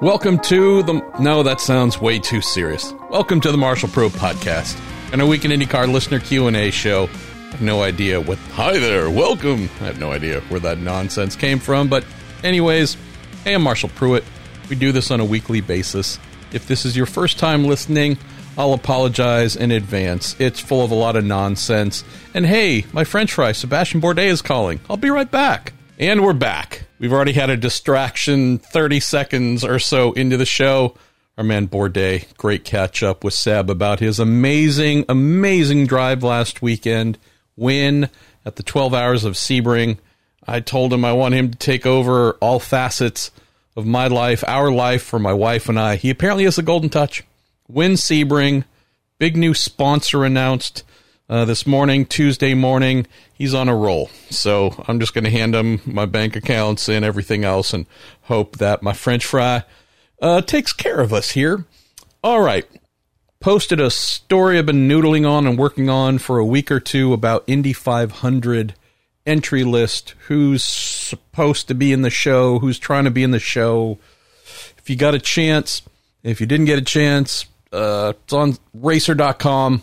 Welcome to the. No, that sounds way too serious. Welcome to the Marshall Pruett podcast and a week in IndyCar listener Q and A show. I have no idea what. Hi there, welcome. I have no idea where that nonsense came from, but anyways, hey, I'm Marshall Pruett. We do this on a weekly basis. If this is your first time listening, I'll apologize in advance. It's full of a lot of nonsense. And hey, my French fry, Sebastian Bourdais, is calling. I'll be right back. And we're back. We've already had a distraction 30 seconds or so into the show. Our man Bourdais, great catch up with Seb about his amazing, amazing drive last weekend. Win at the 12 hours of Sebring. I told him I want him to take over all facets of my life, our life for my wife and I. He apparently has a golden touch. Win Sebring, big new sponsor announced uh, this morning, Tuesday morning. He's on a roll. So I'm just going to hand him my bank accounts and everything else and hope that my French fry uh, takes care of us here. All right. Posted a story I've been noodling on and working on for a week or two about Indy 500 entry list, who's supposed to be in the show, who's trying to be in the show. If you got a chance, if you didn't get a chance, uh, it's on racer.com.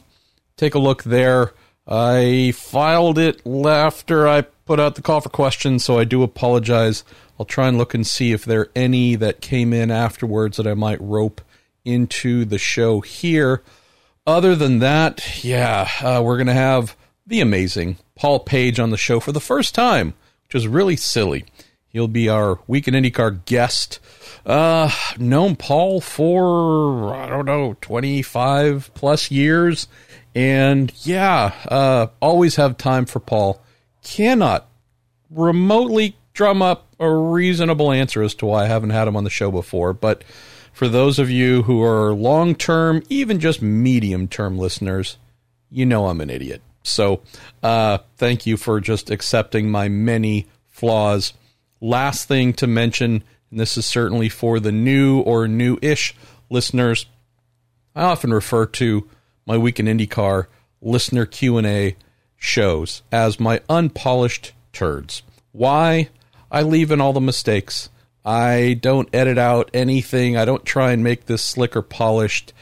Take a look there. I filed it after I put out the call for questions, so I do apologize. I'll try and look and see if there are any that came in afterwards that I might rope into the show here. Other than that, yeah, uh, we're going to have the amazing Paul Page on the show for the first time, which is really silly. He'll be our Week in IndyCar guest. Uh, known Paul for, I don't know, 25 plus years and yeah, uh, always have time for Paul. Cannot remotely drum up a reasonable answer as to why I haven't had him on the show before. But for those of you who are long term, even just medium term listeners, you know I'm an idiot. So uh, thank you for just accepting my many flaws. Last thing to mention, and this is certainly for the new or new ish listeners, I often refer to my week in IndyCar listener Q&A shows as my unpolished turds. Why? I leave in all the mistakes. I don't edit out anything. I don't try and make this slick or polished.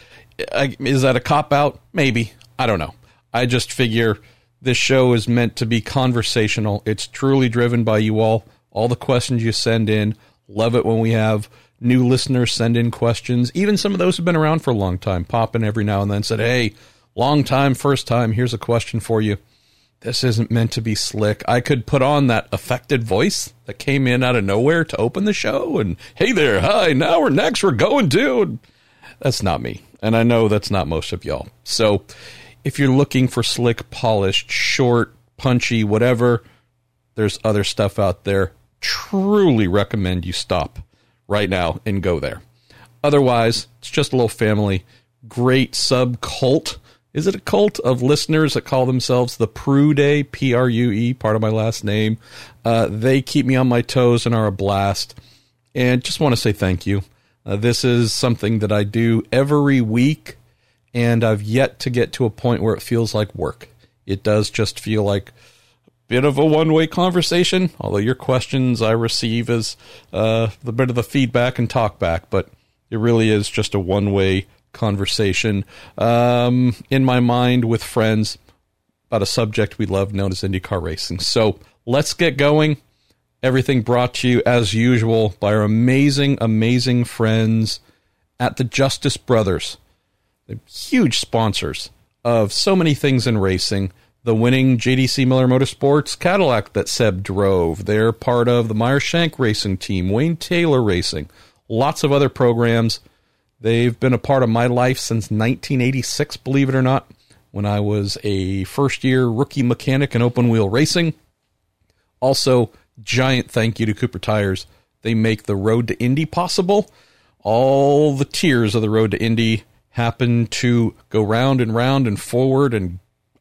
I, is that a cop out? Maybe. I don't know. I just figure this show is meant to be conversational. It's truly driven by you all. All the questions you send in. Love it when we have new listeners send in questions. Even some of those have been around for a long time, pop in every now and then, said, Hey, long time, first time, here's a question for you. This isn't meant to be slick. I could put on that affected voice that came in out of nowhere to open the show and, hey there, hi, now we're next, we're going to. That's not me. And I know that's not most of y'all. So if you're looking for slick, polished, short, punchy, whatever, there's other stuff out there. Truly recommend you stop right now and go there. Otherwise, it's just a little family, great sub cult. Is it a cult of listeners that call themselves the Prude, P R U E, part of my last name? Uh, they keep me on my toes and are a blast. And just want to say thank you. Uh, this is something that I do every week, and I've yet to get to a point where it feels like work. It does just feel like bit of a one way conversation, although your questions I receive as uh, the bit of the feedback and talk back, but it really is just a one way conversation um, in my mind with friends about a subject we love known as IndyCar racing. So let's get going. Everything brought to you as usual by our amazing, amazing friends at the Justice Brothers. They're huge sponsors of so many things in racing the winning JDC Miller Motorsports Cadillac that Seb drove. They're part of the Meyer Shank racing team, Wayne Taylor Racing, lots of other programs. They've been a part of my life since 1986, believe it or not, when I was a first year rookie mechanic in open wheel racing. Also, giant thank you to Cooper Tires. They make the road to Indy possible. All the tiers of the road to Indy happen to go round and round and forward and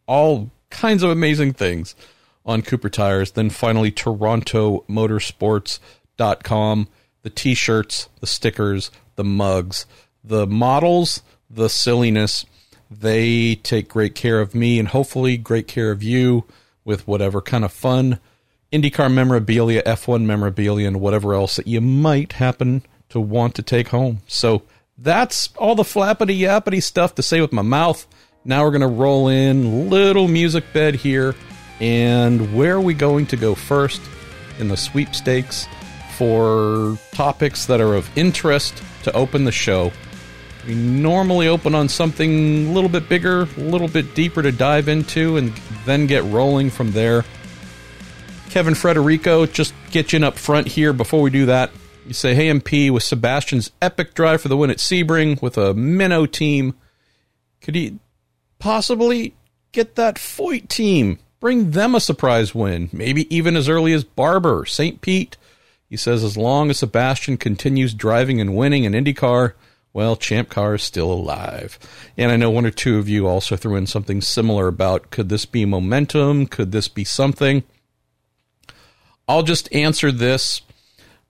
all kinds of amazing things on Cooper Tires. Then finally, TorontoMotorsports.com. The t shirts, the stickers, the mugs, the models, the silliness. They take great care of me and hopefully great care of you with whatever kind of fun IndyCar memorabilia, F1 memorabilia, and whatever else that you might happen to want to take home. So that's all the flappity yappity stuff to say with my mouth. Now we're going to roll in little music bed here. And where are we going to go first in the sweepstakes for topics that are of interest to open the show? We normally open on something a little bit bigger, a little bit deeper to dive into, and then get rolling from there. Kevin Frederico, just get you in up front here before we do that. You say, hey, MP, with Sebastian's epic drive for the win at Sebring with a minnow team, could he possibly get that Foyt team? Bring them a surprise win, maybe even as early as Barber, St. Pete. He says, as long as Sebastian continues driving and winning an IndyCar, well, Champ Car is still alive. And I know one or two of you also threw in something similar about could this be momentum? Could this be something? I'll just answer this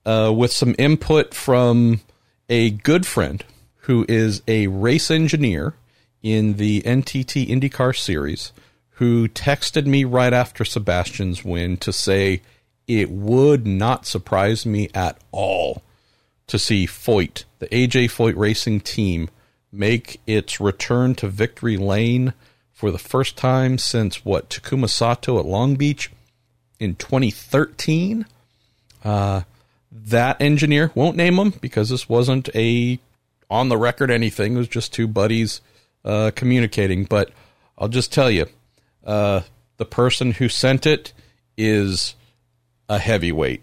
uh, with some input from a good friend who is a race engineer in the NTT IndyCar series who texted me right after Sebastian's win to say it would not surprise me at all to see Foyt, the AJ Foyt Racing team, make its return to victory lane for the first time since what Takuma Sato at Long Beach in 2013. Uh, that engineer won't name him because this wasn't a on the record anything. It was just two buddies uh, communicating. But I'll just tell you, uh, the person who sent it is a heavyweight,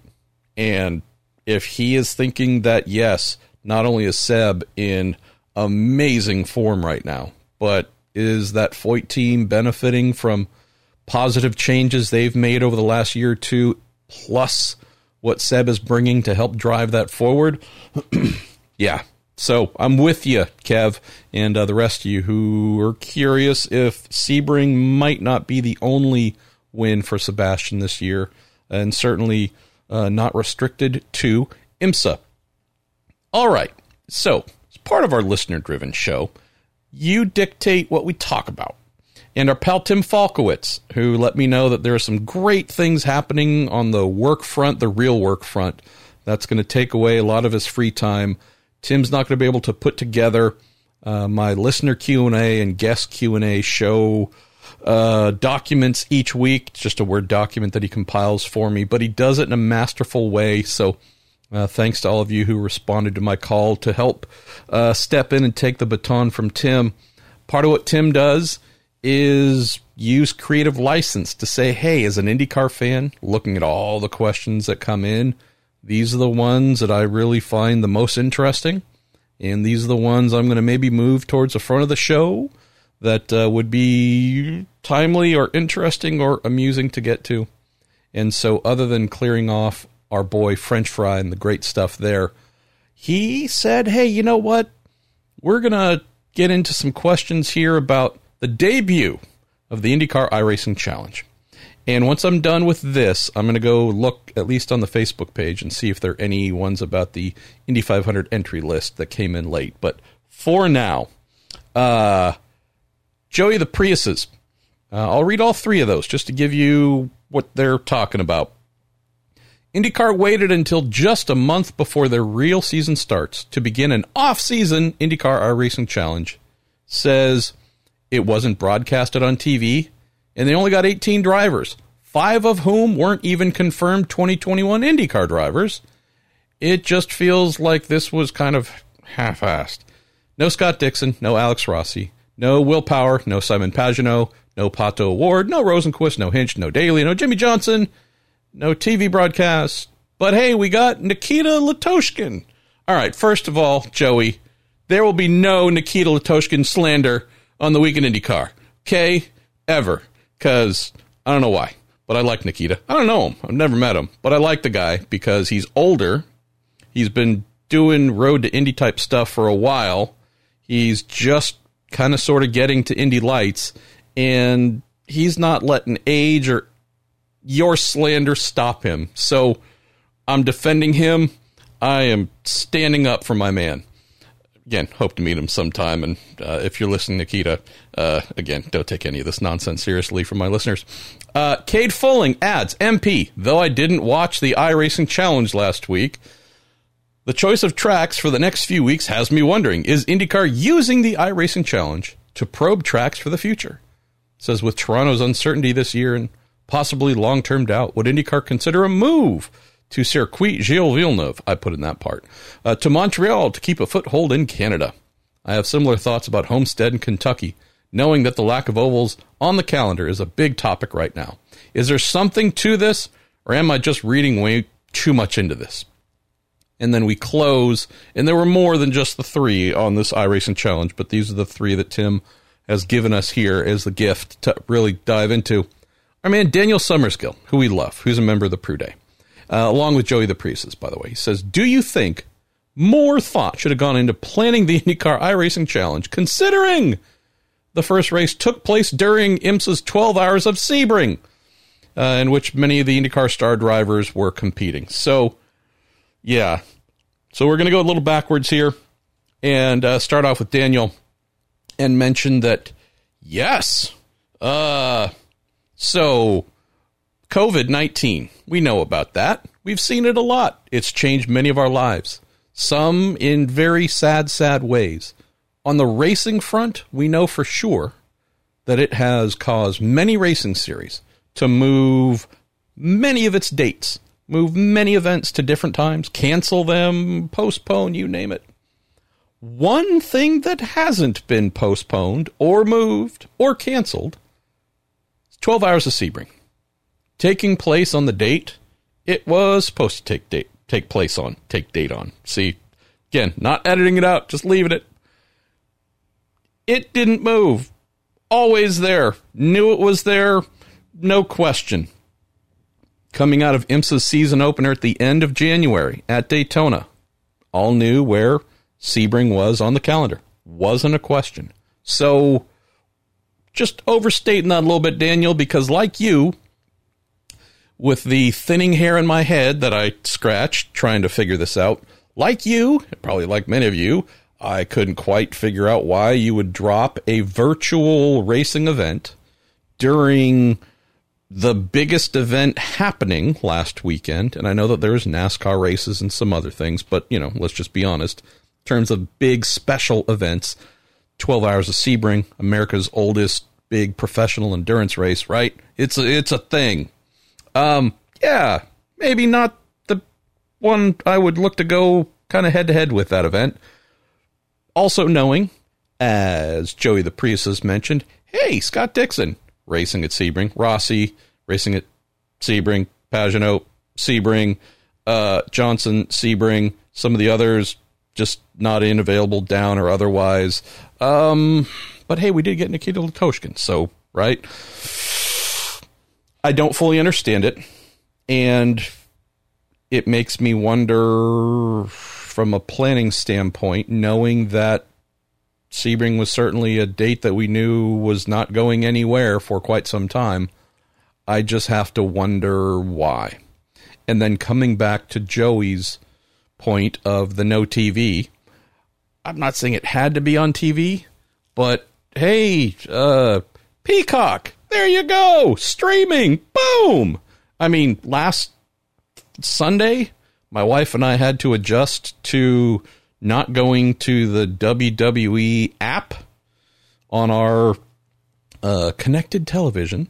and if he is thinking that, yes, not only is Seb in amazing form right now, but is that Foyt team benefiting from positive changes they've made over the last year or two, plus what Seb is bringing to help drive that forward? yeah. So I'm with you, Kev, and uh, the rest of you who are curious if Sebring might not be the only win for Sebastian this year, and certainly uh, not restricted to IMSA. All right, so as part of our listener driven show, you dictate what we talk about. And our pal Tim Falkowitz, who let me know that there are some great things happening on the work front, the real work front, that's going to take away a lot of his free time. Tim's not going to be able to put together uh, my listener Q and A and guest Q and A show uh, documents each week. It's just a Word document that he compiles for me, but he does it in a masterful way. So, uh, thanks to all of you who responded to my call to help uh, step in and take the baton from Tim. Part of what Tim does is use creative license to say, hey, as an IndyCar fan, looking at all the questions that come in, these are the ones that I really find the most interesting. And these are the ones I'm going to maybe move towards the front of the show that uh, would be timely or interesting or amusing to get to. And so, other than clearing off our boy French Fry and the great stuff there, he said, Hey, you know what? We're going to get into some questions here about the debut of the IndyCar iRacing Challenge. And once I'm done with this, I'm going to go look at least on the Facebook page and see if there are any ones about the Indy 500 entry list that came in late. But for now, uh, Joey the Priuses. Uh, I'll read all three of those just to give you what they're talking about. IndyCar waited until just a month before their real season starts to begin an off-season IndyCar iRacing Challenge. Says it wasn't broadcasted on TV, and they only got 18 drivers, five of whom weren't even confirmed 2021 IndyCar drivers. It just feels like this was kind of half-assed. No Scott Dixon, no Alex Rossi, no Will Power, no Simon Pagenaud, no Pato O'Ward, no Rosenqvist, no Hinch, no Daly, no Jimmie Johnson, no TV broadcast. But hey, we got Nikita Lastochkin. All right, first of all, Joey, there will be no Nikita Lastochkin slander on the Week in IndyCar. Okay? Ever. Because I don't know why, but I like Nikita. I don't know him. I've never met him, but I like the guy because he's older. He's been doing road to Indy type stuff for a while. He's just kind of sort of getting to Indy Lights, and he's not letting age or your slander stop him. So I'm defending him. I am standing up for my man. Again, hope to meet him sometime. And uh, if you're listening, Nikita, uh, again, don't take any of this nonsense seriously from my listeners. Uh, Cade Fulling adds MP, though I didn't watch the iRacing Challenge last week, The choice of tracks for the next few weeks has me wondering is IndyCar using the iRacing Challenge to probe tracks for the future? It says with Toronto's uncertainty this year and possibly long term doubt, would IndyCar consider a move to Circuit Gilles Villeneuve? I put in that part. Uh, to Montreal to keep a foothold in Canada. I have similar thoughts about Homestead and Kentucky, knowing that the lack of ovals on the calendar is a big topic right now. Is there something to this, or am I just reading way too much into this? and then we close. And there were more than just the three on this iRacing challenge, but these are the three that Tim has given us here as the gift to really dive into. Our man Daniel Summerskill, who we love, who's a member of the Prue Day, uh, along with Joey the Priestess, by the way. He says, Do you think more thought should have gone into planning the IndyCar iRacing Challenge, considering the first race took place during IMSA's 12 hours of Sebring, uh, in which many of the IndyCar star drivers were competing? So, yeah. So we're going to go a little backwards here and uh, start off with Daniel and mention that, yes, uh, so COVID 19, we know about that. We've seen it a lot. It's changed many of our lives, some in very sad, sad ways. On the racing front, we know for sure that it has caused many racing series to move many of its dates move many events to different times, cancel them, postpone, you name it. One thing that hasn't been postponed or moved or canceled is 12 hours of Sebring. Taking place on the date it was supposed to take date take place on, take date on. See, again, not editing it out, just leaving it. It didn't move. Always there. Knew it was there. No question coming out of IMSA's season opener at the end of January at Daytona. All knew where Sebring was on the calendar. Wasn't a question. So just overstating that a little bit, Daniel, because like you, with the thinning hair in my head that I scratched trying to figure this out, like you, probably like many of you, I couldn't quite figure out why you would drop a virtual racing event during the biggest event happening last weekend, and I know that there's NASCAR races and some other things, but you know, let's just be honest. In terms of big special events, 12 hours of Sebring, America's oldest big professional endurance race, right? It's a, it's a thing. Um, yeah, maybe not the one I would look to go kind of head to head with that event. Also knowing, as Joey the Prius has mentioned, hey, Scott Dixon, racing at Sebring, Rossi racing at Sebring, Pagenaud, Sebring, uh, Johnson, Sebring, some of the others just not in, available, down, or otherwise. Um, but hey, we did get Nikita Lastochkin, so right. I don't fully understand it, and it makes me wonder from a planning standpoint, knowing that Sebring was certainly a date that we knew was not going anywhere for quite some time. I just have to wonder why. And then coming back to Joey's point of the no TV, I'm not saying it had to be on TV, but hey, uh, Peacock, there you go, streaming, boom. I mean, last Sunday, my wife and I had to adjust to not going to the WWE app on our uh, connected television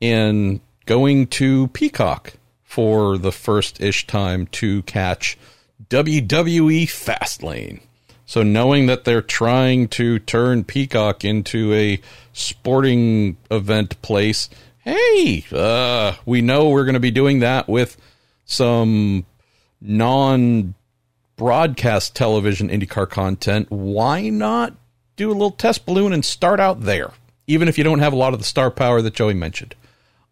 and going to Peacock for the first ish time to catch WWE Fastlane. So knowing that they're trying to turn Peacock into a sporting event place, hey, uh, we know we're going to be doing that with some non broadcast television IndyCar content, why not do a little test balloon and start out there, even if you don't have a lot of the star power that Joey mentioned?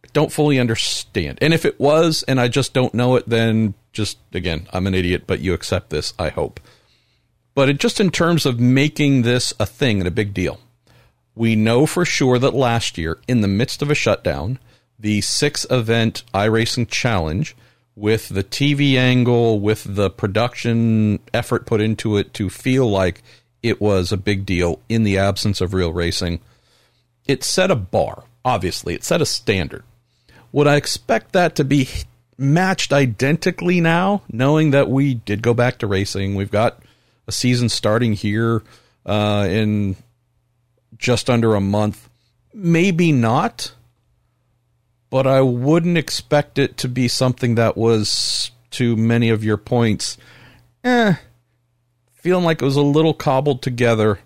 I don't fully understand. And if it was and I just don't know it, then just, again, I'm an idiot, but you accept this, I hope. But it, just in terms of making this a thing and a big deal, we know for sure that last year, in the midst of a shutdown, the six event iRacing Challenge with the TV angle, with the production effort put into it to feel like it was a big deal in the absence of real racing. It set a bar, obviously, it set a standard. Would I expect that to be matched identically now, knowing that we did go back to racing. We've got a season starting here uh, in just under a month. Maybe not, but I wouldn't expect it to be something that was, to many of your points, eh, feeling like it was a little cobbled together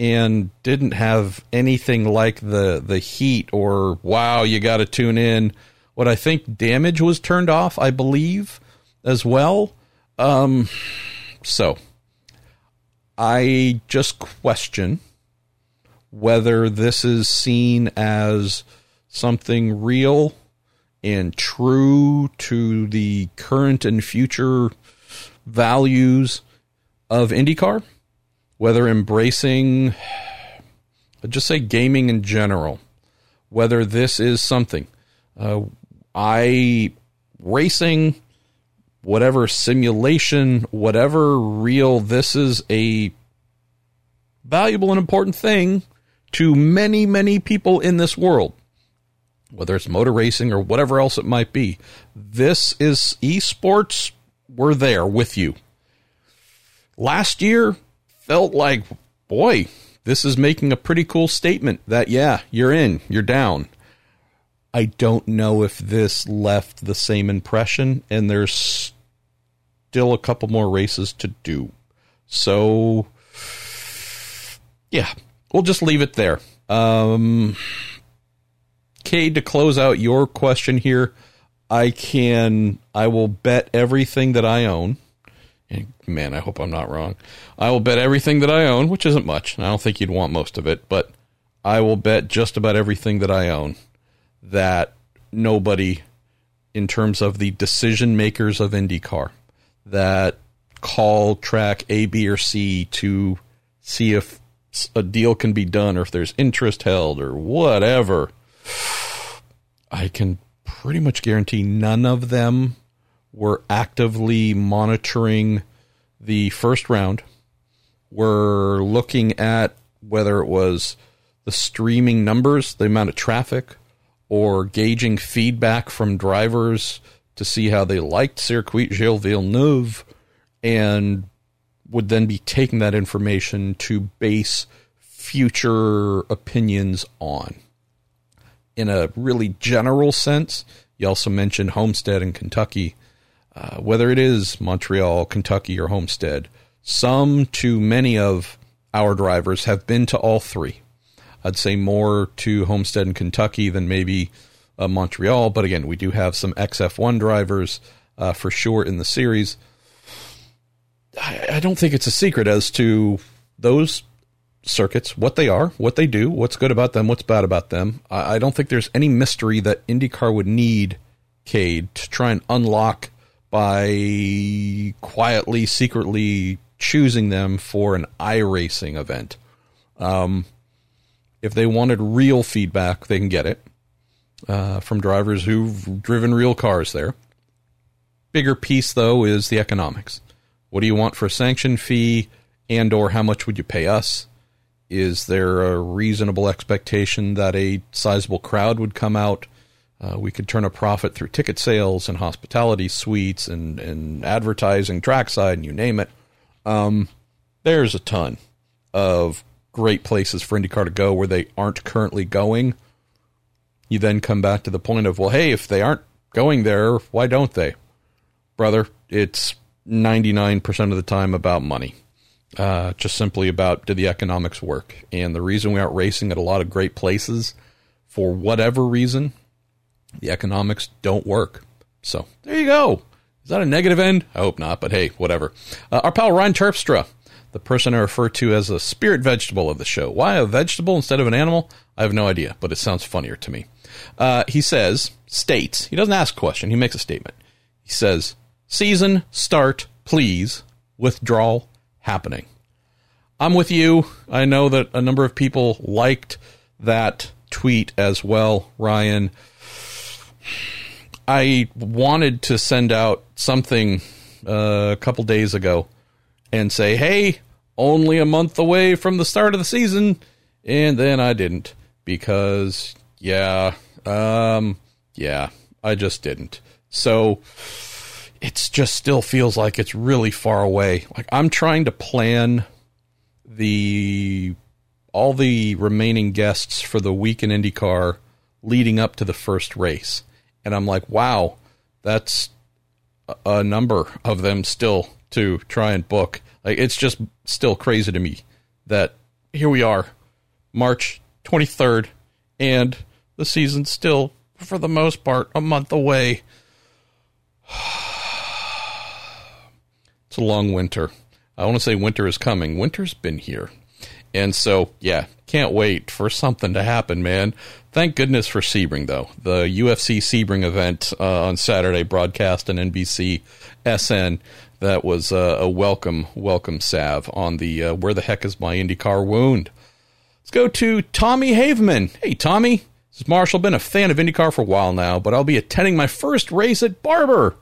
and didn't have anything like the the heat or wow, you got to tune in. What I think damage was turned off, I believe, as well. Um, so I just question whether this is seen as something real and true to the current and future values of IndyCar, whether embracing, I'd just say gaming in general, whether this is something. Uh, I racing, whatever simulation, whatever real, this is a valuable and important thing to many, many people in this world, whether it's motor racing or whatever else it might be. This is esports. We're there with you. Last year felt like, boy, this is making a pretty cool statement that, yeah, you're in, you're down. I don't know if this left the same impression, and there's still a couple more races to do. So, yeah, we'll just leave it there. Um, Cade, to close out your question here, I can, I will bet everything that I own. And man, I hope I'm not wrong. I will bet everything that I own, which isn't much. I don't think you'd want most of it, but I will bet just about everything that I own that nobody, in terms of the decision makers of IndyCar, that call track A, B, or C to see if a deal can be done or if there's interest held or whatever, I can pretty much guarantee none of them were actively monitoring the first round. We're looking at whether it was the streaming numbers, the amount of traffic, or gauging feedback from drivers to see how they liked Circuit Gilles Villeneuve and would then be taking that information to base future opinions on. In a really general sense, you also mentioned Homestead in Kentucky. Uh, whether it is Montreal, Kentucky, or Homestead, some to many of our drivers have been to all three. I'd say more to Homestead and Kentucky than maybe uh, Montreal, but again, we do have some XF1 drivers uh, for sure in the series. I, I don't think it's a secret as to those circuits, what they are, what they do, what's good about them, what's bad about them. I, I don't think there's any mystery that IndyCar would need Cade to try and unlock by quietly, secretly choosing them for an iRacing event. Um, if they wanted real feedback, they can get it uh, from drivers who've driven real cars there. Bigger piece, though, is the economics. What do you want for a sanction fee, and or how much would you pay us? Is there a reasonable expectation that a sizable crowd would come out? Uh, we could turn a profit through ticket sales and hospitality suites and, and advertising, trackside, and you name it. Um, there's a ton of great places for IndyCar to go where they aren't currently going. You then come back to the point of, well, hey, if they aren't going there, why don't they? Brother, it's 99% of the time about money. Uh, just simply about do the economics work? And the reason we aren't racing at a lot of great places, for whatever reason, the economics don't work. So there you go. Is that a negative end? I hope not, but hey, whatever. Uh, our pal Ryan Terpstra, the person I refer to as a spirit vegetable of the show. Why a vegetable instead of an animal? I have no idea, but it sounds funnier to me. Uh, he says, states, he doesn't ask a question, he makes a statement. He says, season start, please, withdrawal happening. I'm with you. I know that a number of people liked that tweet as well, Ryan. I wanted to send out something uh, a couple days ago and say, hey, only a month away from the start of the season. And then I didn't because, yeah, um, yeah, I just didn't. So it's just still feels like it's really far away. Like I'm trying to plan the all the remaining guests for the week in IndyCar leading up to the first race. And I'm like, wow, that's a number of them still to try and book. Like it's just still crazy to me that here we are, March 23rd, and the season's still, for the most part, a month away. it's a long winter. I want to say winter is coming. Winter's been here. And so, yeah, can't wait for something to happen, man. Thank goodness for Sebring, though. The UFC Sebring event uh, on Saturday, broadcast on NBC SN, that was uh, a welcome, welcome salve on the uh, Where the Heck is My IndyCar Wound. Let's go to Tommy Haveman. Hey, Tommy. Is Marshall. Been a fan of IndyCar for a while now, but I'll be attending my first race at Barber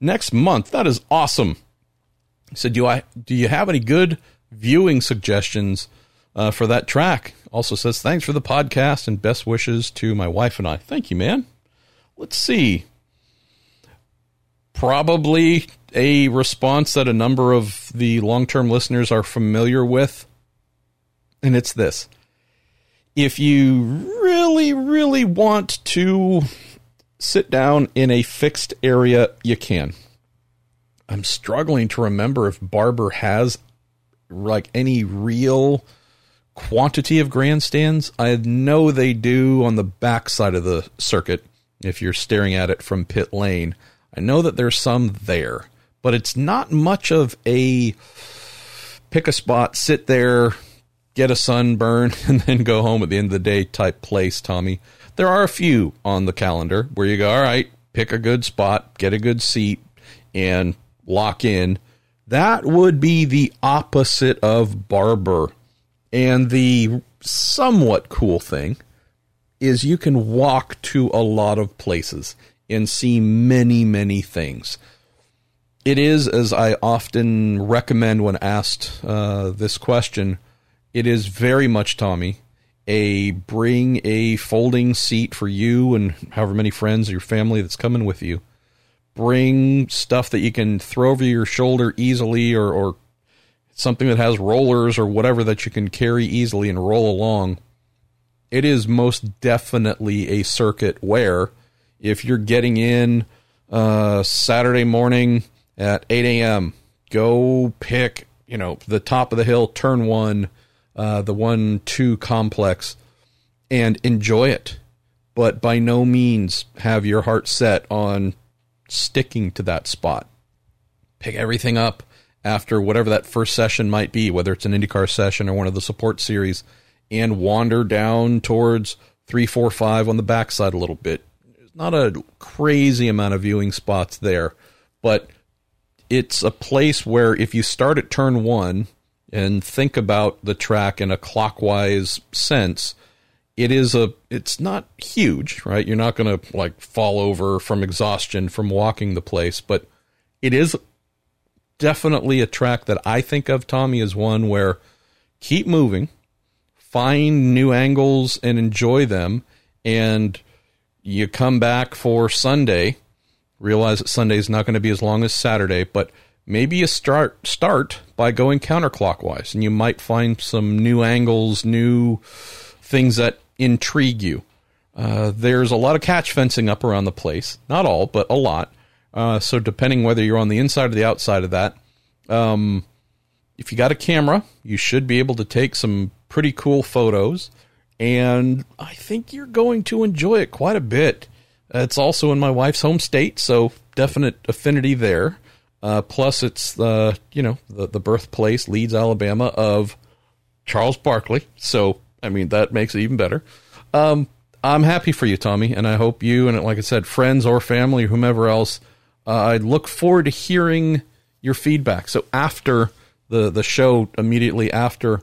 next month. That is awesome. He said, "Do I? Do you have any good viewing suggestions uh, for that track?" Also says, "Thanks for the podcast and best wishes to my wife and I." Thank you, man. Let's see. Probably a response that a number of the long-term listeners are familiar with, and it's this: If you really, really want to sit down in a fixed area, you can I'm struggling to remember if Barber has like any real quantity of grandstands. I know they do on the back side of the circuit if you're staring at it from pit lane. I know that there's some there, but it's not much of a pick a spot, sit there, get a sunburn, and then go home at the end of the day type place, Tommy. There are a few on the calendar where you go, all right, pick a good spot, get a good seat, and lock in. That would be the opposite of Barber. And the somewhat cool thing is you can walk to a lot of places and see many, many things. It is, as I often recommend when asked uh, this question, it is very much, Tommy, a bring a folding seat for you and however many friends or your family that's coming with you bring stuff that you can throw over your shoulder easily or, or something that has rollers or whatever that you can carry easily and roll along, it is most definitely a circuit where if you're getting in uh, Saturday morning at 8 a.m., go pick, you know, the top of the hill, turn one, uh, the one two complex, and enjoy it. But by no means have your heart set on sticking to that spot. Pick everything up after whatever that first session might be, whether it's an IndyCar session or one of the support series, and wander down towards three, four, five on the backside a little bit. There's not a crazy amount of viewing spots there, but it's a place where if you start at turn one and think about the track in a clockwise sense, it is a it's not huge right? You're not going to like fall over from exhaustion from walking the place but it is definitely a track that i think of tommy as one where keep moving find new angles and enjoy them and you come back for sunday realize that sunday is not going to be as long as saturday but maybe you start start by going counterclockwise and you might find some new angles new things that intrigue you. Uh, there's a lot of catch fencing up around the place. Not all, but a lot. Uh, so depending whether you're on the inside or the outside of that, um, if you got a camera, you should be able to take some pretty cool photos. And I think you're going to enjoy it quite a bit. It's also in my wife's home state, so definite affinity there. Uh, plus, it's the you know the the birthplace, Leeds, Alabama, of Charles Barkley. So I mean, that makes it even better. Um, I'm happy for you, Tommy, and I hope you and, like I said, friends or family or whomever else. Uh, I look forward to hearing your feedback. So after the the show, immediately after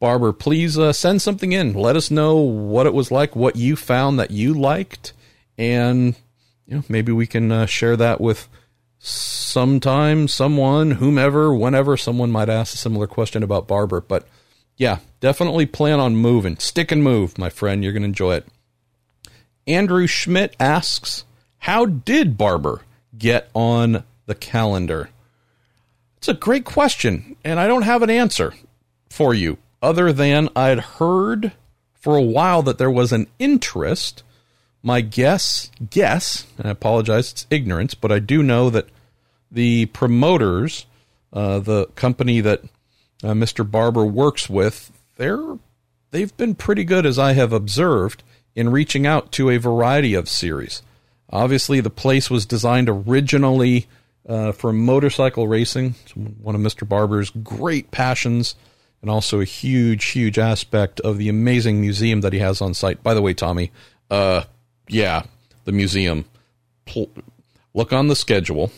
Barber, please uh, send something in. Let us know what it was like, what you found that you liked, and you know maybe we can uh, share that with sometime, someone, whomever, whenever someone might ask a similar question about Barber. But yeah, definitely plan on moving. Stick and move, my friend. You're going to enjoy it. Andrew Schmidt asks, How did Barber get on the calendar? It's a great question, and I don't have an answer for you other than I'd heard for a while that there was an interest. My guess, guess, and I apologize, it's ignorance, but I do know that the promoters, uh, the company that uh, Mr. Barber works with, they're they've been pretty good, as I have observed, in reaching out to a variety of series. Obviously, the place was designed originally uh, for motorcycle racing. It's one of Mr. Barber's great passions, and also a huge, huge aspect of the amazing museum that he has on site. By the way, Tommy, uh, yeah, the museum. Look on the schedule,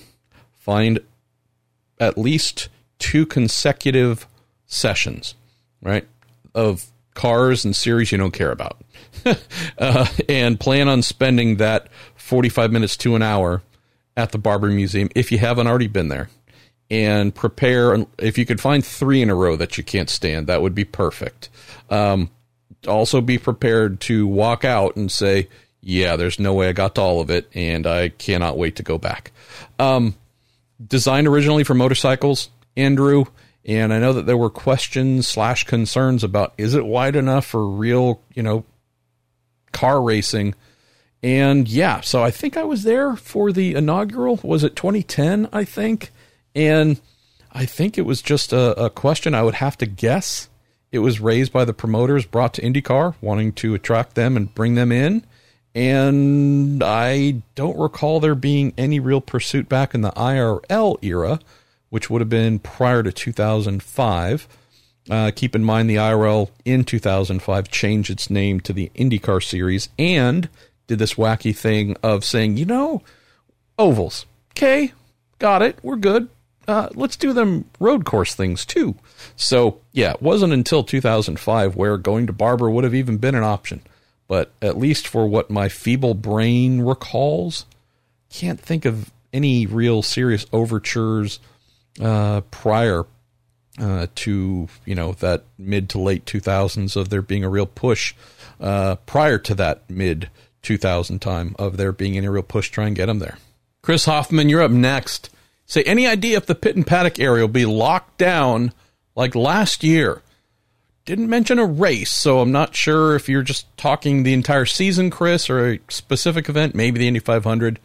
find at least two consecutive sessions, right, of cars and series you don't care about, uh, and plan on spending that 45 minutes to an hour at the Barber Museum if you haven't already been there. And prepare, if you could find three in a row that you can't stand, that would be perfect. Um, also, be prepared to walk out and say, Yeah, there's no way I got to all of it, and I cannot wait to go back. Um, designed originally for motorcycles, Andrew, and I know that there were questions slash concerns about is it wide enough for real, you know, car racing? And yeah, so I think I was there for the inaugural. Was it 2010? I think. And I think it was just a, a question I would have to guess. It was raised by the promoters, brought to IndyCar, wanting to attract them and bring them in. And I don't recall there being any real pursuit back in the IRL era which would have been prior to 2005. Uh, keep in mind the IRL in 2005 changed its name to the IndyCar Series and did this wacky thing of saying, you know, ovals. Okay, got it. We're good. Uh, let's do them road course things too. So, yeah, it wasn't until 2005 where going to Barber would have even been an option. But at least for what my feeble brain recalls, can't think of any real serious overtures uh, prior uh, to you know that mid to late 2000s of there being a real push uh, prior to that mid 2000 time of there being any real push try and get them there. Chris Hoffman, you're up next. Say any idea if the pit and paddock area will be locked down like last year? Didn't mention a race, so I'm not sure if you're just talking the entire season, Chris, or a specific event, maybe the Indy 500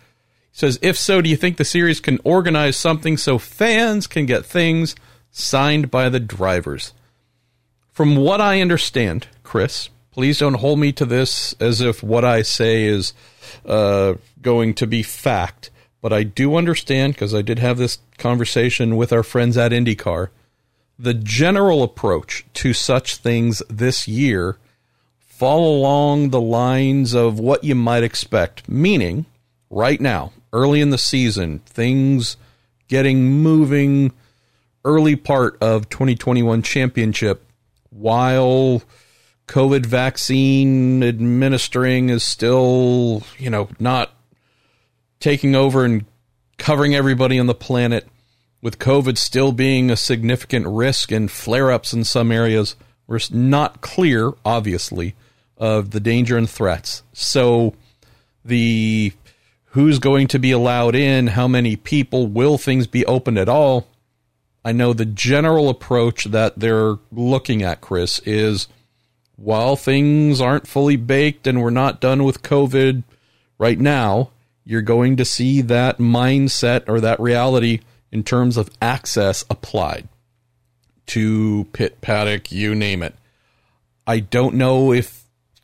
says, if so, do you think the series can organize something so fans can get things signed by the drivers? From what I understand, Chris, please don't hold me to this as if what I say is uh, going to be fact, but I do understand because I did have this conversation with our friends at IndyCar. The general approach to such things this year fall along the lines of what you might expect, meaning right now, early in the season, things getting moving early part of 2021 championship while COVID vaccine administering is still, you know, not taking over and covering everybody on the planet, with COVID still being a significant risk and flare ups in some areas, we're not clear, obviously, of the danger and threats. So the who's going to be allowed in, how many people, will things be open at all? I know the general approach that they're looking at, Chris, is while things aren't fully baked and we're not done with COVID right now, you're going to see that mindset or that reality in terms of access applied to pit paddock, you name it. I don't know if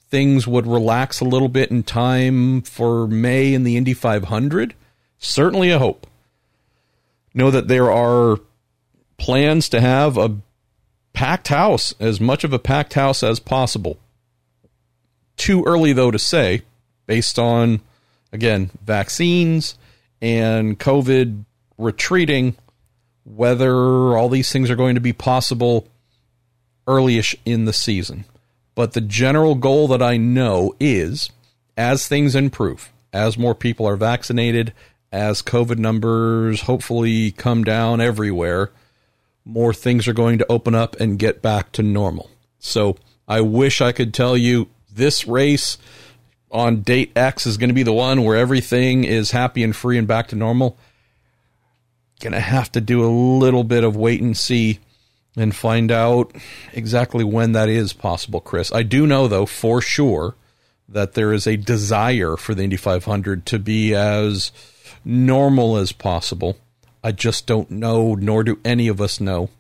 things would relax a little bit in time for May in the Indy 500, certainly a hope. Know that there are plans to have a packed house, as much of a packed house as possible. Too early, though, to say, based on, again, vaccines and COVID retreating, whether all these things are going to be possible earlyish in the season. But the general goal that I know is as things improve, as more people are vaccinated, as COVID numbers hopefully come down everywhere, more things are going to open up and get back to normal. So I wish I could tell you this race on date X is going to be the one where everything is happy and free and back to normal. Gonna have to do a little bit of wait and see and find out exactly when that is possible, Chris. I do know, though, for sure, that there is a desire for the Indy 500 to be as normal as possible. I just don't know, nor do any of us know,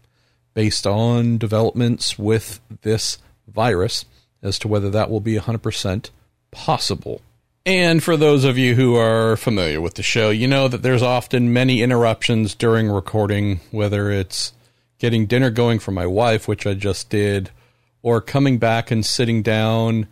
based on developments with this virus, as to whether that will be 100% possible. And for those of you who are familiar with the show, you know that there's often many interruptions during recording, whether it's getting dinner going for my wife, which I just did, or coming back and sitting down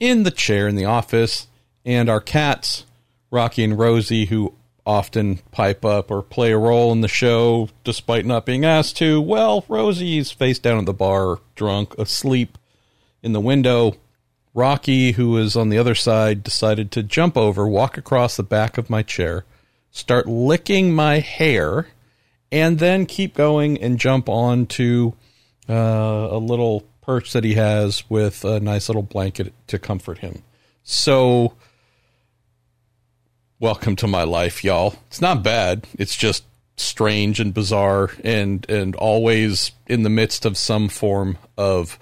in the chair in the office, and our cats, Rocky and Rosie, who often pipe up or play a role in the show despite not being asked to. Well, Rosie's face down at the bar, drunk, asleep in the window. Rocky, who was on the other side, decided to jump over, walk across the back of my chair, start licking my hair, and then keep going and jump onto uh, a little perch that he has with a nice little blanket to comfort him. So, welcome to my life, y'all. It's not bad. It's just strange and bizarre and and always in the midst of some form of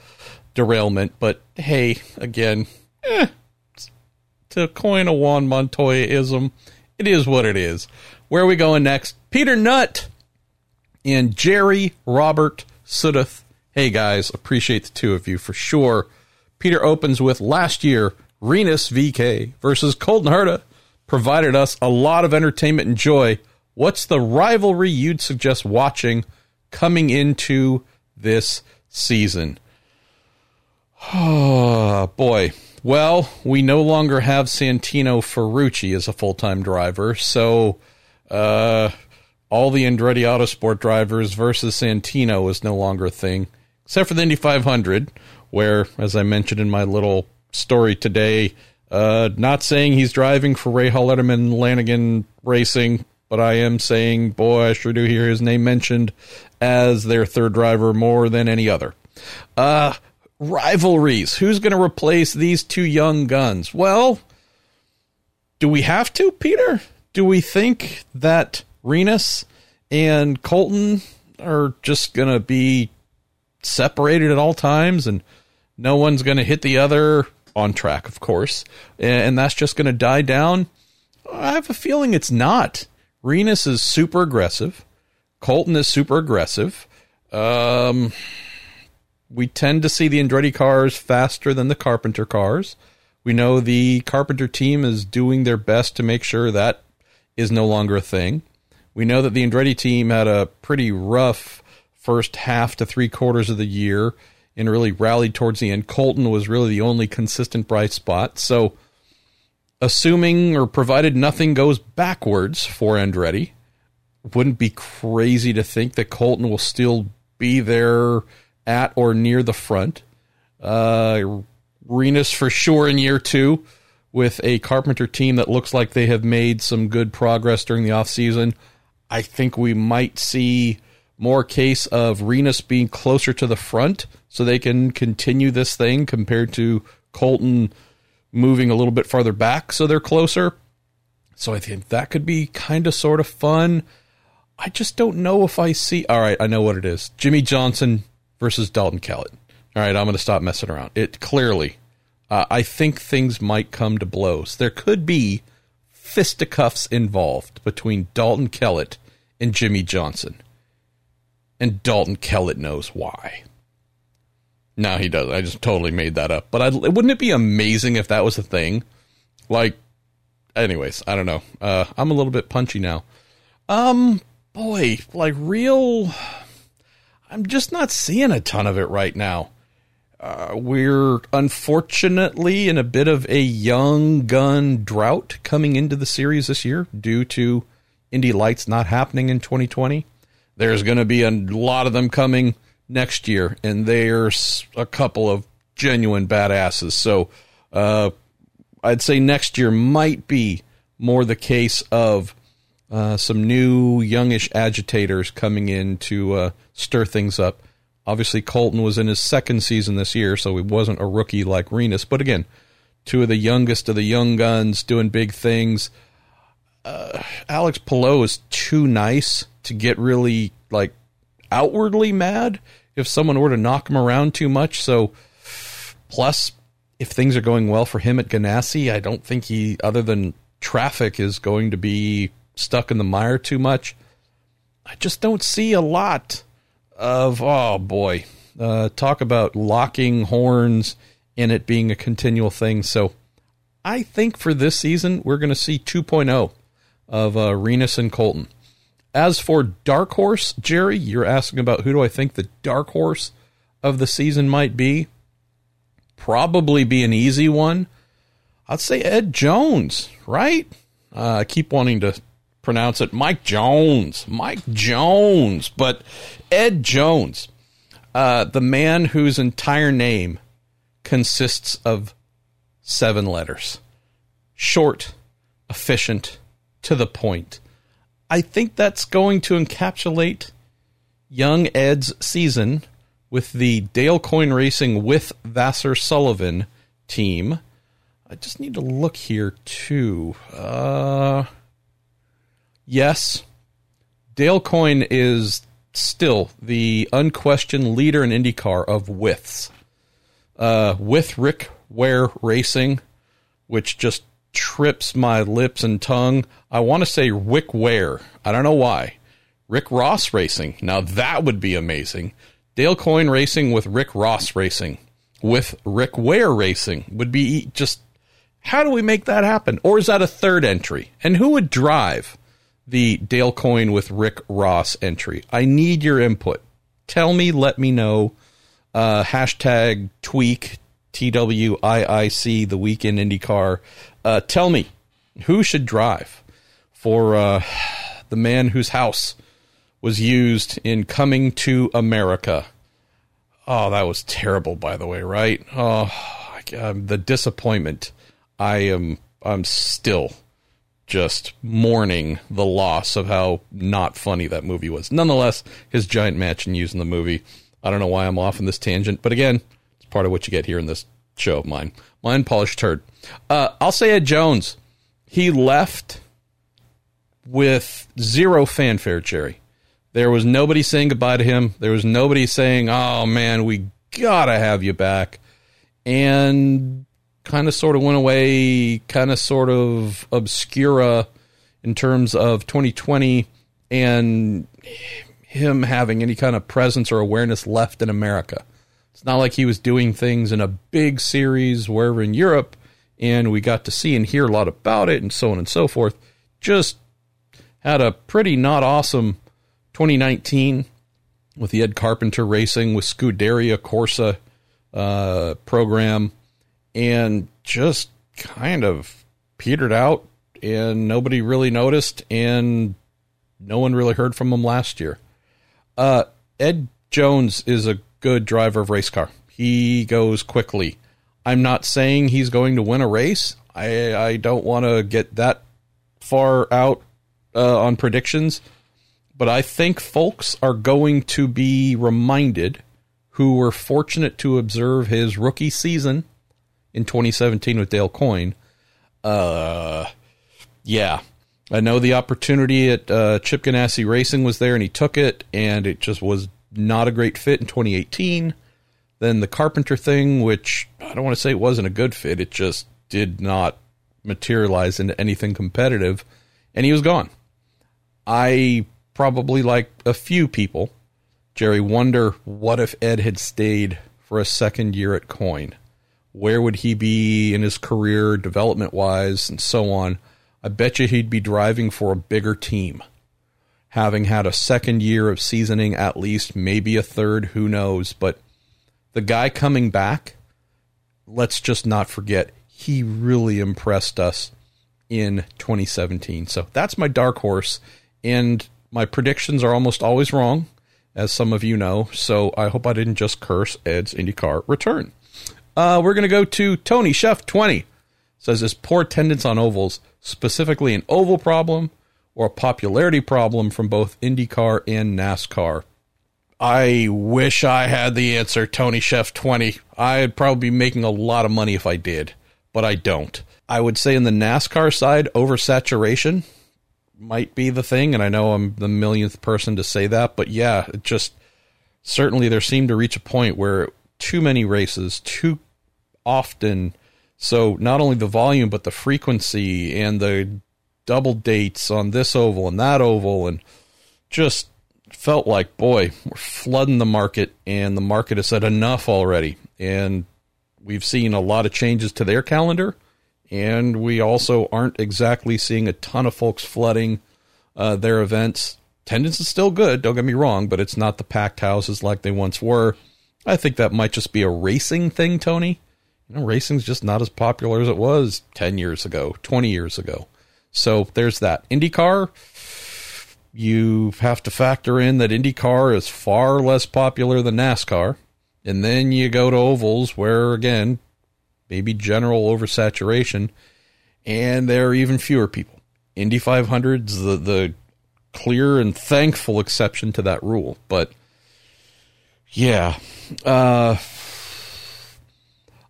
derailment. But hey, again, eh, to coin a Juan Montoya-ism, it is what it is. Where are we going next? Peter Nutt and Jerry Robert Sudduth. Hey guys, appreciate the two of you for sure. Peter opens with last year, Rinus VeeKay versus Colton Herta provided us a lot of entertainment and joy. What's the rivalry you'd suggest watching coming into this season? Oh, boy. Well, we no longer have Santino Ferrucci as a full time driver, so uh, all the Andretti Autosport drivers versus Santino is no longer a thing, except for the Indy 500, where, as I mentioned in my little story today, uh, not saying he's driving for Rahal Letterman Lanigan Racing, but I am saying, boy, I sure do hear his name mentioned as their third driver more than any other. Uh, rivalries. Who's going to replace these two young guns? Well, do we have to, Peter? Do we think that Rinus and Colton are just going to be separated at all times and no one's going to hit the other on track, of course, and that's just going to die down? I have a feeling it's not. Rinus is super aggressive. Colton is super aggressive. Um, we tend to see the Andretti cars faster than the Carpenter cars. We know the Carpenter team is doing their best to make sure that is no longer a thing. We know that the Andretti team had a pretty rough first half to three quarters of the year and really rallied towards the end. Colton was really the only consistent bright spot. So, assuming or provided nothing goes backwards for Andretti, wouldn't be crazy to think that Colton will still be there at or near the front. Uh, Rinus for sure in year two with a Carpenter team that looks like they have made some good progress during the offseason. I think we might see more case of Rinus being closer to the front so they can continue this thing compared to Colton moving a little bit farther back so they're closer. So I think that could be kind of sort of fun. I just don't know if I see. All right, I know what it is. Jimmie Johnson versus Dalton Kellett. All right, I'm going to stop messing around. It clearly, uh, I think things might come to blows. There could be fisticuffs involved between Dalton Kellett and Jimmie Johnson. And Dalton Kellett knows why. No, he does. I just totally made that up. But I'd, wouldn't it be amazing if that was a thing? Like, anyways, I don't know. Uh, I'm a little bit punchy now. Um, boy, like real I'm just not seeing a ton of it right now. Uh, we're unfortunately in a bit of a young gun drought coming into the series this year due to Indy Lights not happening in 2020. There's going to be a lot of them coming next year, and there's a couple of genuine badasses. So uh, I'd say next year might be more the case of uh, some new youngish agitators coming in to uh, stir things up. Obviously, Colton was in his second season this year, so he wasn't a rookie like Rinus. But again, two of the youngest of the young guns doing big things. Uh, Alex Palou is too nice to get really like outwardly mad if someone were to knock him around too much. So, plus, if things are going well for him at Ganassi, I don't think he, other than traffic, is going to be stuck in the mire too much. I just don't see a lot of, oh boy, uh, talk about locking horns and it being a continual thing. So I think for this season, we're going to see 2.0 of uh, Rinus and Colton. As for Dark Horse, Jerry, you're asking about who do I think the Dark Horse of the season might be? Probably be an easy one. I'd say Ed Jones, right? Uh, I keep wanting to pronounce it Mike Jones, Mike Jones, but Ed Jones, uh, the man whose entire name consists of seven letters short, efficient, to the point. I think that's going to encapsulate young Ed's season with the Dale Coyne Racing with Vasser Sullivan team. I just need to look here too. Uh, yes, Dale Coyne is still the unquestioned leader in IndyCar of widths. Uh, with Rick Ware Racing, which just trips my lips and tongue. I want to say Rick Ware. I don't know why. Rick Ross Racing. Now that would be amazing. Dale Coyne Racing with Rick Ross Racing with Rick Ware Racing would be just. How do we make that happen? Or is that a third entry? And who would drive the Dale Coyne with Rick Ross entry? I need your input. Tell me, let me know. Uh, hashtag tweak TWIIC, the Week in IndyCar. Uh, tell me, who should drive for uh, the man whose house was used in Coming to America? Oh, that was terrible, by the way, right? Oh, um, the disappointment. I am. I'm still just mourning the loss of how not funny that movie was. Nonetheless, his giant match and using the movie. I don't know why I'm off in this tangent, but again, it's part of what you get here in this show of mine. My unpolished turd. Uh, I'll say Ed Jones. He left with zero fanfare, Jerry. There was nobody saying goodbye to him. There was nobody saying, oh man, we gotta have you back. And kind of sort of went away, kind of sort of obscura in terms of 2020 and him having any kind of presence or awareness left in America. It's not like he was doing things in a big series wherever in Europe and we got to see and hear a lot about it and so on and so forth. Just had a pretty not awesome 2019 with the Ed Carpenter Racing with Scuderia Corsa uh, program and just kind of petered out and nobody really noticed and no one really heard from him last year. Uh, Ed Jones is a good driver of race car. He goes quickly. I'm not saying he's going to win a race. I I don't want to get that far out uh, on predictions, but I think folks are going to be reminded who were fortunate to observe his rookie season in 2017 with Dale Coyne. Uh, yeah, I know the opportunity at uh, Chip Ganassi Racing was there, and he took it, and it just was not a great fit in 2018. Then the Carpenter thing, which I don't want to say it wasn't a good fit, it just did not materialize into anything competitive, and he was gone. I probably, like a few people, Jerry, wonder what if Ed had stayed for a second year at Coyne? Where would he be in his career, development wise, and so on? I bet you he'd be driving for a bigger team having had a second year of seasoning at least, maybe a third, who knows. But the guy coming back, let's just not forget, he really impressed us in 2017. So that's my dark horse. And my predictions are almost always wrong, as some of you know. So I hope I didn't just curse Ed's IndyCar return. Uh, we're going to go to Tony Chef 20. Says his poor attendance on ovals, specifically an oval problem or a popularity problem from both IndyCar and NASCAR? I wish I had the answer, Tony Chef 20. I'd probably be making a lot of money if I did. but I don't. I would say in the NASCAR side, oversaturation might be the thing, and I know I'm the millionth person to say that, but yeah, it just certainly there seemed to reach a point where too many races, too often. So not only the volume, but the frequency and the double dates on this oval and that oval, and just felt like, boy, we're flooding the market, and the market has said enough already. And we've seen a lot of changes to their calendar, and we also aren't exactly seeing a ton of folks flooding uh, their events. Attendance is still good, don't get me wrong, but it's not the packed houses like they once were. I think that might just be a racing thing, Tony. You know, racing's just not as popular as it was 10 years ago, 20 years ago. So there's that. IndyCar, you have to factor in that IndyCar is far less popular than NASCAR. And then you go to ovals where, again, maybe general oversaturation, and there are even fewer people. Indy 500's the, the clear and thankful exception to that rule. But yeah, uh,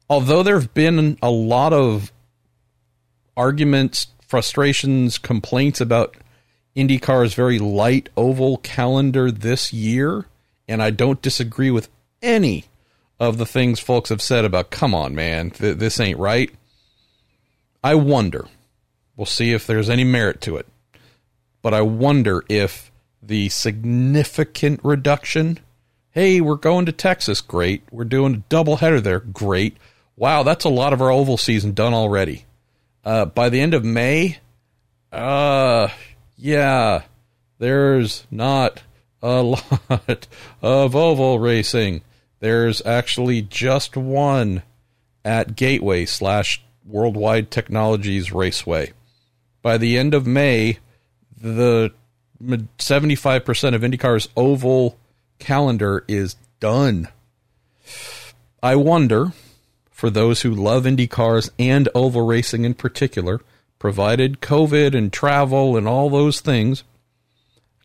although there have been a lot of arguments, frustrations, complaints about IndyCar's very light oval calendar this year, and I don't disagree with any of the things folks have said about, come on, man, th- this ain't right. I wonder. We'll see if there's any merit to it. But I wonder if the significant reduction hey, we're going to Texas, great. We're doing a doubleheader there, great. Wow, that's a lot of our oval season done already. Uh, by the end of May, uh, yeah, there's not a lot of oval racing. There's actually just one at Gateway slash Worldwide Technologies Raceway. By the end of May, the 75% of IndyCar's oval calendar is done. I wonder, for those who love Indy cars and oval racing in particular, provided COVID and travel and all those things,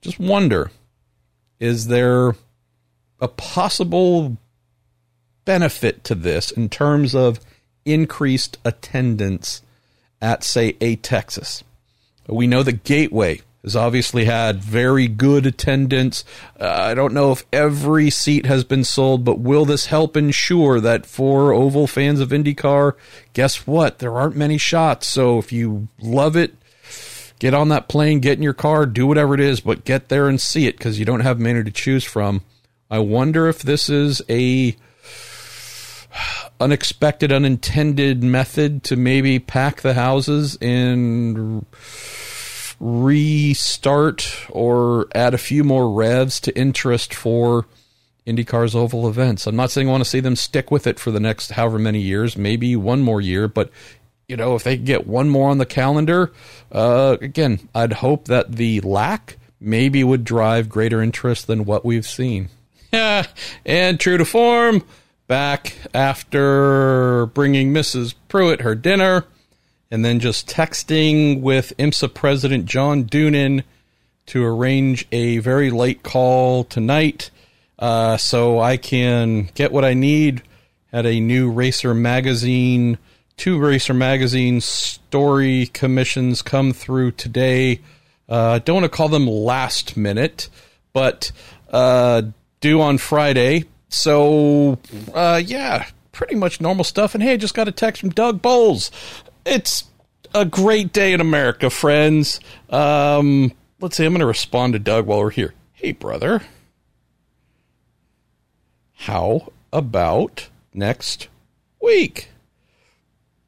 just wonder is there a possible benefit to this in terms of increased attendance at, say, a Texas? We know the Gateway has obviously had very good attendance. Uh, I don't know if every seat has been sold, but will this help ensure that for Oval fans of IndyCar, guess what? There aren't many shots. So if you love it, get on that plane, get in your car, do whatever it is, but get there and see it because you don't have many to choose from. I wonder if this is a unexpected, unintended method to maybe pack the houses and restart or add a few more revs to interest for IndyCar's oval events. I'm not saying I want to see them stick with it for the next however many years, maybe one more year, but you know, if they get one more on the calendar, uh, again, I'd hope that the lack maybe would drive greater interest than what we've seen. Yeah, and true to form, back after bringing Mrs. Pruett her dinner and then just texting with IMSA President John Doonan to arrange a very late call tonight uh, so I can get what I need. Had a new Racer Magazine, two Racer Magazine story commissions come through today. Uh, don't want to call them last minute, but uh, due on Friday. So, uh, yeah, pretty much normal stuff. And hey, I just got a text from Doug Boles it's a great day in America, friends. Um, let's see, I'm going to respond to Doug while we're here. Hey, brother. How about next week?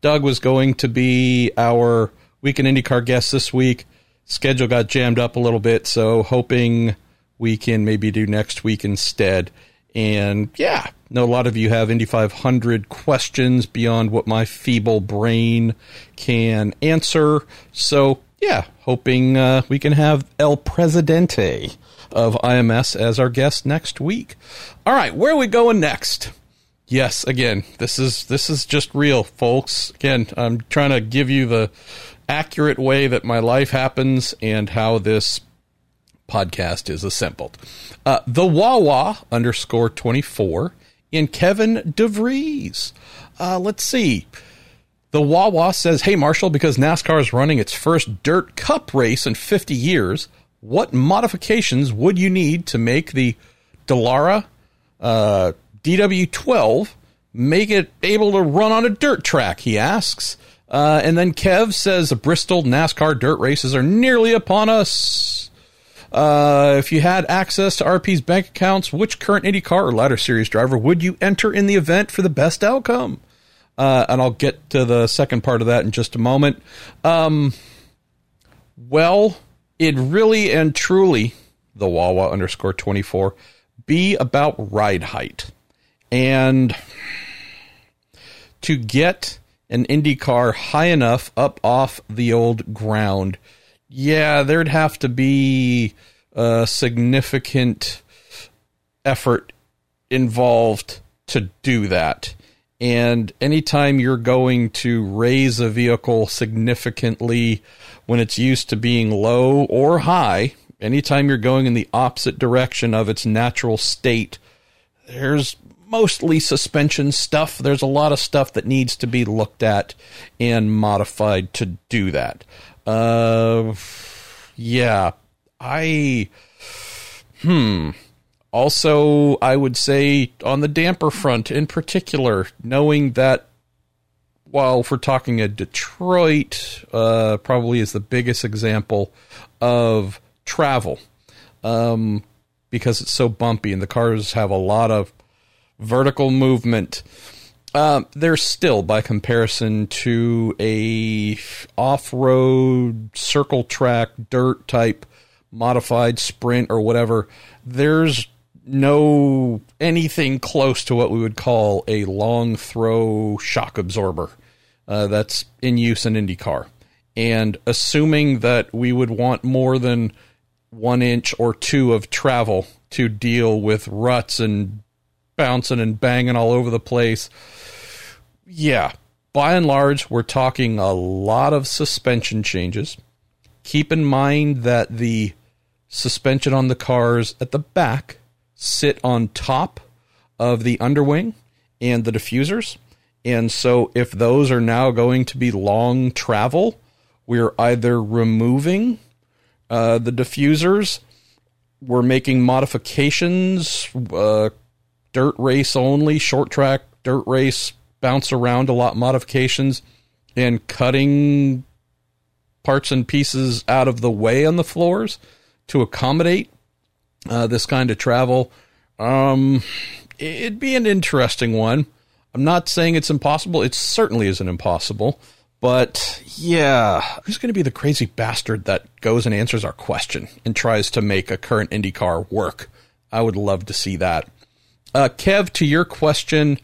Doug was going to be our Week in IndyCar guest this week. Schedule got jammed up a little bit, so hoping we can maybe do next week instead. And yeah, know a lot of you have Indy 500 questions beyond what my feeble brain can answer. So yeah, hoping uh, we can have El Presidente of IMS as our guest next week. All right, where are we going next? Yes, again, this is this is just real, folks. Again, I'm trying to give you the accurate way that my life happens and how this podcast is assembled. Uh, the Wawa underscore 24 in Kevin DeVries. Uh, let's see. The Wawa says, Hey, Marshall, because NASCAR is running its first dirt cup race in 50 years, what modifications would you need to make the Dallara uh, DW12 make it able to run on a dirt track? He asks. Uh, and then Kev says the Bristol NASCAR dirt races are nearly upon us. Uh, if you had access to RP's bank accounts, which current IndyCar or Ladder Series driver would you enter in the event for the best outcome? Uh, and I'll get to the second part of that in just a moment. Um, well, it really and truly, the Wawa underscore 24, be about ride height. And to get an Indy car high enough up off the old ground, yeah, there'd have to be a significant effort involved to do that. And anytime you're going to raise a vehicle significantly when it's used to being low or high, anytime you're going in the opposite direction of its natural state, there's mostly suspension stuff. There's a lot of stuff that needs to be looked at and modified to do that. Uh, yeah, I, hmm, also, I would say on the damper front in particular, knowing that while if we're talking a Detroit, uh, probably is the biggest example of travel um, because it's so bumpy and the cars have a lot of vertical movement. Uh, they're still, by comparison to a off-road circle track dirt type modified sprint or whatever, there's no anything close to what we would call a long throw shock absorber uh, that's in use in IndyCar. And assuming that we would want more than one inch or two of travel to deal with ruts and bouncing and banging all over the place, yeah, by and large, we're talking a lot of suspension changes. Keep in mind that the suspension on the cars at the back sit on top of the underwing and the diffusers. And so if those are now going to be long travel, we're either removing uh, the diffusers, we're making modifications, uh, dirt race only, short track, dirt race, bounce around a lot modifications, and cutting parts and pieces out of the way on the floors to accommodate uh, this kind of travel. Um, it'd be an interesting one. I'm not saying it's impossible. It certainly isn't impossible. But yeah, who's going to be the crazy bastard that goes and answers our question and tries to make a current IndyCar work? I would love to see that. Uh, Kev, to your question,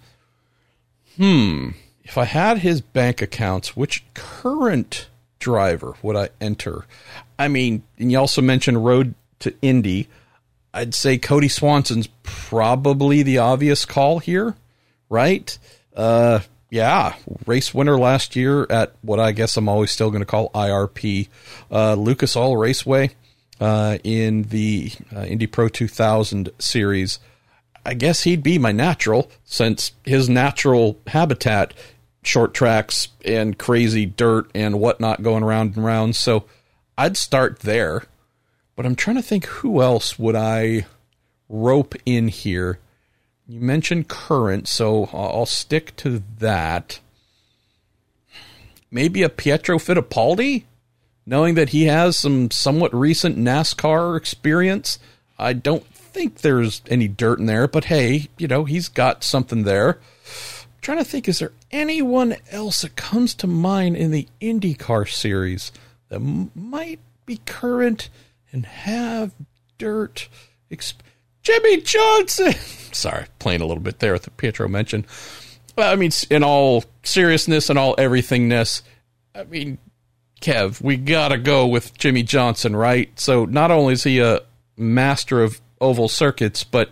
hmm, if I had his bank accounts, which current driver would I enter? I mean, and you also mentioned Road to Indy. I'd say Kody Swanson's probably the obvious call here, right? Uh, yeah, race winner last year at what I guess I'm always still going to call IRP, uh, Lucas Oil Raceway uh, in the uh, Indy Pro 2000 series. I guess he'd be my natural since his natural habitat, short tracks and crazy dirt and whatnot going around and around. So I'd start there. But I'm trying to think who else would I rope in here. You mentioned current, so I'll stick to that. Maybe a Pietro Fittipaldi, knowing that he has some somewhat recent NASCAR experience. I don't think there's any dirt in there, but hey, you know, he's got something there. I'm trying to think, is there anyone else that comes to mind in the IndyCar series that might be current? and have dirt. Exp- Jimmie Johnson. Sorry, playing a little bit there with the Pietro mention. Well, I mean, in all seriousness and all everythingness, I mean, Kev, we gotta go with Jimmie Johnson, right? So not only is he a master of oval circuits, but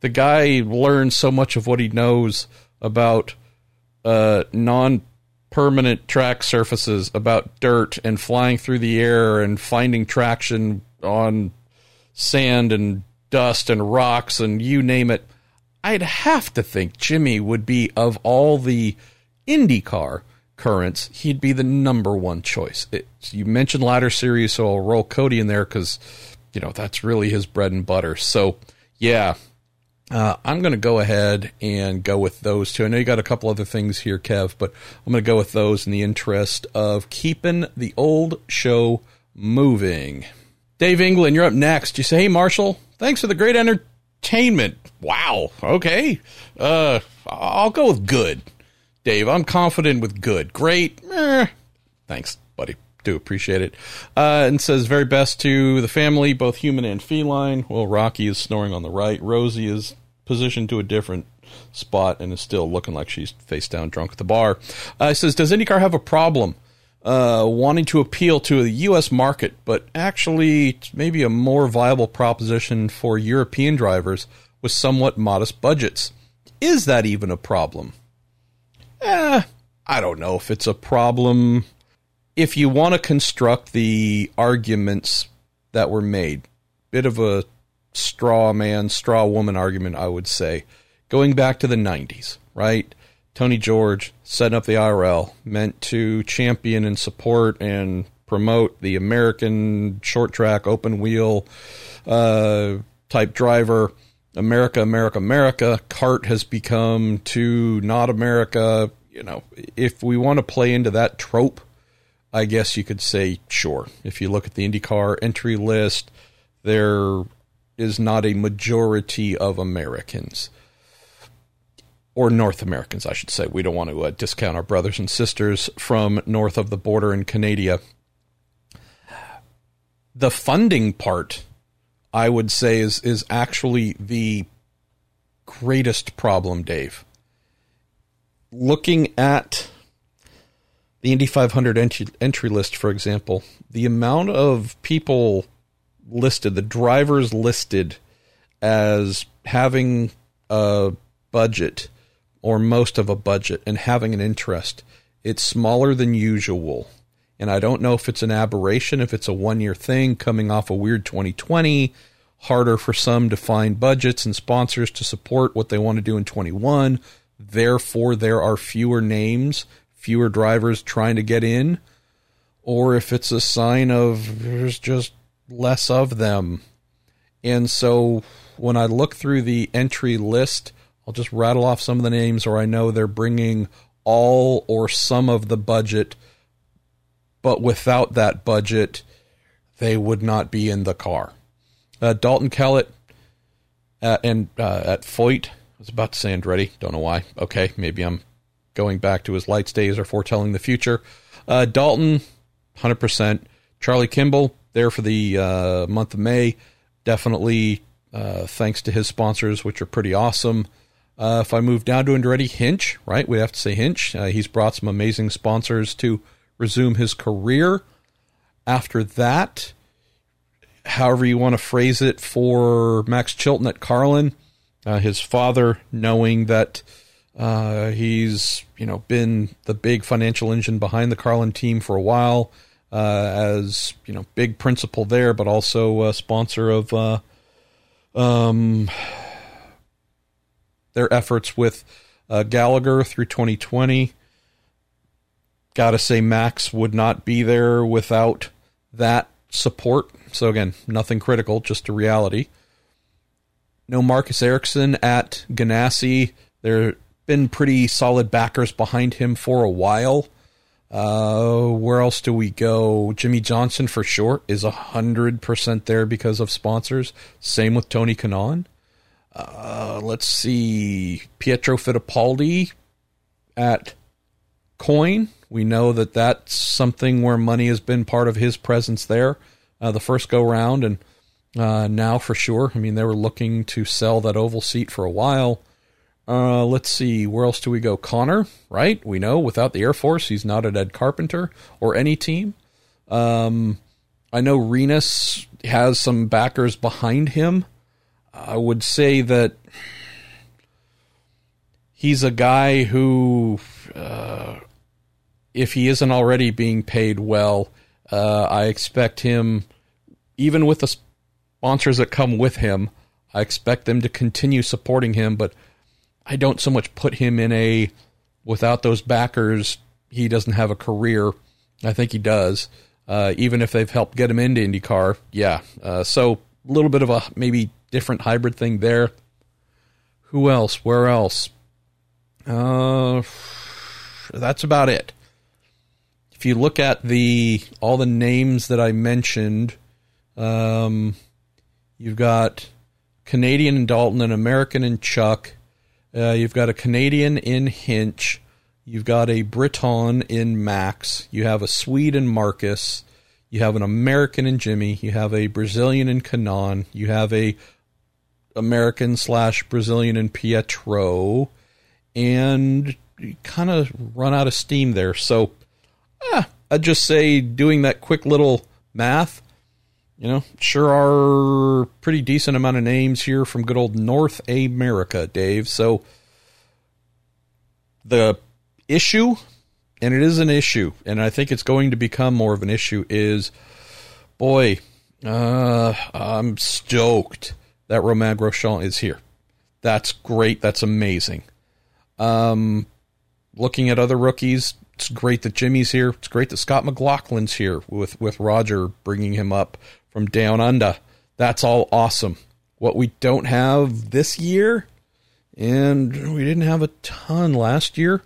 the guy learns so much of what he knows about uh, non permanent track surfaces, about dirt and flying through the air and finding traction on sand and dust and rocks and you name it, I'd have to think Jimmie would be of all the IndyCar currents, he'd be the number one choice. It, you mentioned ladder series, so I'll roll Kody in there because you know that's really his bread and butter. So yeah, uh, I'm going to go ahead and go with those two. I know you got a couple other things here, Kev, but I'm going to go with those in the interest of keeping the old show moving. Dave England, you're up next. You say, hey, Marshall, thanks for the great entertainment. Wow. Okay. Uh, I'll go with good. Dave, I'm confident with good. Great. Eh. Thanks. Do appreciate it. Uh, and says, very best to the family, both human and feline. Well, Rocky is snoring on the right. Rosie is positioned to a different spot and is still looking like she's face down drunk at the bar. Uh, says, does IndyCar have a problem uh, wanting to appeal to the U.S. market, but actually maybe a more viable proposition for European drivers with somewhat modest budgets? Is that even a problem? Eh, I don't know if it's a problem. If you want to construct the arguments that were made, bit of a straw man, straw woman argument, I would say, going back to the 90s, right? Tony George setting up the IRL meant to champion and support and promote the American short track open wheel uh, type driver. America, America, America. CART has become to not America. You know, if we want to play into that trope, I guess you could say sure. If you look at the IndyCar entry list, there is not a majority of Americans or North Americans, I should say. We don't want to uh, discount our brothers and sisters from north of the border in Canada. The funding part, I would say, is is actually the greatest problem, Dave. Looking at the Indy 500 entry, entry list, for example, the amount of people listed, the drivers listed as having a budget or most of a budget and having an interest, it's smaller than usual. And I don't know if it's an aberration, if it's a one year thing coming off a weird 2020, harder for some to find budgets and sponsors to support what they want to do in 21. Therefore, there are fewer names, fewer drivers trying to get in, or if it's a sign of there's just less of them. And so when I look through the entry list, I'll just rattle off some of the names, or I know they're bringing all or some of the budget, but without that budget, they would not be in the car. Uh, Dalton Kellett uh, and uh, at Foyt, I was about to say Andretti, don't know why. Okay, maybe I'm going back to his lights days or foretelling the future. Uh, Dalton, 100%. Charlie Kimball, there for the uh, month of May. Definitely uh, thanks to his sponsors, which are pretty awesome. Uh, if I move down to Andretti Hinch, right, we have to say Hinch. Uh, he's brought some amazing sponsors to resume his career. After that, however you want to phrase it, for Max Chilton at Carlin, uh, his father knowing that uh, he's you know been the big financial engine behind the Carlin team for a while, uh, as you know, big principal there, but also a sponsor of uh, um, their efforts with uh, Gallagher through 2020. Got to say, Max would not be there without that support. So, again, nothing critical, just a reality. No Marcus Ericsson at Ganassi. There been pretty solid backers behind him for a while. Uh, where else do we go? Jimmie Johnson for sure is hundred percent there because of sponsors. Same with Tony Kanaan. Uh, let's see, Pietro Fittipaldi at Coyne. We know that that's something where money has been part of his presence there. Uh, the first go round, and uh, now for sure. I mean, they were looking to sell that oval seat for a while. Uh, let's see, where else do we go? Conor, right? We know without the Air Force, he's not at Ed Carpenter or any team. Um, I know Rinus has some backers behind him. I would say that he's a guy who, uh, if he isn't already being paid well, uh, I expect him, even with the sponsors that come with him, I expect them to continue supporting him, but I don't so much put him in a without those backers he doesn't have a career. I think he does. Uh, even if they've helped get him into IndyCar, yeah. Uh, so a little bit of a maybe different hybrid thing there. Who else? Where else? Uh, that's about it. If you look at the all the names that I mentioned, um, you've got Canadian and Dalton, an American and Chuck. Uh, you've got a Canadian in Hinch. You've got a Briton in Max. You have a Swede in Marcus. You have an American in Jimmie. You have a Brazilian in Kanaan. You have a American slash Brazilian in Pietro. And you kind of run out of steam there. So, ah, I'd just say doing that quick little math, you know, sure are pretty decent amount of names here from good old North America, Dave. So the issue, and it is an issue, and I think it's going to become more of an issue, is boy, uh, I'm stoked that Romain Grosjean is here. That's great. That's amazing. Um, looking at other rookies, it's great that Jimmie's here. It's great that Scott McLaughlin's here with, with Roger bringing him up from down under. That's all awesome. What we don't have this year, and we didn't have a ton last year,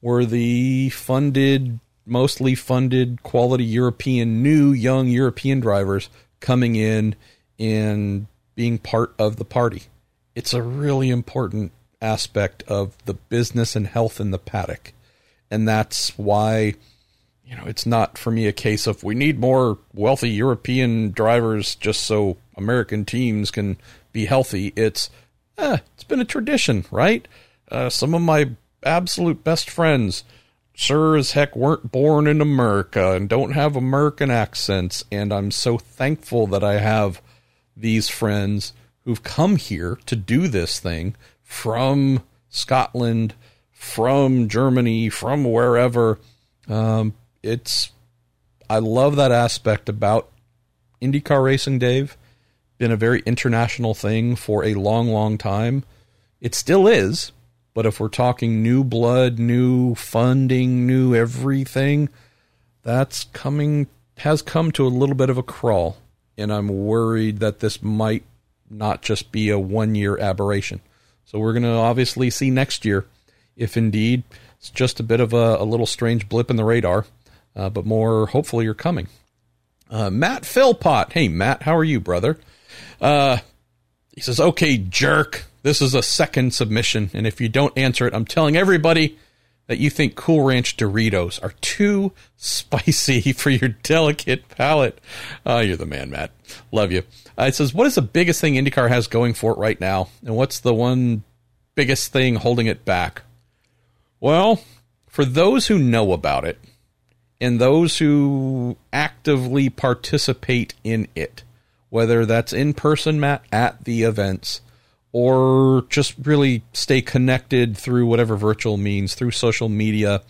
were the funded, mostly funded, quality European, new young European drivers coming in and being part of the party. It's a really important aspect of the business and health in the paddock. And that's why, you know, it's not for me a case of we need more wealthy European drivers just so American teams can be healthy. It's, eh, it's been a tradition, right? Uh, some of my absolute best friends sure as heck weren't born in America and don't have American accents. And I'm so thankful that I have these friends who've come here to do this thing from Scotland, from Germany, from wherever. Um, it's I love that aspect about IndyCar racing, Dave. Been a very international thing for a long, long time. It still is, but if we're talking new blood, new funding, new everything, that's coming has come to a little bit of a crawl, and I'm worried that this might not just be a one year aberration. So we're going to obviously see next year if indeed it's just a bit of a, a little strange blip in the radar, uh, but more hopefully you're coming. Uh, Matt Philpott. Hey, Matt, how are you, brother? Uh, he says, okay, jerk. This is a second submission, and if you don't answer it, I'm telling everybody that you think Cool Ranch Doritos are too spicy for your delicate palate. Oh, you're the man, Matt. Love you. Uh, it says, What is the biggest thing IndyCar has going for it right now? And what's the one biggest thing holding it back? Well, for those who know about it and those who actively participate in it, whether that's in person, Matt, at the events, or just really stay connected through whatever virtual means, through social media,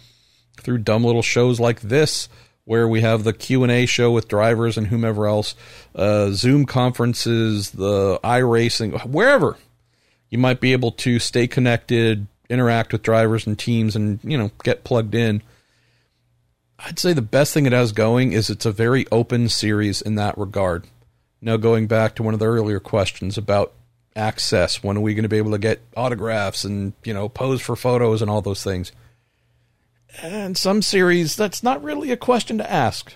through dumb little shows like this, where we have the Q&A show with drivers and whomever else, uh, Zoom conferences, the iRacing, wherever you might be able to stay connected, interact with drivers and teams and, you know, get plugged in. I'd say the best thing it has going is it's a very open series in that regard. Now, going back to one of the earlier questions about access? When are we going to be able to get autographs and, you know, pose for photos and all those things? And some series, that's not really a question to ask.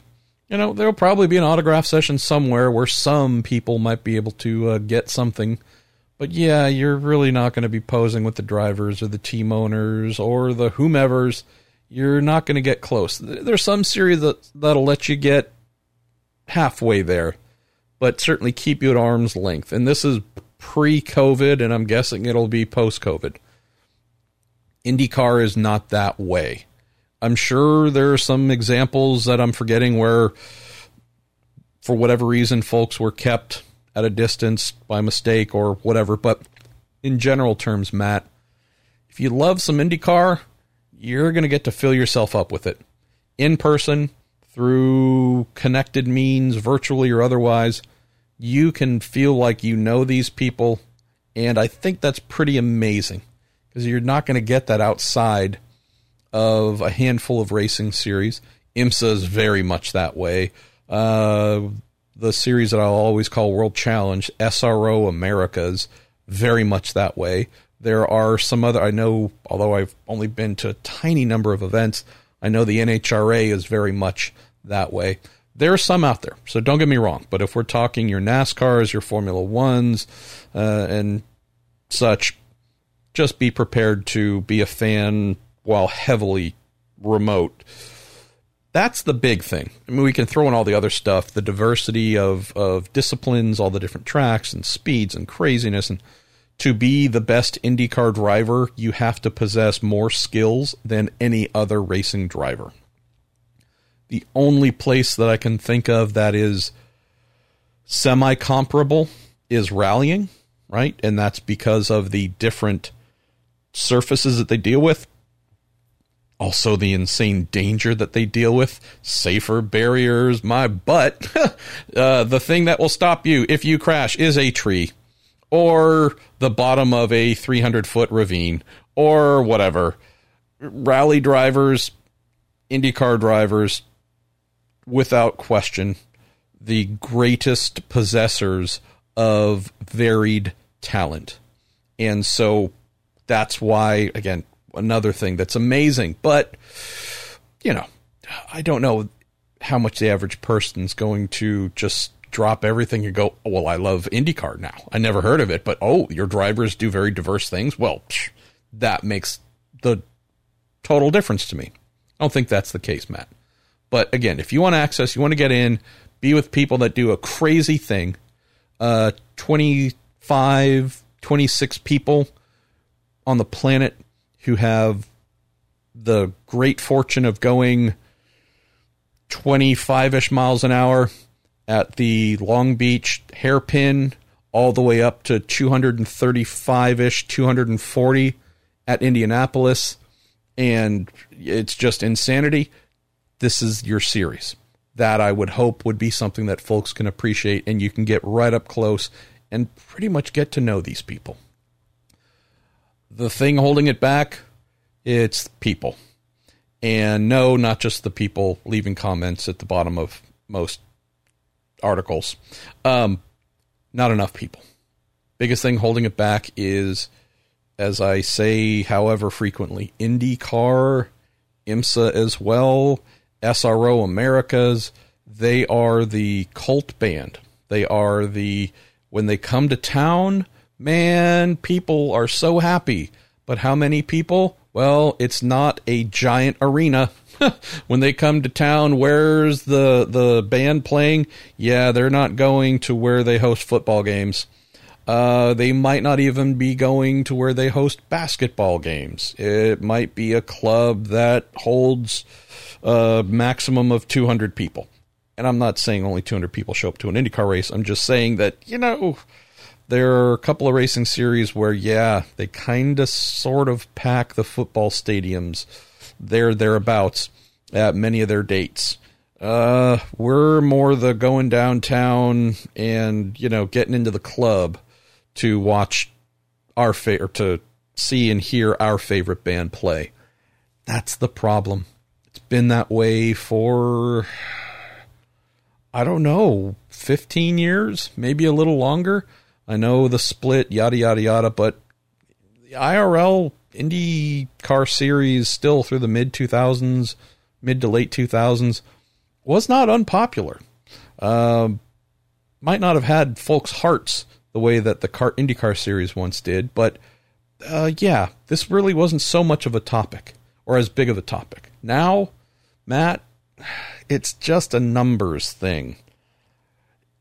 You know, there'll probably be an autograph session somewhere where some people might be able to uh, get something. But yeah, you're really not going to be posing with the drivers or the team owners or the whomevers. You're not going to get close. There's some series that, that'll let you get halfway there, but certainly keep you at arm's length. And this is pre COVID, and I'm guessing it'll be post COVID. IndyCar is not that way. I'm sure there are some examples that I'm forgetting where, for whatever reason, folks were kept at a distance by mistake or whatever. But in general terms, Matt, if you love some IndyCar, you're going to get to fill yourself up with it in person, through connected means, virtually or otherwise you can feel like you know these people. And I think that's pretty amazing because you're not going to get that outside of a handful of racing series. IMSA is very much that way. Uh, the series that I'll always call World Challenge, SRO Americas, very much that way. There are some other, I know, although I've only been to a tiny number of events, I know the NHRA is very much that way. There are some out there, so don't get me wrong. But if we're talking your NASCARs, your Formula Ones, uh, and such, just be prepared to be a fan while heavily remote. That's the big thing. I mean, we can throw in all the other stuff, the diversity of, of disciplines, all the different tracks and speeds and craziness. And to be the best IndyCar driver, you have to possess more skills than any other racing driver. The only place that I can think of that is semi comparable is rallying, right? And that's because of the different surfaces that they deal with also the insane danger that they deal with, safer barriers, my butt. uh, the thing that will stop you if you crash is a tree or the bottom of a 300 foot ravine or whatever. Rally drivers, IndyCar drivers, without question, the greatest possessors of varied talent. And so that's why, again, another thing that's amazing. But, you know, I don't know how much the average person's going to just drop everything and go, oh, well, I love IndyCar now. I never heard of it, but oh, your drivers do very diverse things. Well, psh, that makes the total difference to me. I don't think that's the case, Matt. But again, if you want access, you want to get in, be with people that do a crazy thing, uh, 25, 26 people on the planet who have the great fortune of going 25 ish miles an hour at the Long Beach hairpin, all the way up to 235 ish, 240 at Indianapolis. And it's just insanity. This is your series. That I would hope would be something that folks can appreciate and you can get right up close and pretty much get to know these people the thing holding it back, it's people. And no, not just the people leaving comments at the bottom of most articles. Um, not enough people. Biggest thing holding it back is, as I say, however frequently, IndyCar, IMSA as well, SRO Americas, they are the cult band. They are the, when they come to town, man, people are so happy. But how many people? Well, it's not a giant arena. when they come to town, where's the the band playing? Yeah, they're not going to where they host football games. Uh, they might not even be going to where they host basketball games. It might be a club that holds a maximum of 200 people. And I'm not saying only 200 people show up to an IndyCar race. I'm just saying that, you know, there are a couple of racing series where, yeah, they kind of sort of pack the football stadiums there, thereabouts at many of their dates. Uh, we're more the going downtown and, you know, getting into the club to watch our favorite, to see and hear our favorite band play. That's the problem. It's been that way for, I don't know, 15 years, maybe a little longer. I know the split, yada yada yada, but the IRL Indy CART series still through the mid 2000s, mid to late 2000s was not unpopular. Uh, might not have had folks' hearts the way that the car IndyCar series once did, but uh, yeah, this really wasn't so much of a topic or as big of a topic. Now, Matt, it's just a numbers thing.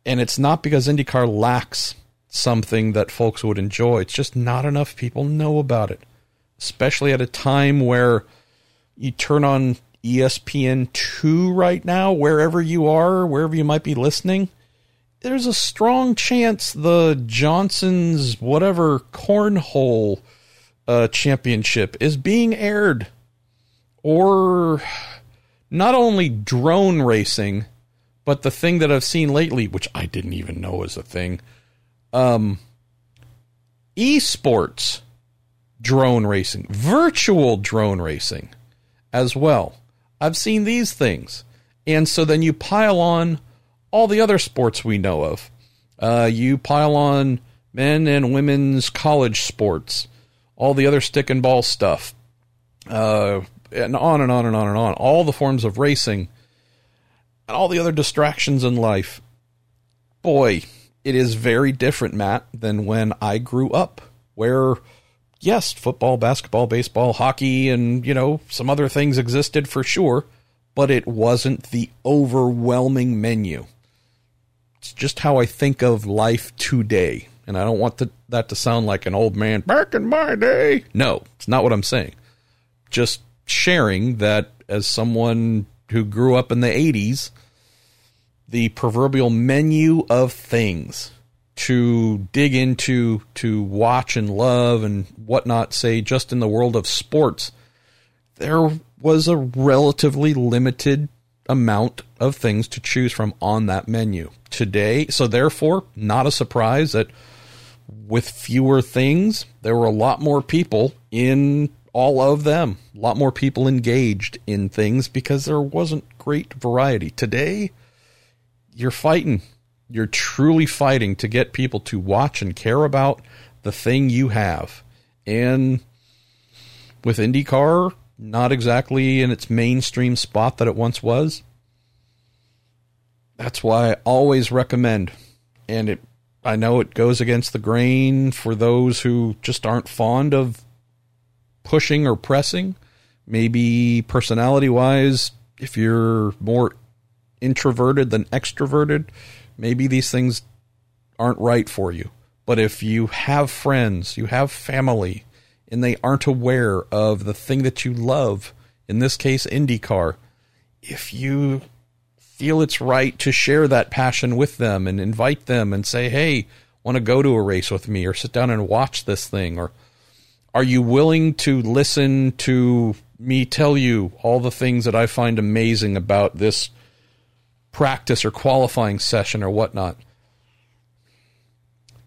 And it's not because IndyCar lacks something that folks would enjoy. It's just not enough people know about it, especially at a time where you turn on ESPN2 right now, wherever you are, wherever you might be listening. There's a strong chance the Johnson's whatever cornhole uh, championship is being aired. Or not only drone racing, but the thing that I've seen lately, which I didn't even know was a thing, um, esports drone racing, virtual drone racing. as well. I've seen these things. And so then you pile on all the other sports we know of. Uh, you pile on men and women's college sports, all the other stick and ball stuff, uh, and on and on and on and on. All the forms of racing and all the other distractions in life. Boy, it is very different, Matt, than when I grew up, where yes, football, basketball, baseball, hockey, and, you know, some other things existed for sure, but it wasn't the overwhelming menu. It's just how I think of life today. And I don't want to, that to sound like an old man back in my day. No, it's not what I'm saying. Just sharing that as someone who grew up in the 80s, the proverbial menu of things to dig into, to watch and love and whatnot, say, just in the world of sports, there was a relatively limited amount of things to choose from on that menu today. So, therefore, not a surprise that with fewer things, there were a lot more people in all of them, a lot more people engaged in things because there wasn't great variety. Today, you're fighting you're truly fighting to get people to watch and care about the thing you have. And with IndyCar, not exactly in its mainstream spot that it once was. That's why I always recommend, and it I know it goes against the grain for those who just aren't fond of pushing or pressing. Maybe personality wise, if you're more introverted than extroverted, Maybe these things aren't right for you. But if you have friends, you have family, and they aren't aware of the thing that you love, in this case, IndyCar, if you feel it's right to share that passion with them and invite them and say, hey, want to go to a race with me or sit down and watch this thing? Or are you willing to listen to me tell you all the things that I find amazing about this practice or qualifying session or whatnot.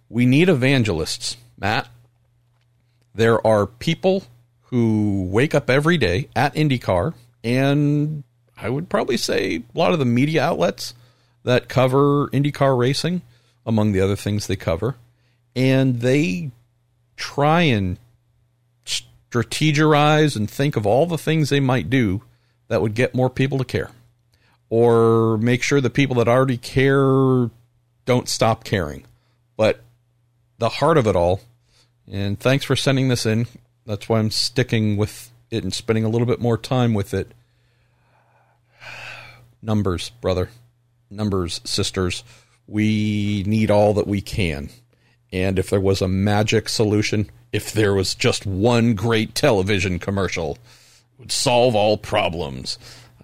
We need evangelists, Matt. There are people who wake up every day at IndyCar, and I would probably say a lot of the media outlets that cover IndyCar racing, among the other things they cover, and they try and strategize and think of all the things they might do that would get more people to care or make sure the people that already care don't stop caring. But the heart of it all, and thanks for sending this in. That's why I'm sticking with it and spending a little bit more time with it. Numbers, brother. Numbers, sisters. We need all that we can. And if there was a magic solution, if there was just one great television commercial, would solve all problems.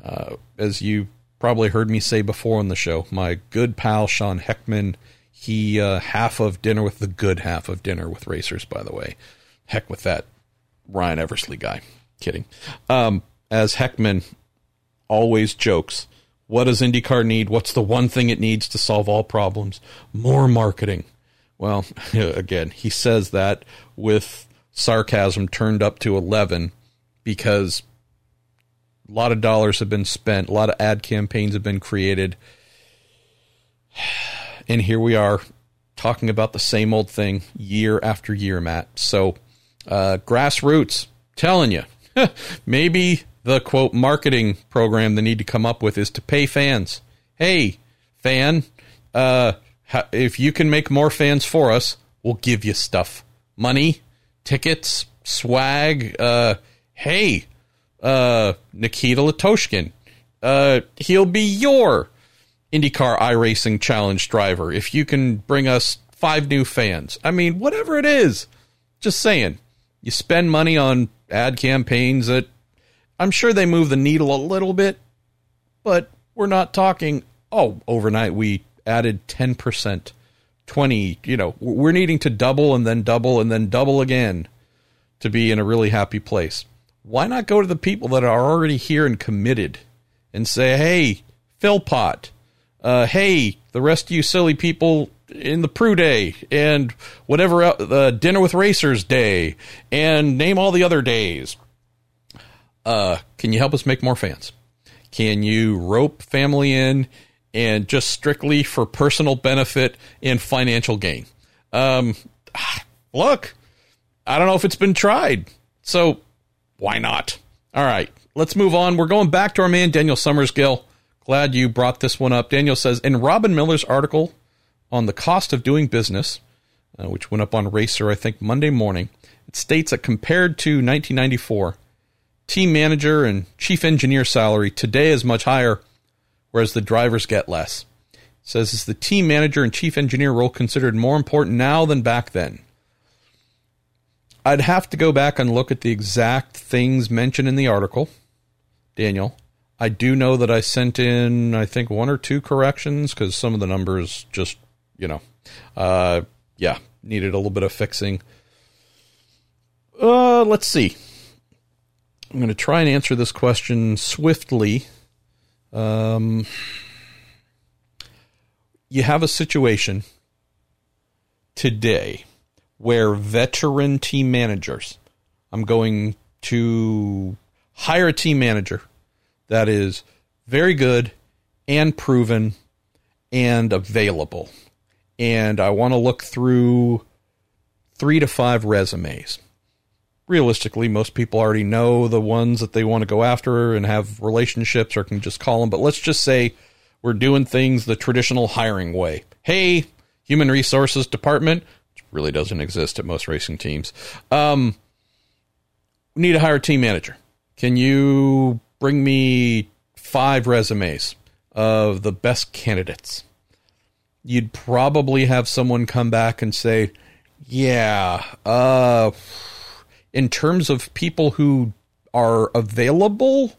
Uh, as you probably heard me say before on the show, my good pal Sean Heckman, he uh, half of dinner with the good half of dinner with racers, by the way. Heck with that Ryan Eversley guy. Kidding. Um, as Heckman always jokes, what does IndyCar need? What's the one thing it needs to solve all problems? More marketing. Well, again, he says that with sarcasm turned up to 11 because a lot of dollars have been spent, a lot of ad campaigns have been created. And here we are talking about the same old thing year after year, Matt. So, uh, grassroots, telling you, maybe the quote marketing program they need to come up with is to pay fans. Hey, fan, uh, if you can make more fans for us, we'll give you stuff, money, tickets, swag. Uh, hey, uh, Nikita Lastochkin. Uh, he'll be your IndyCar iRacing Challenge driver if you can bring us five new fans. I mean, whatever it is. Just saying. You spend money on ad campaigns that I'm sure they move the needle a little bit, but we're not talking, oh, overnight we added 10%, 20, you know, we're needing to double and then double and then double again to be in a really happy place why not go to the people that are already here and committed and say, hey, Philpot, uh, hey, the rest of you silly people in the Prue Day and whatever the Dinner with Racers Day and name all the other days. Uh, can you help us make more fans? Can you rope family in and just strictly for personal benefit and financial gain? Um, look, I don't know if it's been tried. So why not? All right, let's move on. We're going back to our man, Daniel Summersgill. Glad you brought this one up. Daniel says in Robin Miller's article on the cost of doing business, uh, which went up on Racer, I think, Monday morning, it states that compared to 1994, team manager and chief engineer salary today is much higher, whereas the drivers get less. Says is the team manager and chief engineer role considered more important now than back then. I'd have to go back and look at the exact things mentioned in the article, Daniel. I do know that I sent in, I think, one or two corrections because some of the numbers just, you know, uh, yeah, needed a little bit of fixing. Uh, let's see. I'm going to try and answer this question swiftly. Um, you have a situation today where veteran team managers, I'm going to hire a team manager that is very good and proven and available. And I want to look through three to five resumes realistically, most people already know the ones that they want to go after and have relationships or can just call them. But let's just say we're doing things the traditional hiring way. Hey, human resources department, really doesn't exist at most racing teams. Um, we need to hire a team manager. Can you bring me five resumes of the best candidates? You'd probably have someone come back and say, yeah, uh, in terms of people who are available,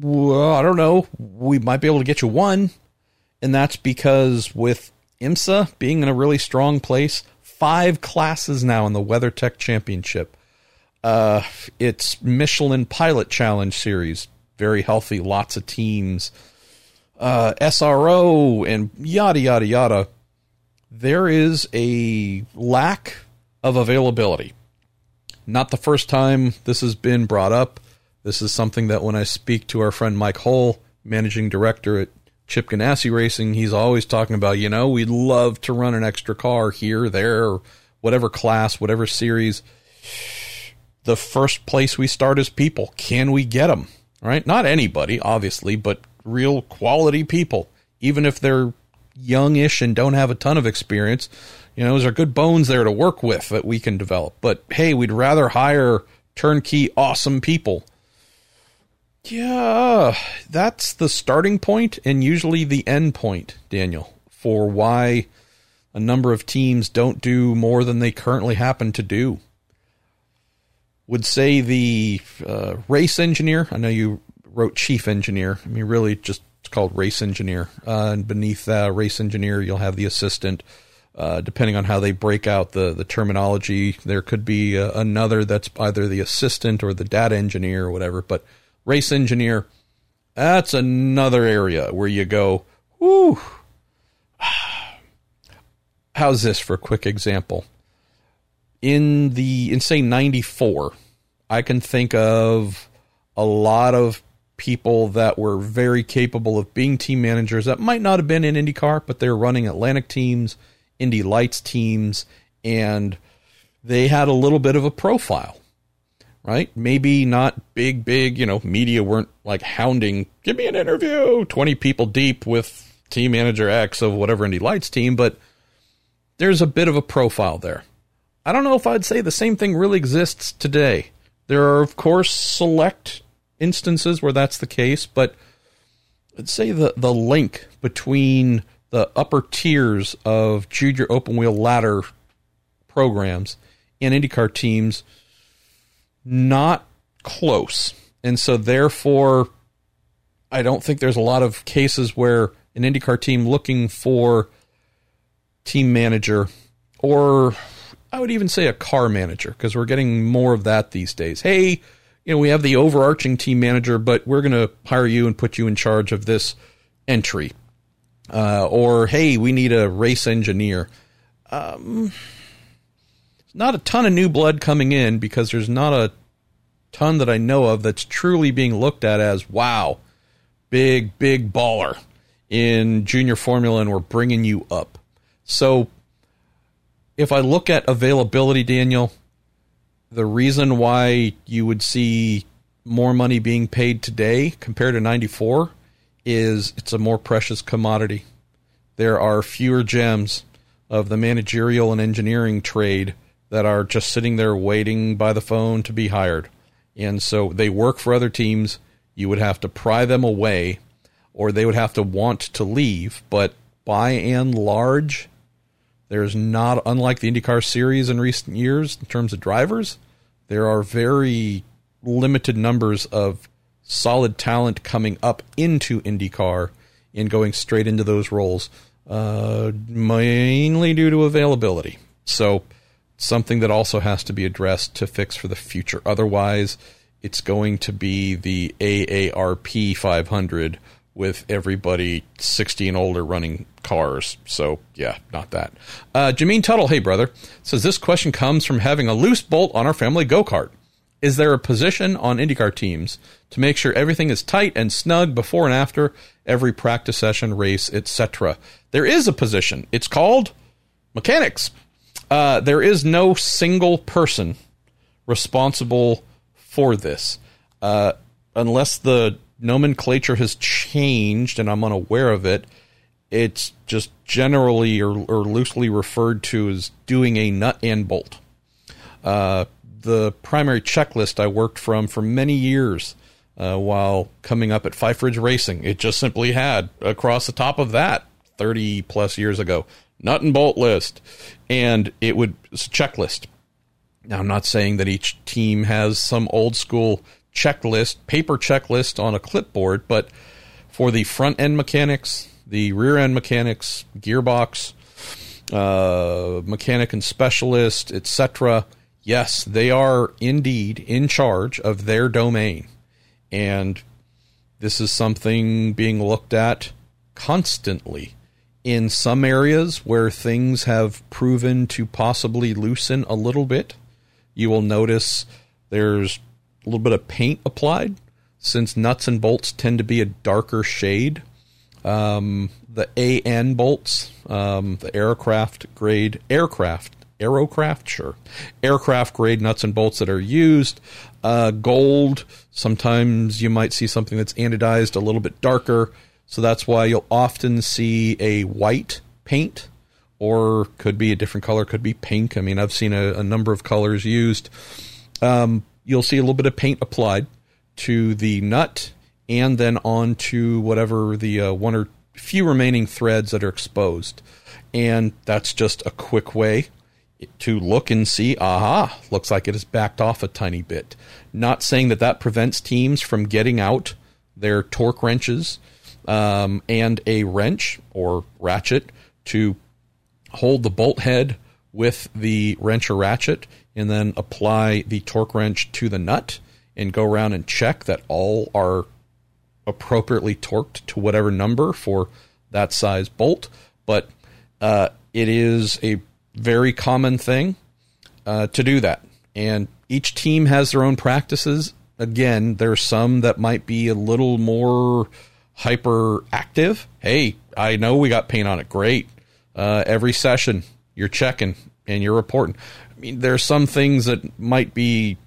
well, I don't know. We might be able to get you one. And that's because with IMSA being in a really strong place, five classes now in the WeatherTech Championship. Uh, it's Michelin Pilot Challenge Series, very healthy, lots of teams. Uh, SRO and yada, yada, yada. There is a lack of availability not the first time this has been brought up. This is something that when I speak to our friend Mike Hull, managing director at Chip Ganassi Racing, he's always talking about, you know, we'd love to run an extra car here, there, whatever class, whatever series. The first place we start is people. Can we get them? Right? Not anybody, obviously, but real quality people. Even if they're youngish and don't have a ton of experience, you know, is there good bones there to work with that we can develop? But hey, we'd rather hire turnkey, awesome people. Yeah, that's the starting point and usually the end point, Daniel, for why a number of teams don't do more than they currently happen to do. Would say the uh, race engineer, I know you wrote chief engineer. I mean, really just it's called race engineer. Uh, and beneath that race engineer, you'll have the assistant uh, depending on how they break out the, the terminology, there could be uh, another that's either the assistant or the data engineer or whatever. But race engineer, that's another area where you go. How's this for a quick example? In the, in say 94, I can think of a lot of people that were very capable of being team managers that might not have been in IndyCar, but they're running Atlantic teams Indy Lights teams, and they had a little bit of a profile, right? Maybe not big, big, you know, media weren't like hounding, give me an interview, 20 people deep with team manager X of whatever Indy Lights team, but there's a bit of a profile there. I don't know if I'd say the same thing really exists today. There are, of course, select instances where that's the case, but let's say the, the link between the upper tiers of junior open wheel ladder programs and IndyCar teams not close. And so therefore I don't think there's a lot of cases where an IndyCar team looking for team manager or I would even say a car manager because we're getting more of that these days. Hey, you know, we have the overarching team manager, but we're going to hire you and put you in charge of this entry uh, or hey, we need a race engineer. Um, not a ton of new blood coming in because there's not a ton that I know of that's truly being looked at as wow, big, big baller in junior formula, and we're bringing you up. So if I look at availability, Daniel, the reason why you would see more money being paid today compared to 94 is it's a more precious commodity. There are fewer gems of the managerial and engineering trade that are just sitting there waiting by the phone to be hired. And so they work for other teams. You would have to pry them away or they would have to want to leave. But by and large, there's not, unlike the IndyCar series in recent years in terms of drivers, there are very limited numbers of solid talent coming up into IndyCar and going straight into those roles, uh, mainly due to availability. So, something that also has to be addressed to fix for the future. Otherwise, it's going to be the AARP 500 with everybody 60 and older running cars. So, yeah, not that. Uh, Jameen Tuttle, hey brother, says this question comes from having a loose bolt on our family go kart. Is there a position on IndyCar teams to make sure everything is tight and snug before and after every practice session, race, etc.? There is a position. It's called mechanics. Uh, there is no single person responsible for this, uh, unless the nomenclature has changed and I'm unaware of it. It's just generally or, or loosely referred to as doing a nut and bolt. Uh, the primary checklist I worked from for many years uh, while coming up at Fife Ridge Racing, it just simply had across the top of that 30 plus years ago nut and bolt list, and it would it's a checklist. Now, I'm not saying that each team has some old school checklist, paper checklist on a clipboard, but for the front end mechanics, the rear end mechanics, gearbox, uh, mechanic and specialist, etc., yes, they are indeed in charge of their domain. And this is something being looked at constantly. In some areas where things have proven to possibly loosen a little bit, you will notice there's a little bit of paint applied since nuts and bolts tend to be a darker shade. Um, the AN bolts, um, the aircraft grade aircraft aerocraft, sure, aircraft grade nuts and bolts that are used. Uh, gold. Sometimes you might see something that's anodized a little bit darker, so that's why you'll often see a white paint, or could be a different color, could be pink. I mean, I've seen a, a number of colors used. Um, you'll see a little bit of paint applied to the nut and then onto whatever the uh, one or few remaining threads that are exposed. And that's just a quick way to look and see, aha, looks like it has backed off a tiny bit. Not saying that that prevents teams from getting out their torque wrenches um, and a wrench or ratchet to hold the bolt head with the wrench or ratchet and then apply the torque wrench to the nut and go around and check that all are appropriately torqued to whatever number for that size bolt. But uh, it is a very common thing uh, to do that. And each team has their own practices. Again, there are some that might be a little more hyper active. Hey, I know we got paint on it. Great. Uh, every session, you're checking and you're reporting. I mean, there's some things that might be,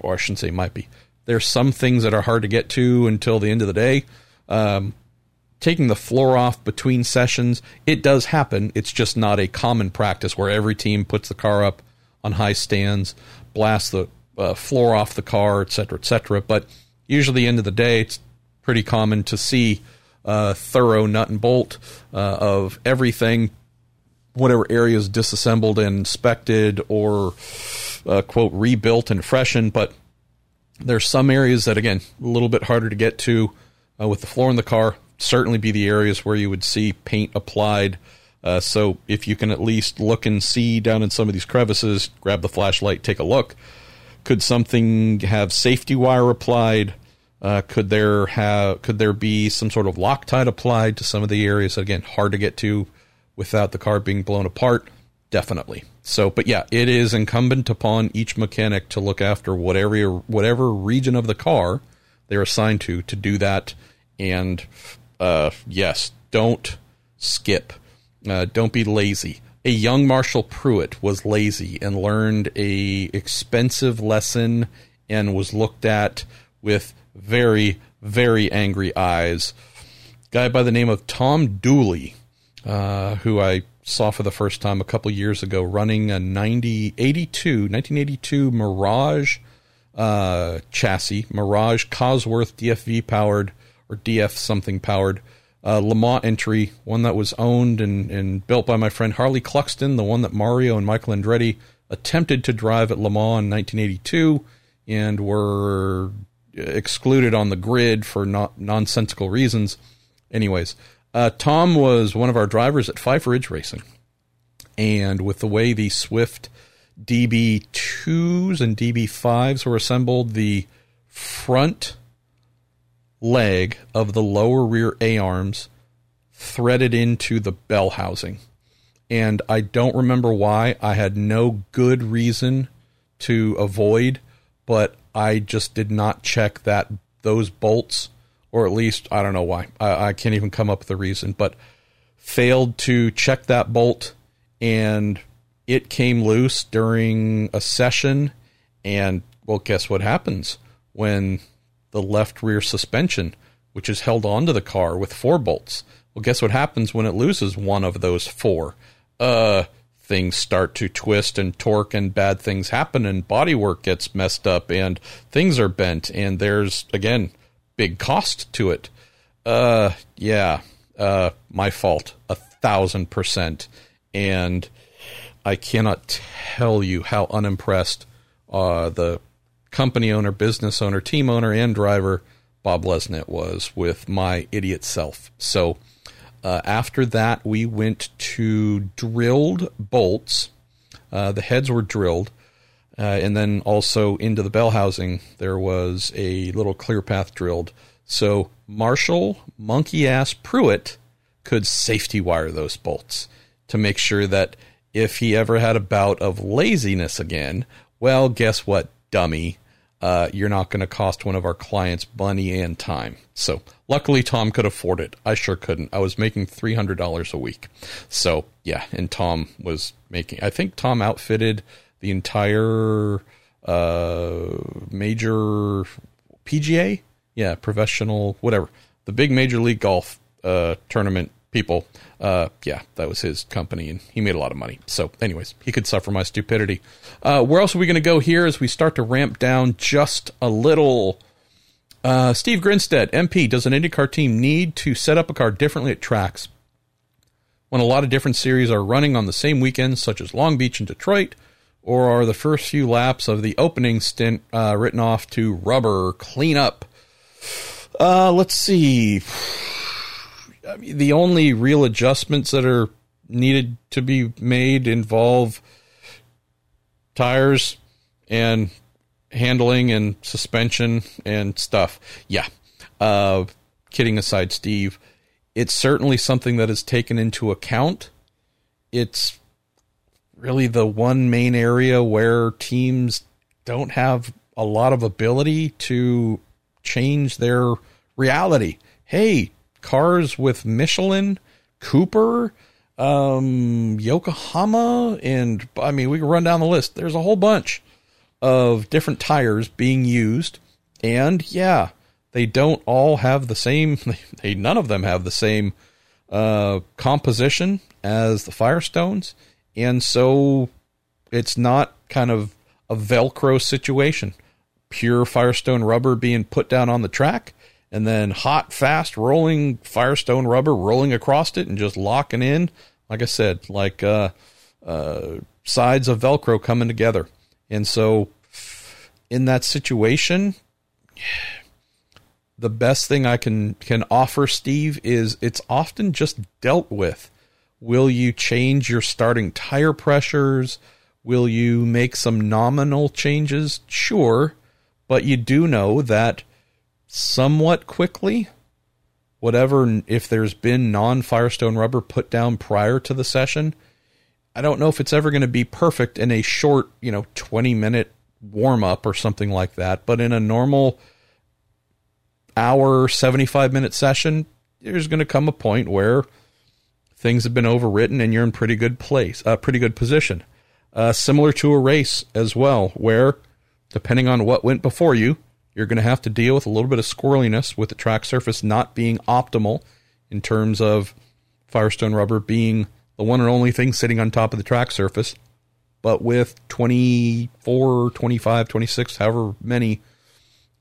or I shouldn't say might be. There's some things that are hard to get to until the end of the day. Um, taking the floor off between sessions, it does happen. It's just not a common practice where every team puts the car up on high stands, blasts the uh, floor off the car, etc., etc. But usually, the end of the day, it's pretty common to see uh, thorough nut and bolt uh, of everything, whatever area is disassembled and inspected or uh, quote rebuilt and freshened. But there's some areas that again a little bit harder to get to uh, with the floor in the car certainly be the areas where you would see paint applied. Uh, so if you can at least look and see down in some of these crevices, grab the flashlight, take a look. Could something have safety wire applied? Uh, could there have could there be some sort of Loctite applied to some of the areas? Again, hard to get to without the car being blown apart. Definitely. So, but yeah, it is incumbent upon each mechanic to look after whatever whatever region of the car they're assigned to to do that. And uh, yes, don't skip. Uh, don't be lazy. A young Marshall Pruett was lazy and learned a expensive lesson and was looked at with very very angry eyes. Guy by the name of Tom Dooley, uh, who I saw for the first time a couple years ago running a 90, 82, 1982 Mirage uh, chassis, Mirage Cosworth DFV powered or DF something powered uh, Le Mans entry, one that was owned and, and built by my friend Harley Cluxton, the one that Mario and Michael Andretti attempted to drive at Le Mans in 1982 and were excluded on the grid for not nonsensical reasons. Anyways, uh, Tom was one of our drivers at Five Ridge Racing, and with the way the Swift DB2s and DB5s were assembled, the front leg of the lower rear A arms threaded into the bell housing. And I don't remember why. I had no good reason to avoid, but I just did not check that those bolts or at least I don't know why. I, I can't even come up with a reason, but failed to check that bolt and it came loose during a session and well guess what happens when the left rear suspension which is held onto the car with four bolts well guess what happens when it loses one of those four uh things start to twist and torque and bad things happen and bodywork gets messed up and things are bent and there's again big cost to it. Uh, yeah, uh, my fault, a thousand percent. And I cannot tell you how unimpressed uh, the company owner, business owner, team owner, and driver Bob Lesnet was with my idiot self. So uh, after that, we went to drilled bolts. Uh, the heads were drilled. Uh, and then also into the bell housing, there was a little clear path drilled. So Marshall Monkey Ass Pruett could safety wire those bolts to make sure that if he ever had a bout of laziness again, well, guess what, dummy? Uh, you're not going to cost one of our clients money and time. So luckily, Tom could afford it. I sure couldn't. I was making three hundred dollars a week. So yeah, and Tom was making. I think Tom outfitted the entire uh, major PGA, yeah, professional, whatever, the big major league golf uh, tournament people. Uh, yeah, that was his company, and he made a lot of money. So, anyways, he could suffer my stupidity. Uh, where else are we going to go here as we start to ramp down just a little? Uh, Steve Grinstead, MP, does an IndyCar team need to set up a car differently at tracks when a lot of different series are running on the same weekends, such as Long Beach and Detroit? or are the first few laps of the opening stint uh, written off to rubber cleanup? Uh, let's see. I mean, the only real adjustments that are needed to be made involve tires and handling and suspension and stuff. Yeah. Uh, kidding aside, Steve, it's certainly something that is taken into account. It's really the one main area where teams don't have a lot of ability to change their reality. Hey, cars with Michelin, Cooper, um, Yokohama, and I mean, we can run down the list. There's a whole bunch of different tires being used. And yeah, they don't all have the same, they, none of them have the same uh, composition as the Firestones. And so it's not kind of a Velcro situation. Pure Firestone rubber being put down on the track and then hot, fast rolling Firestone rubber rolling across it and just locking in. Like I said, like uh, uh, sides of Velcro coming together. And so in that situation, the best thing I can can offer Steve is it's often just dealt with. Will you change your starting tire pressures? Will you make some nominal changes? Sure, but you do know that somewhat quickly, whatever, if there's been non Firestone rubber put down prior to the session, I don't know if it's ever going to be perfect in a short, you know, 20 minute warm up or something like that. But in a normal hour, 75 minute session, there's going to come a point where things have been overwritten and you're in pretty good place, a uh, pretty good position. Uh, similar to a race as well, where depending on what went before you, you're going to have to deal with a little bit of squirreliness with the track surface not being optimal in terms of Firestone rubber being the one and only thing sitting on top of the track surface. But with 24, 25, 26, however many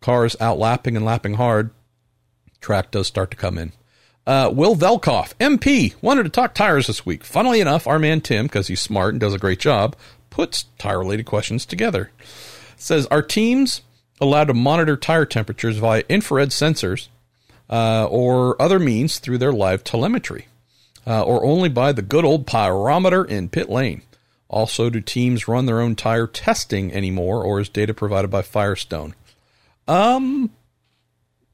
cars out lapping and lapping hard, track does start to come in. Uh, Will Velkoff, MP, wanted to talk tires this week. Funnily enough, our man Tim, because he's smart and does a great job, puts tire related questions together. Says, Are teams allowed to monitor tire temperatures via infrared sensors uh, or other means through their live telemetry, uh, or only by the good old pyrometer in pit lane? Also, do teams run their own tire testing anymore, or is data provided by Firestone? Um,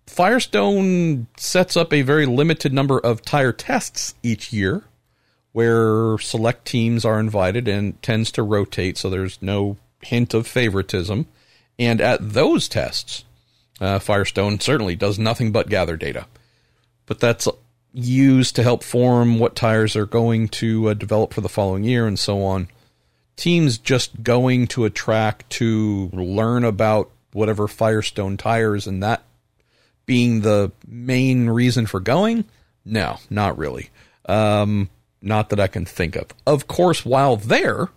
Firestone sets up a very limited number of tire tests each year where select teams are invited and tends to rotate, so there's no hint of favoritism. And at those tests, uh, Firestone certainly does nothing but gather data. But that's used to help form what tires are going to uh, develop for the following year and so on. Teams just going to a track to learn about whatever Firestone tires and that being the main reason for going? No, not really. Um, not that I can think of. Of course, while there,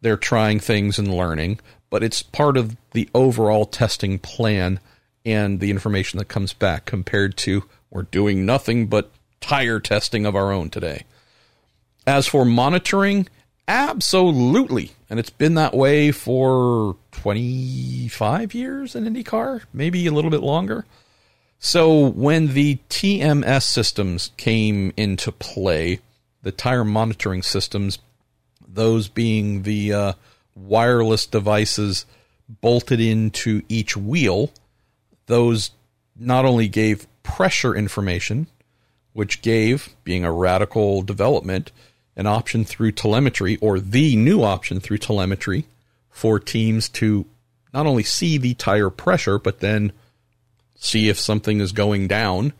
they're trying things and learning, but it's part of the overall testing plan and the information that comes back compared to we're doing nothing but tire testing of our own today. As for monitoring, absolutely. And it's been that way for 25 years in IndyCar, maybe a little bit longer. So when the TMS systems came into play, the tire monitoring systems, those being the uh, wireless devices bolted into each wheel, those not only gave pressure information, which gave, being a radical development, an option through telemetry or the new option through telemetry for teams to not only see the tire pressure, but then see if something is going down,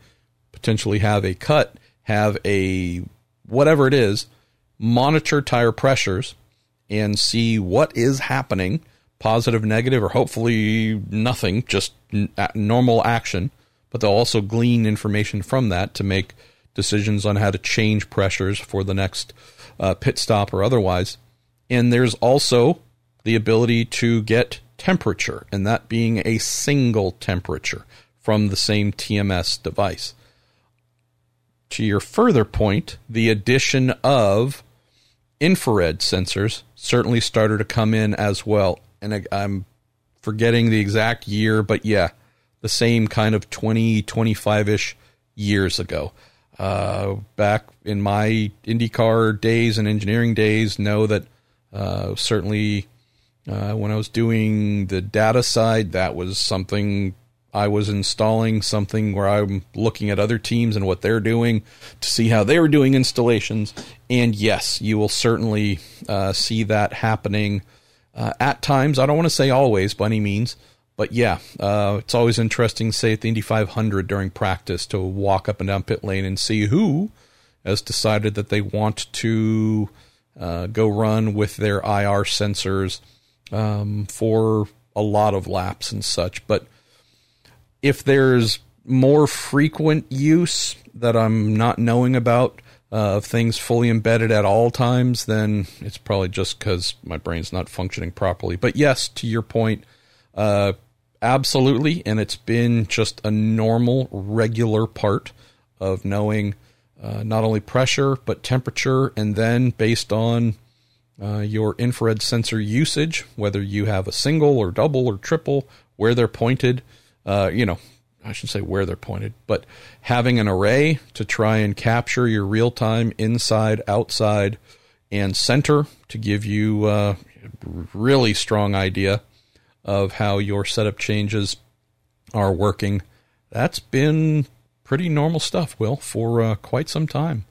potentially have a cut, have a whatever it is, monitor tire pressures and see what is happening, positive, negative, or hopefully nothing, just normal action. But they'll also glean information from that to make decisions on how to change pressures for the next uh, pit stop or otherwise. And there's also the ability to get temperature, and that being a single temperature from the same TMS device. To your further point, the addition of infrared sensors certainly started to come in as well. And I'm forgetting the exact year, but yeah, the same kind of 20, 25 ish years ago. Uh, back in my IndyCar days and engineering days, know that uh, certainly uh, when I was doing the data side, that was something I was installing something where I'm looking at other teams and what they're doing to see how they were doing installations. And yes, you will certainly uh, see that happening uh, at times. I don't want to say always by any means, but yeah, uh, it's always interesting, say at the Indy 500 during practice, to walk up and down pit lane and see who has decided that they want to uh, go run with their IR sensors um, for a lot of laps and such. But if there's more frequent use that I'm not knowing about uh, of things fully embedded at all times, then it's probably just because my brain's not functioning properly. But yes, to your point, uh, absolutely, and it's been just a normal, regular part of knowing uh, not only pressure but temperature, and then based on uh, your infrared sensor usage, whether you have a single or double or triple, where they're pointed uh, you know, I should say where they're pointed, but having an array to try and capture your real time inside, outside, and center to give you a really strong idea of how your setup changes are working. That's been pretty normal stuff, Will, for uh, quite some time.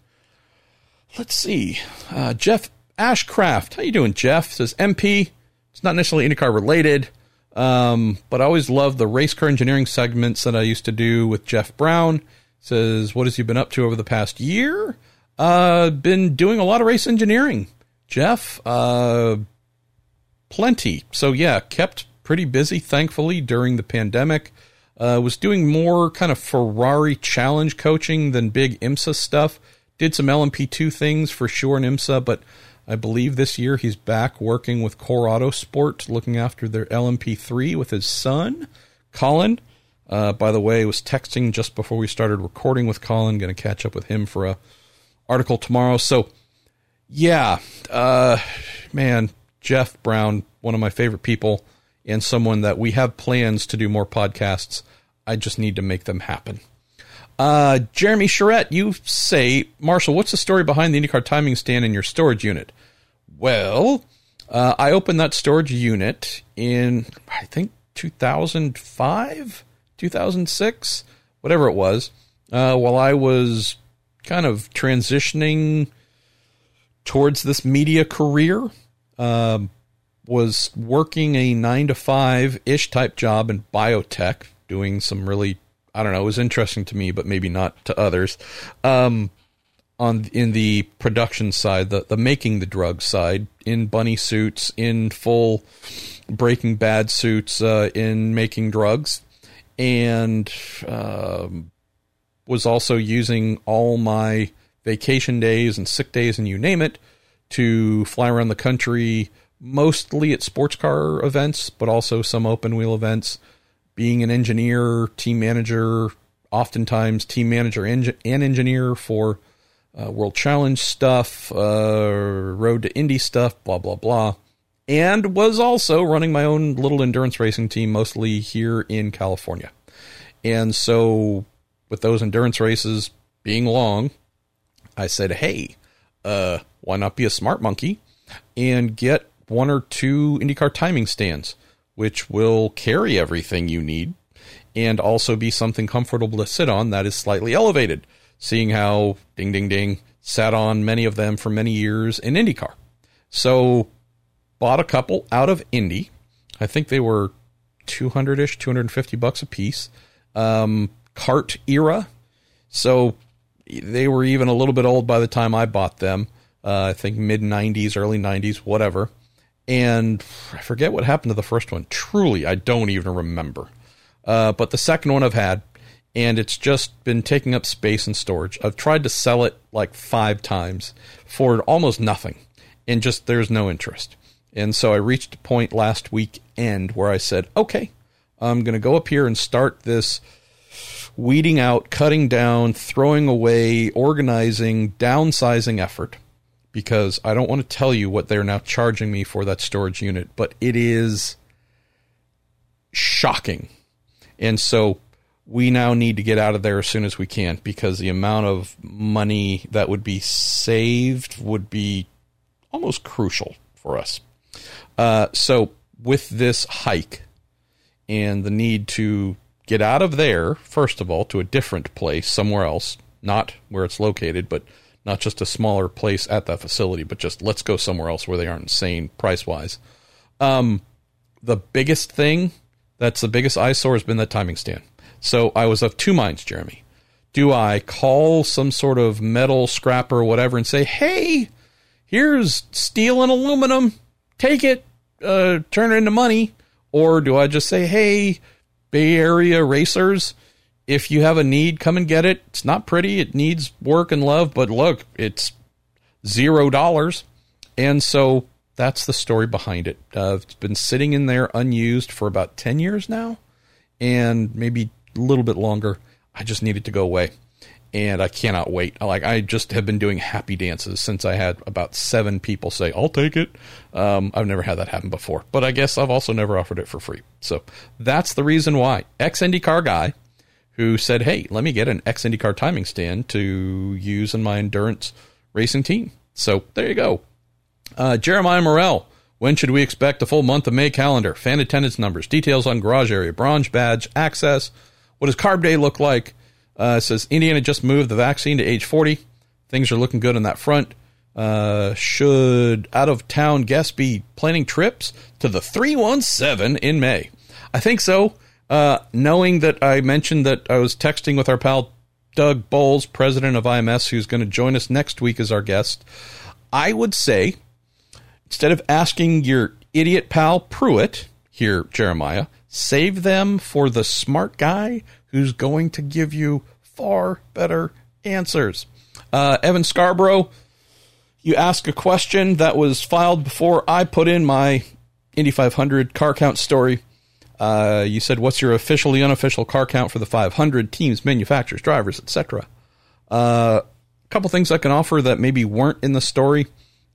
Let's see. Uh, Jeff Ashcraft, how you doing, Jeff? Says MP. It's not necessarily IndyCar related, um, but I always love the race car engineering segments that I used to do with Jeff Brown. Says, what has he been up to over the past year? Uh, been doing a lot of race engineering. Jeff, uh, plenty. So yeah, kept pretty busy, thankfully, during the pandemic. Uh, was doing more kind of Ferrari challenge coaching than big IMSA stuff. Did some LMP2 things for sure in IMSA, but I believe this year he's back working with Core Autosport, looking after their LMP3 with his son, Colin. Uh, by the way, was texting just before we started recording with Colin. Going to catch up with him for a article tomorrow. So, yeah, uh, man, Jeff Brown, one of my favorite people, and someone that we have plans to do more podcasts. I just need to make them happen. Uh, Jeremy Charette, you say, Marshall, what's the story behind the IndyCar timing stand in your storage unit? Well, uh, I opened that storage unit in, I think, 2005, 2006, whatever it was, uh, while I was kind of transitioning towards this media career. Um, was working a nine to five ish type job in biotech, doing some really I don't know, it was interesting to me, but maybe not to others. Um, on in the production side, the the making the drug side, in bunny suits, in full Breaking Bad suits, uh, in making drugs, and um, was also using all my vacation days and sick days and you name it to fly around the country, mostly at sports car events, but also some open wheel events being an engineer, team manager, oftentimes team manager and, engineer for uh, World Challenge stuff, uh, Road to Indy stuff, blah, blah, blah. And was also running my own little endurance racing team, mostly here in California. And so, with those endurance races being long, I said, hey, uh, why not be a smart monkey and get one or two IndyCar timing stands? which will carry everything you need and also be something comfortable to sit on that is slightly elevated, seeing how ding ding ding sat on many of them for many years in IndyCar. So bought a couple out of Indy. I think they were 200ish, 250 bucks a piece. Um, CART era. So they were even a little bit old by the time I bought them. Uh, I think mid 90s, early 90s, whatever and I forget what happened to the first one. Truly, I don't even remember. Uh, but the second one I've had, and it's just been taking up space and storage. I've tried to sell it like five times for almost nothing, and just there's no interest. And so I reached a point last week end where I said, okay, I'm going to go up here and start this weeding out, cutting down, throwing away, organizing, downsizing effort because I don't want to tell you what they're now charging me for that storage unit, but it is shocking. And so we now need to get out of there as soon as we can because the amount of money that would be saved would be almost crucial for us. Uh, so, with this hike and the need to get out of there, first of all, to a different place, somewhere else, not where it's located, but not just a smaller place at that facility, but just let's go somewhere else where they aren't insane price wise. Um, the biggest thing that's the biggest eyesore has been that timing stand. So I was of two minds, Jeremy. Do I call some sort of metal scrapper or whatever and say, hey, here's steel and aluminum, take it, uh, turn it into money? Or do I just say, hey, Bay Area racers, if you have a need, come and get it. It's not pretty. It needs work and love, but look, it's zero dollars. And so that's the story behind it. Uh, it's been sitting in there unused for about 10 years now, and maybe a little bit longer. I just need it to go away. And I cannot wait. Like I just have been doing happy dances since I had about seven people say, "I'll take it." Um, I've never had that happen before, but I guess I've also never offered it for free. So that's the reason why. Ex IndyCar guy, who said, Hey, let me get an X IndyCar timing stand to use in my endurance racing team. So there you go. Uh, Jeremiah Morel, when should we expect the full month of May calendar? Fan attendance numbers, details on garage area, bronze badge, access. What does Carb Day look like? Uh, says Indiana just moved the vaccine to age 40. Things are looking good on that front. Uh, should out of town guests be planning trips to the 317 in May? I think so. Uh, knowing that I mentioned that I was texting with our pal Doug Boles, president of IMS, who's going to join us next week as our guest, I would say instead of asking your idiot pal Pruett here, Jeremiah, save them for the smart guy who's going to give you far better answers. Uh, Evan Scarborough, you ask a question that was filed before I put in my Indy 500 car count story. Uh, you said, "What's your officially unofficial car count for the 500 teams, manufacturers, drivers, etc." Uh, a couple things I can offer that maybe weren't in the story,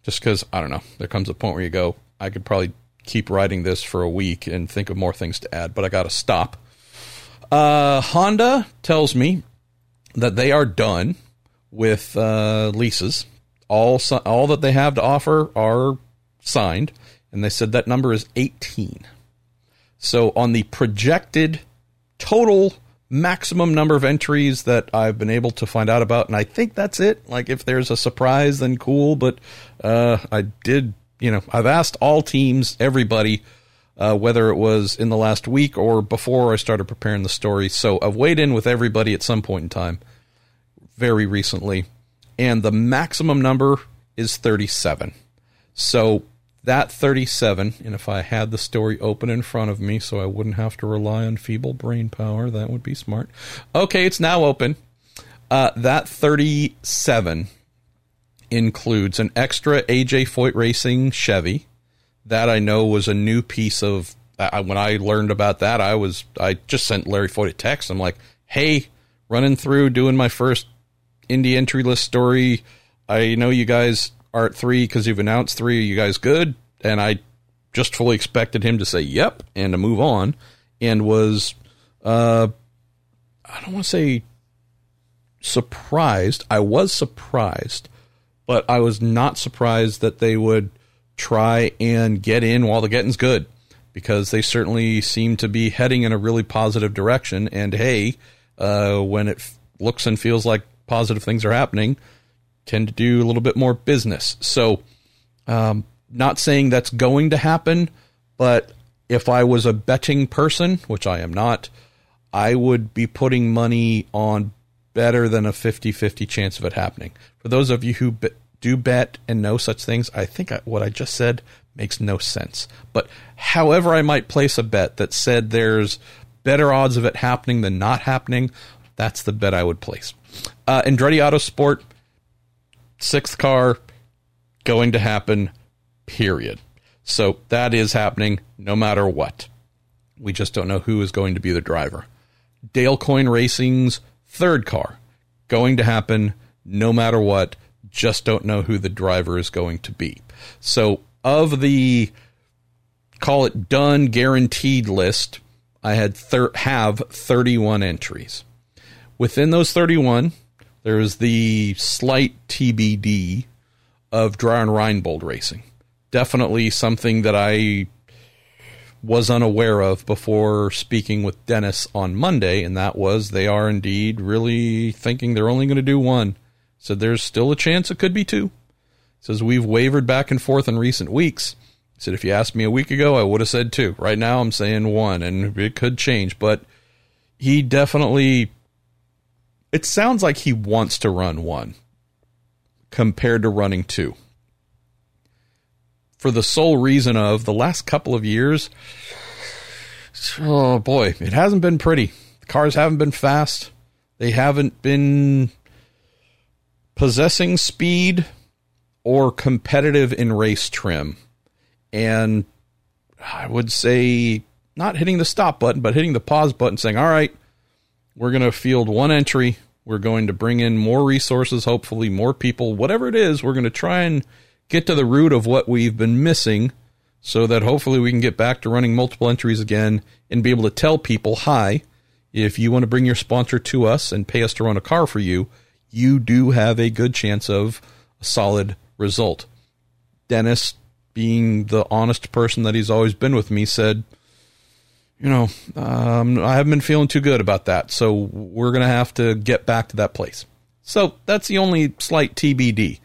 just because I don't know. There comes a point where you go, I could probably keep writing this for a week and think of more things to add, but I got to stop. Uh, Honda tells me that they are done with uh, leases. All all that they have to offer are signed, and they said that number is 18. So on the projected total maximum number of entries that I've been able to find out about, and I think that's it. Like if there's a surprise, then cool. But uh, I did, you know, I've asked all teams, everybody, uh, whether it was in the last week or before I started preparing the story. So I've weighed in with everybody at some point in time, very recently, and the maximum number is 37. So that 37, and if I had the story open in front of me so I wouldn't have to rely on feeble brain power, that would be smart. Okay, it's now open. Uh, that 37 includes an extra AJ Foyt Racing Chevy. That I know was a new piece of. Uh, when I learned about that, I was I just sent Larry Foyt a text. I'm like, "Hey, running through doing my first Indy entry list story. I know you guys Art 3 because you've announced 3. Are you guys good? And I just fully expected him to say yep and to move on and was, uh, I don't want to say surprised. I was surprised, but I was not surprised that they would try and get in while the getting's good because they certainly seem to be heading in a really positive direction. And hey, uh, when it f- looks and feels like positive things are happening, tend to do a little bit more business. So, um, not saying that's going to happen, but if I was a betting person, which I am not, I would be putting money on better than a 50 50 chance of it happening. For those of you who do bet and know such things, I think I, what I just said makes no sense. But however, I might place a bet that said there's better odds of it happening than not happening, that's the bet I would place. Uh, Andretti Autosport, sixth car going to happen, period. So that is happening no matter what. We just don't know who is going to be the driver. Dale Coyne Racing's third car going to happen no matter what. Just don't know who the driver is going to be. So, of the call it done guaranteed list, I had thir- have 31 entries. Within those 31, there's the slight TBD of Dreyer Reinbold racing. Definitely something that I was unaware of before speaking with Dennis on Monday, and that was they are indeed really thinking they're only going to do one. So there's still a chance it could be two. Says we've wavered back and forth in recent weeks. He said if you asked me a week ago, I would have said two. Right now, I'm saying one, and it could change. But he definitely it sounds like he wants to run one compared to running two. For the sole reason of the last couple of years, oh boy, it hasn't been pretty. The cars haven't been fast. They haven't been possessing speed or competitive in race trim. And I would say not hitting the stop button, but hitting the pause button saying, all right, we're going to field one entry. We're going to bring in more resources, hopefully, more people, whatever it is. We're going to try and get to the root of what we've been missing so that hopefully we can get back to running multiple entries again and be able to tell people hi, if you want to bring your sponsor to us and pay us to run a car for you, you do have a good chance of a solid result. Dennis, being the honest person that he's always been with me, said, you know, um, I haven't been feeling too good about that. So we're going to have to get back to that place. So that's the only slight TBD.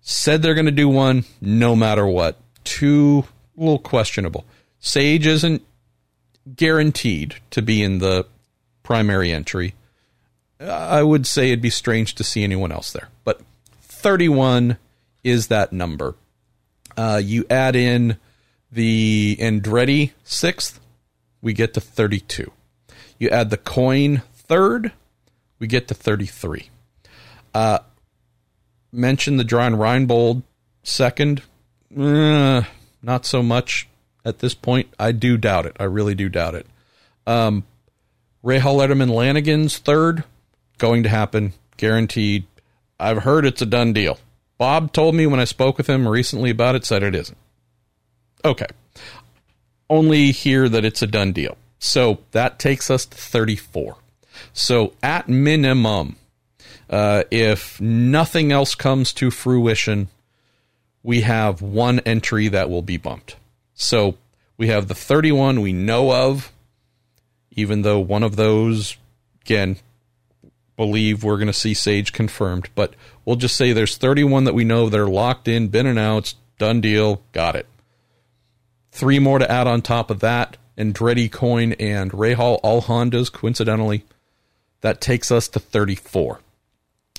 said they're going to do one no matter what. Too little questionable. Sage isn't guaranteed to be in the primary entry. I would say it'd be strange to see anyone else there. But 31 is that number. Uh, you add in the Andretti sixth, we get to 32. You add the Coyne third, we get to 33. Uh, mention the John Reinbold second. Uh, not so much at this point. I do doubt it. I really do doubt it. Um, Rahal Letterman Lanigan's third, going to happen, guaranteed. I've heard it's a done deal. Bob told me when I spoke with him recently about it, said it isn't. Okay. Only hear that it's a done deal. So that takes us to 34. So at minimum, uh, if nothing else comes to fruition, we have one entry that will be bumped. So we have the 31 we know of, even though one of those, again, believe we're going to see Sage confirmed. But we'll just say there's 31 that we know that are locked in, been announced, done deal, got it. Three more to add on top of that. Andretti Coyne and Rahal, all Hondas, coincidentally. That takes us to 34.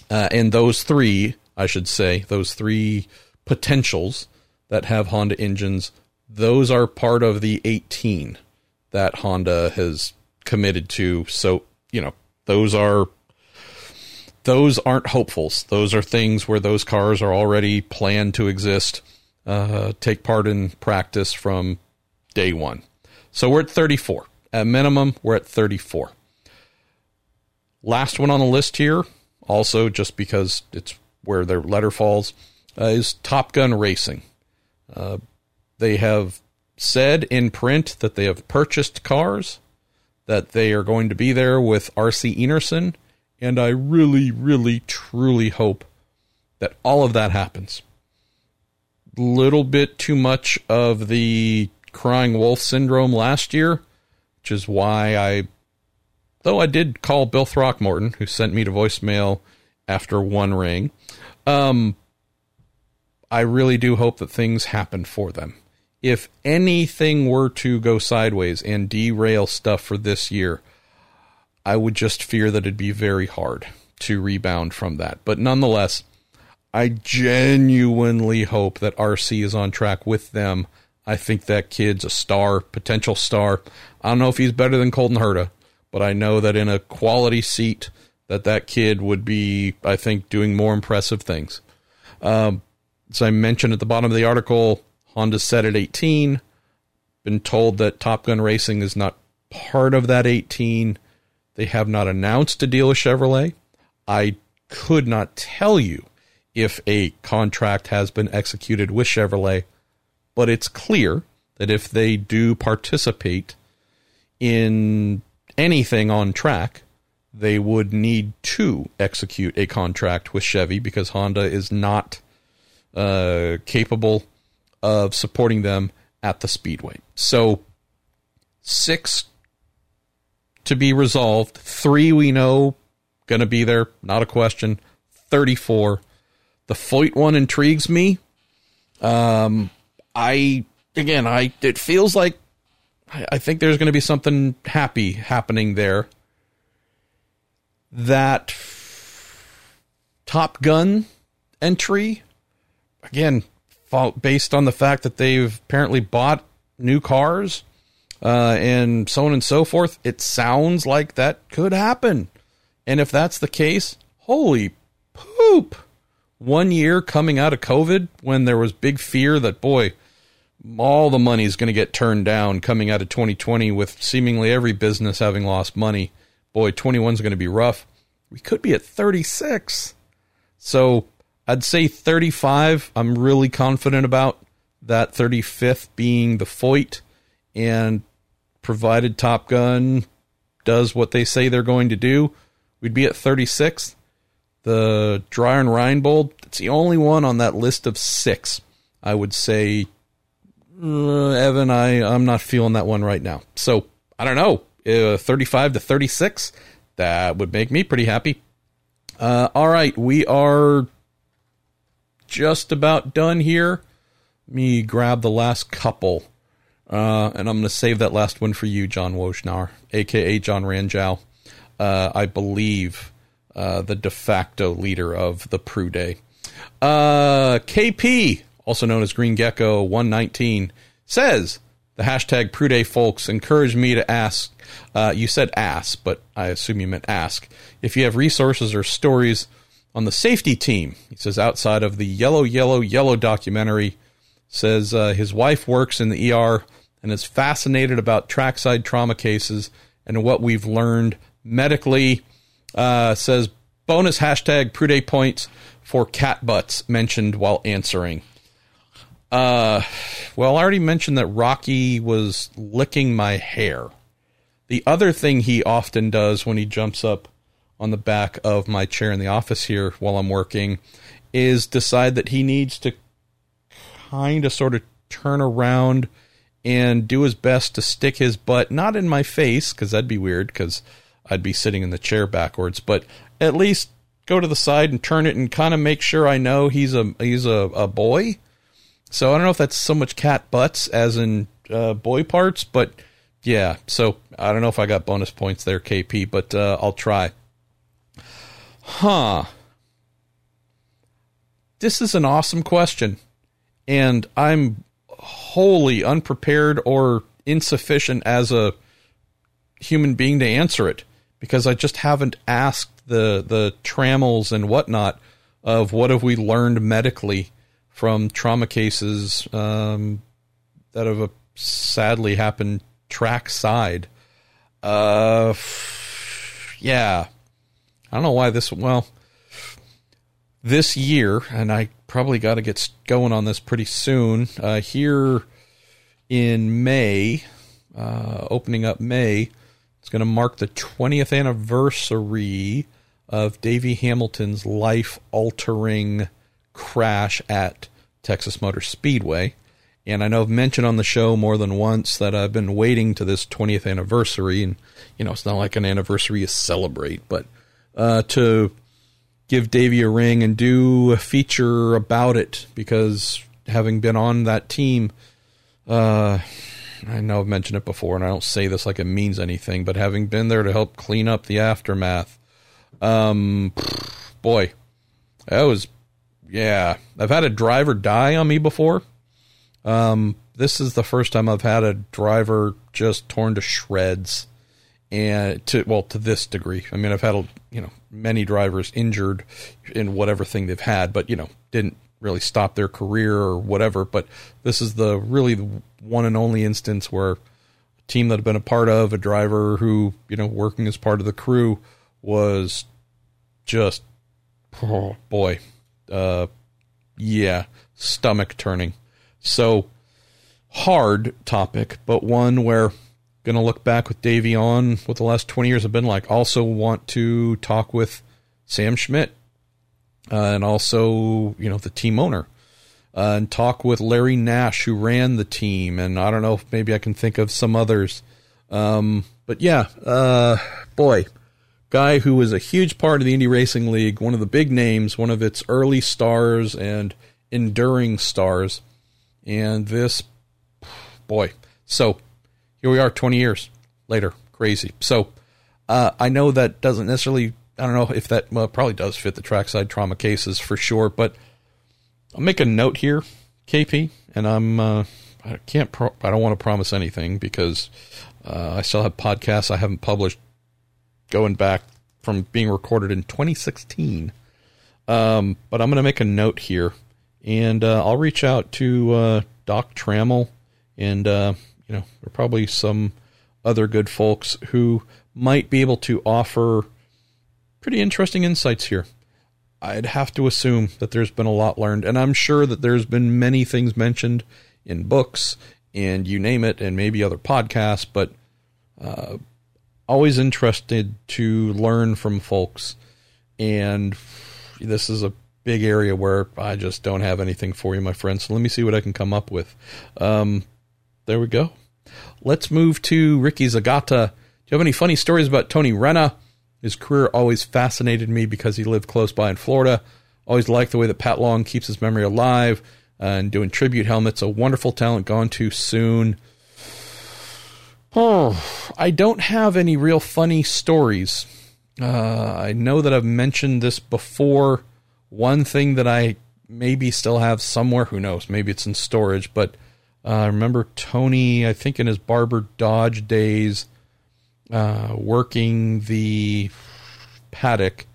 Uh, and those three, I should say, those three potentials that have Honda engines, those are part of the 18 that Honda has committed to. So, you know, those are those aren't hopefuls. Those are things where those cars are already planned to exist, uh, take part in practice from day one. So we're at 34. At minimum, we're at 34. Last one on the list here, also just because it's where their letter falls, uh, is Top Gun Racing. Uh, they have said in print that they have purchased cars, that they are going to be there with RC Enerson, and I really, really, truly hope that all of that happens. Little bit too much of the crying wolf syndrome last year, which is why I Though I did call Bill Throckmorton, who sent me to voicemail after one ring. Um, I really do hope that things happen for them. If anything were to go sideways and derail stuff for this year, I would just fear that it'd be very hard to rebound from that. But nonetheless, I genuinely hope that RC is on track with them. I think that kid's a star, potential star. I don't know if he's better than Colton Herta, but I know that in a quality seat, that that kid would be, I think, doing more impressive things. Um, as I mentioned at the bottom of the article, Honda set at 18. Been told that Top Gun Racing is not part of that 18. They have not announced a deal with Chevrolet. I could not tell you if a contract has been executed with Chevrolet, but it's clear that if they do participate in anything on track, they would need to execute a contract with Chevy because Honda is not uh, capable of supporting them at the speedway. So, six to be resolved. Three we know going to be there, not a question. 34. The Foyt one intrigues me. Um, I again, I it feels like I, think there's going to be something happy happening there. That Top Gun entry, again, based on the fact that they've apparently bought new cars uh, and so on and so forth, it sounds like that could happen. And if that's the case, holy poop. One year coming out of COVID when there was big fear that, boy, all the money is going to get turned down coming out of 2020 with seemingly every business having lost money. Boy, 21 is going to be rough. We could be at 36. So I'd say 35. I'm really confident about that 35th being the Foyt. And provided Top Gun does what they say they're going to do, we'd be at 36. The Dreyer and Reinbold, it's the only one on that list of six. I would say uh, Evan, I I'm not feeling that one right now. So I don't know, uh, 35 to 36. That would make me pretty happy. Uh, all right, we are just about done here. Let me grab the last couple. Uh, and I'm going to save that last one for you, John Wojnar, aka John Ranjow. Uh, I believe uh, the de facto leader of the Prue Day. Uh, KP, also known as Green Gecko 119, says the hashtag Prue Day folks encouraged me to ask. Uh, you said ask, but I assume you meant ask. If you have resources or stories on the safety team, he says outside of the Yellow, Yellow, Yellow documentary, says uh, his wife works in the ER and is fascinated about trackside trauma cases and what we've learned medically. Uh, says bonus hashtag Prue Day points for cat butts mentioned while answering. Uh, well, I already mentioned that Rocky was licking my hair. The other thing he often does when he jumps up on the back of my chair in the office here while I'm working is decide that he needs to kind of sort of turn around and do his best to stick his butt not in my face because that'd be weird because I'd be sitting in the chair backwards, but at least go to the side and turn it and kind of make sure I know he's a he's a, a boy. So I don't know if that's so much cat butts as in uh, boy parts, but yeah. So I don't know if I got bonus points there, KP, but uh, I'll try. Huh. This is an awesome question and I'm wholly unprepared or insufficient as a human being to answer it because I just haven't asked the the Trammells and whatnot of what have we learned medically from trauma cases um, that have sadly happened track side. Uh, yeah, I don't know why this. Well, this year, and I probably got to get going on this pretty soon. Uh, here in May, uh, opening up May, going to mark the 20th anniversary of Davey Hamilton's life altering crash at Texas Motor Speedway. And I know I've mentioned on the show more than once that I've been waiting to this 20th anniversary. And, you know, it's not like an anniversary you celebrate, but uh, to give Davey a ring and do a feature about it because having been on that team, uh, I know I've mentioned it before, and I don't say this like it means anything, but having been there to help clean up the aftermath, um, boy, that was, yeah. I've had a driver die on me before. Um, this is the first time I've had a driver just torn to shreds and to well to this degree. I mean, I've had you know many drivers injured in whatever thing they've had, but you know didn't really stop their career or whatever. But this is the really one and only instance where a team that I've been a part of, a driver who you know working as part of the crew was just oh boy, uh, yeah, stomach turning. So hard topic, but one where going to look back with Davey on what the last 20 years have been like. Also, want to talk with Sam Schmidt uh, and also, you know, the team owner. Uh, and talk with Larry Nash, who ran the team, and I don't know if maybe I can think of some others. Um, but yeah, uh, boy, guy who was a huge part of the Indy Racing League, one of the big names, one of its early stars and enduring stars, and this boy. So here we are 20 years later. Crazy. So uh, I know that doesn't necessarily, I don't know if that well, probably does fit the trackside trauma cases for sure, but I'll make a note here, KP, and I'm, uh, I can't, pro- I don't want to promise anything because uh, I still have podcasts I haven't published going back from being recorded in 2016. Um, but I'm going to make a note here and uh, I'll reach out to uh, Doc Trammell and uh, you know, probably some other good folks who might be able to offer pretty interesting insights here. I'd have to assume that there's been a lot learned, and I'm sure that there's been many things mentioned in books and you name it, and maybe other podcasts, but uh, always interested to learn from folks. And this is a big area where I just don't have anything for you, my friends. So let me see what I can come up with. Um, there we go. Let's move to Ricky Zagata. Do you have any funny stories about Tony Renna? His career always fascinated me because he lived close by in Florida. Always liked the way that Pat Long keeps his memory alive uh, and doing tribute helmets. A wonderful talent gone too soon. Oh, I don't have any real funny stories. Uh, I know that I've mentioned this before. One thing that I maybe still have somewhere, who knows, maybe it's in storage, but uh, I remember Tony, I think in his Barber Dodge days, uh, working the paddock.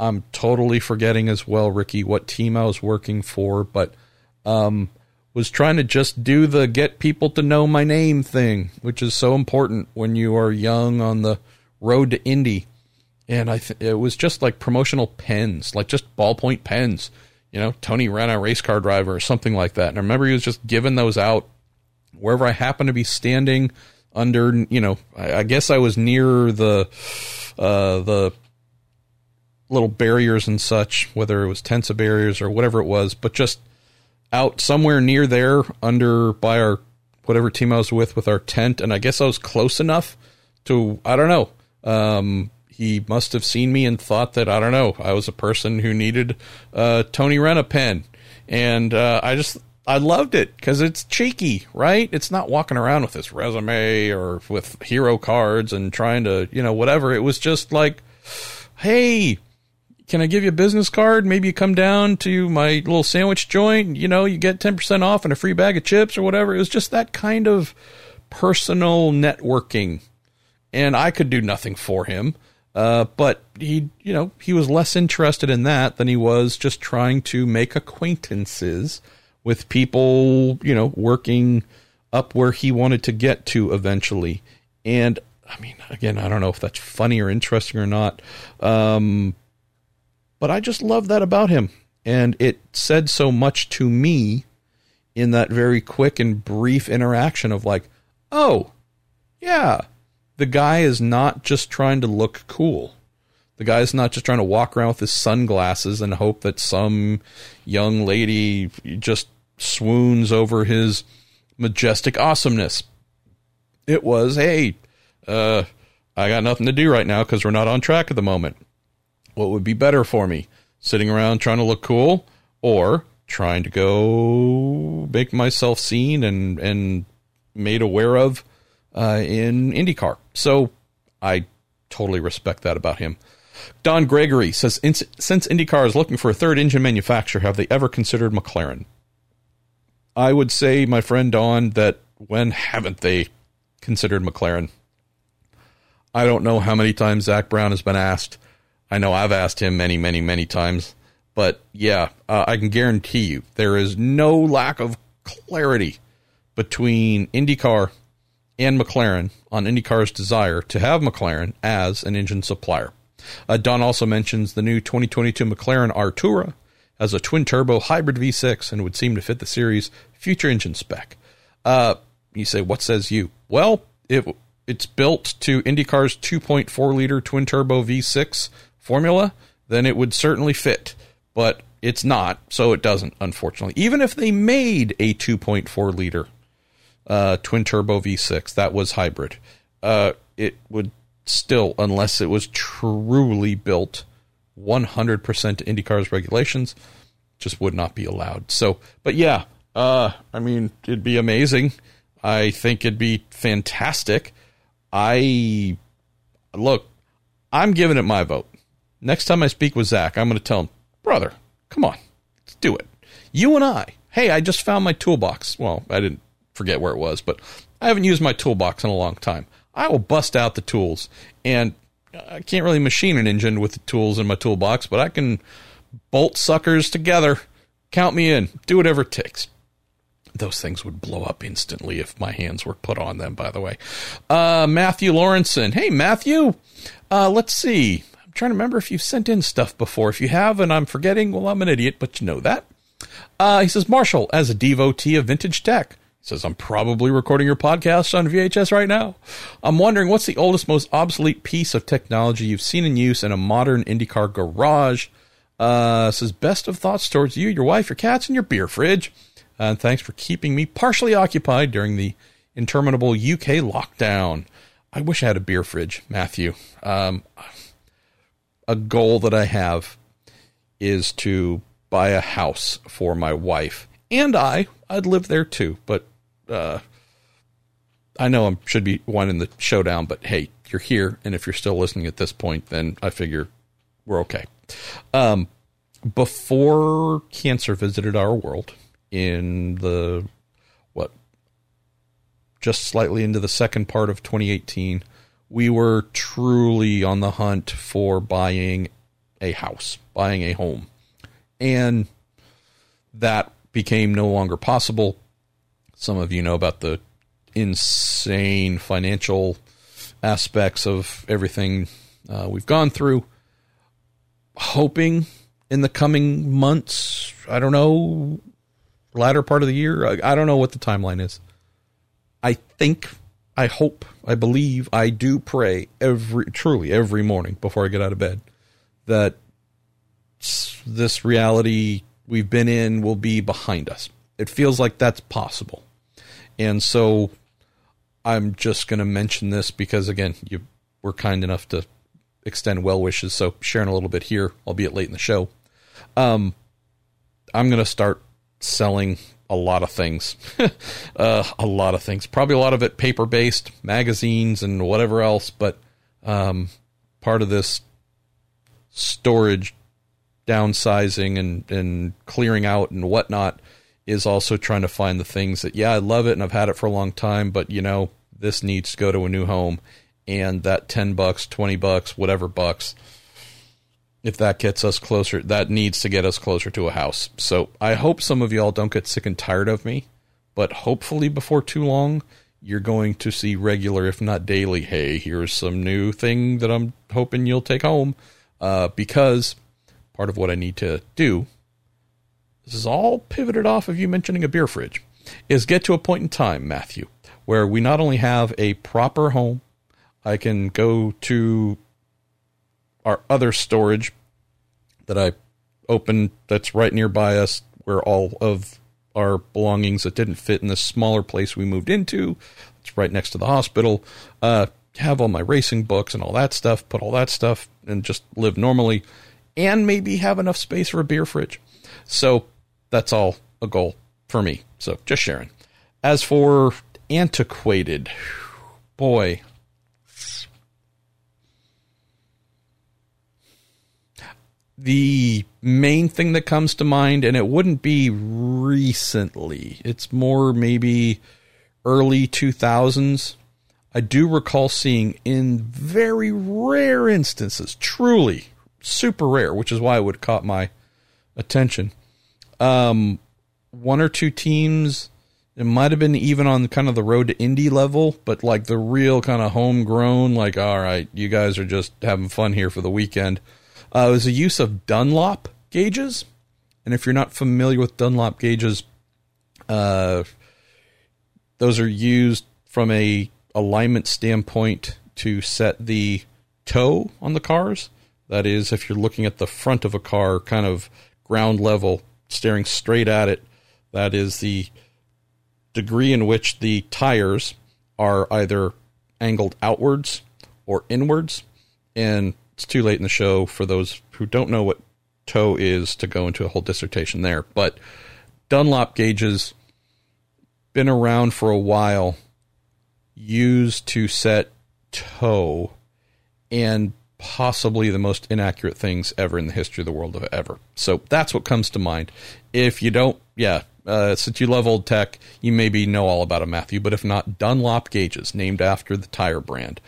I'm totally forgetting as well, Ricky, what team I was working for, but um, was trying to just do the get people to know my name thing, which is so important when you are young on the road to Indy. And I th- it was just like promotional pens, like just ballpoint pens. You know, Tony Renna race car driver or something like that. And I remember he was just giving those out wherever I happened to be standing under, you know, I, I guess I was near the uh, the little barriers and such, whether it was Tensa barriers or whatever it was, but just out somewhere near there under by our whatever team I was with with our tent, and I guess I was close enough to I don't know. Um, he must have seen me and thought that I don't know I was a person who needed uh, Tony Renna pen, and uh, I just I loved it because it's cheeky, right? It's not walking around with this resume or with hero cards and trying to you know whatever. It was just like, hey, can I give you a business card? Maybe you come down to my little sandwich joint, you know, you get 10% off and a free bag of chips or whatever. It was just that kind of personal networking. And I could do nothing for him. Uh, but he, you know, he was less interested in that than he was just trying to make acquaintances with people, you know, working up where he wanted to get to eventually. And I mean, again, I don't know if that's funny or interesting or not. Um, but I just love that about him. And it said so much to me in that very quick and brief interaction of like, oh, yeah, the guy is not just trying to look cool. The guy's not just trying to walk around with his sunglasses and hope that some young lady just swoons over his majestic awesomeness. It was, hey, uh, I got nothing to do right now because we're not on track at the moment. What would be better for me? Sitting around trying to look cool or trying to go make myself seen and, and made aware of uh, in IndyCar. So I totally respect that about him. Don Gregory says, since IndyCar is looking for a third engine manufacturer, have they ever considered McLaren? I would say, my friend Don, that when haven't they considered McLaren? I don't know how many times Zak Brown has been asked I know I've asked him many, many, many times, but yeah, uh, I can guarantee you there is no lack of clarity between IndyCar and McLaren on IndyCar's desire to have McLaren as an engine supplier. Uh, Don also mentions the new 2022 McLaren Artura as a twin turbo hybrid V6 and would seem to fit the series' future engine spec. Uh, you say, what says you? Well, it, it's built to IndyCar's 2.4 liter twin turbo V6 formula, then it would certainly fit. But it's not, so it doesn't, unfortunately. Even if they made a 2.4 liter uh, twin turbo V6 that was hybrid, uh, it would still, unless it was truly built 100% to IndyCar's regulations, just would not be allowed. So, but yeah, uh, I mean, it'd be amazing. I think it'd be fantastic. I look, I'm giving it my vote. Next time I speak with Zak, I'm going to tell him, brother, come on, let's do it. You and I. Hey, I just found my toolbox. Well, I didn't forget where it was, but I haven't used my toolbox in a long time. I will bust out the tools, and I can't really machine an engine with the tools in my toolbox, but I can bolt suckers together. Count me in. Do whatever it takes. Those things would blow up instantly if my hands were put on them, by the way. Uh, Matthew Lawrenson. Hey, Matthew. Uh, let's see. I'm trying to remember if you've sent in stuff before. If you have and I'm forgetting, well, I'm an idiot, but you know that. Uh, he says, Marshall, as a devotee of vintage tech, he says, I'm probably recording your podcast on VHS right now. I'm wondering what's the oldest, most obsolete piece of technology you've seen in use in a modern IndyCar garage? Uh, says, best of thoughts towards you, your wife, your cats, and your beer fridge. Uh, and thanks for keeping me partially occupied during the interminable UK lockdown. I wish I had a beer fridge, Matthew. Um, a goal that I have is to buy a house for my wife and I. I'd live there too, but uh, I know I should be winding the show down, but hey, you're here, and if you're still listening at this point, then I figure we're okay. Um, before cancer visited our world in the what just slightly into the second part of 2018 we were truly on the hunt for buying a house buying a home and that became no longer possible some of you know about the insane financial aspects of everything uh, we've gone through hoping in the coming months. I don't know, latter part of the year. I, I don't know what the timeline is. I think, I hope, I believe, I do pray every, truly every morning before I get out of bed that this reality we've been in will be behind us. It feels like that's possible. And so I'm just going to mention this because, again, you were kind enough to extend well wishes. So sharing a little bit here, albeit late in the show. Um, I'm going to start selling a lot of things, uh, a lot of things. Probably a lot of it paper based, magazines and whatever else. But um, part of this storage downsizing and and clearing out and whatnot is also trying to find the things that yeah I love it and I've had it for a long time, but you know this needs to go to a new home, and that ten bucks, twenty bucks, whatever bucks if that gets us closer, that needs to get us closer to a house. So I hope some of y'all don't get sick and tired of me, but hopefully before too long, you're going to see regular, if not daily, hey, here's some new thing that I'm hoping you'll take home. Uh, because part of what I need to do, this is all pivoted off of you mentioning a beer fridge, is get to a point in time, Matthew, where we not only have a proper home, I can go to our other storage that I opened that's right nearby us where all of our belongings that didn't fit in this smaller place we moved into. It's right next to the hospital. Uh, have all my racing books and all that stuff, put all that stuff and just live normally and maybe have enough space for a beer fridge. So that's all a goal for me. So just sharing. As for antiquated, boy, the main thing that comes to mind, and it wouldn't be recently, it's more maybe early 2000s. I do recall seeing in very rare instances, truly super rare, which is why it would caught my attention. Um, one or two teams, it might have been even on kind of the road to Indy level, but like the real kind of homegrown, like, all right, you guys are just having fun here for the weekend uh, it was a use of Dunlop gauges. And if you're not familiar with Dunlop gauges, uh, those are used from a alignment standpoint to set the toe on the cars. That is, if you're looking at the front of a car, kind of ground level, staring straight at it, that is the degree in which the tires are either angled outwards or inwards. And it's too late in the show for those who don't know what toe is to go into a whole dissertation there. But Dunlop gauges been around for a while, used to set toe, and possibly the most inaccurate things ever in the history of the world ever. So that's what comes to mind. If you don't, yeah, uh, since you love old tech, you maybe know all about them, Matthew. But if not, Dunlop gauges, named after the tire brand.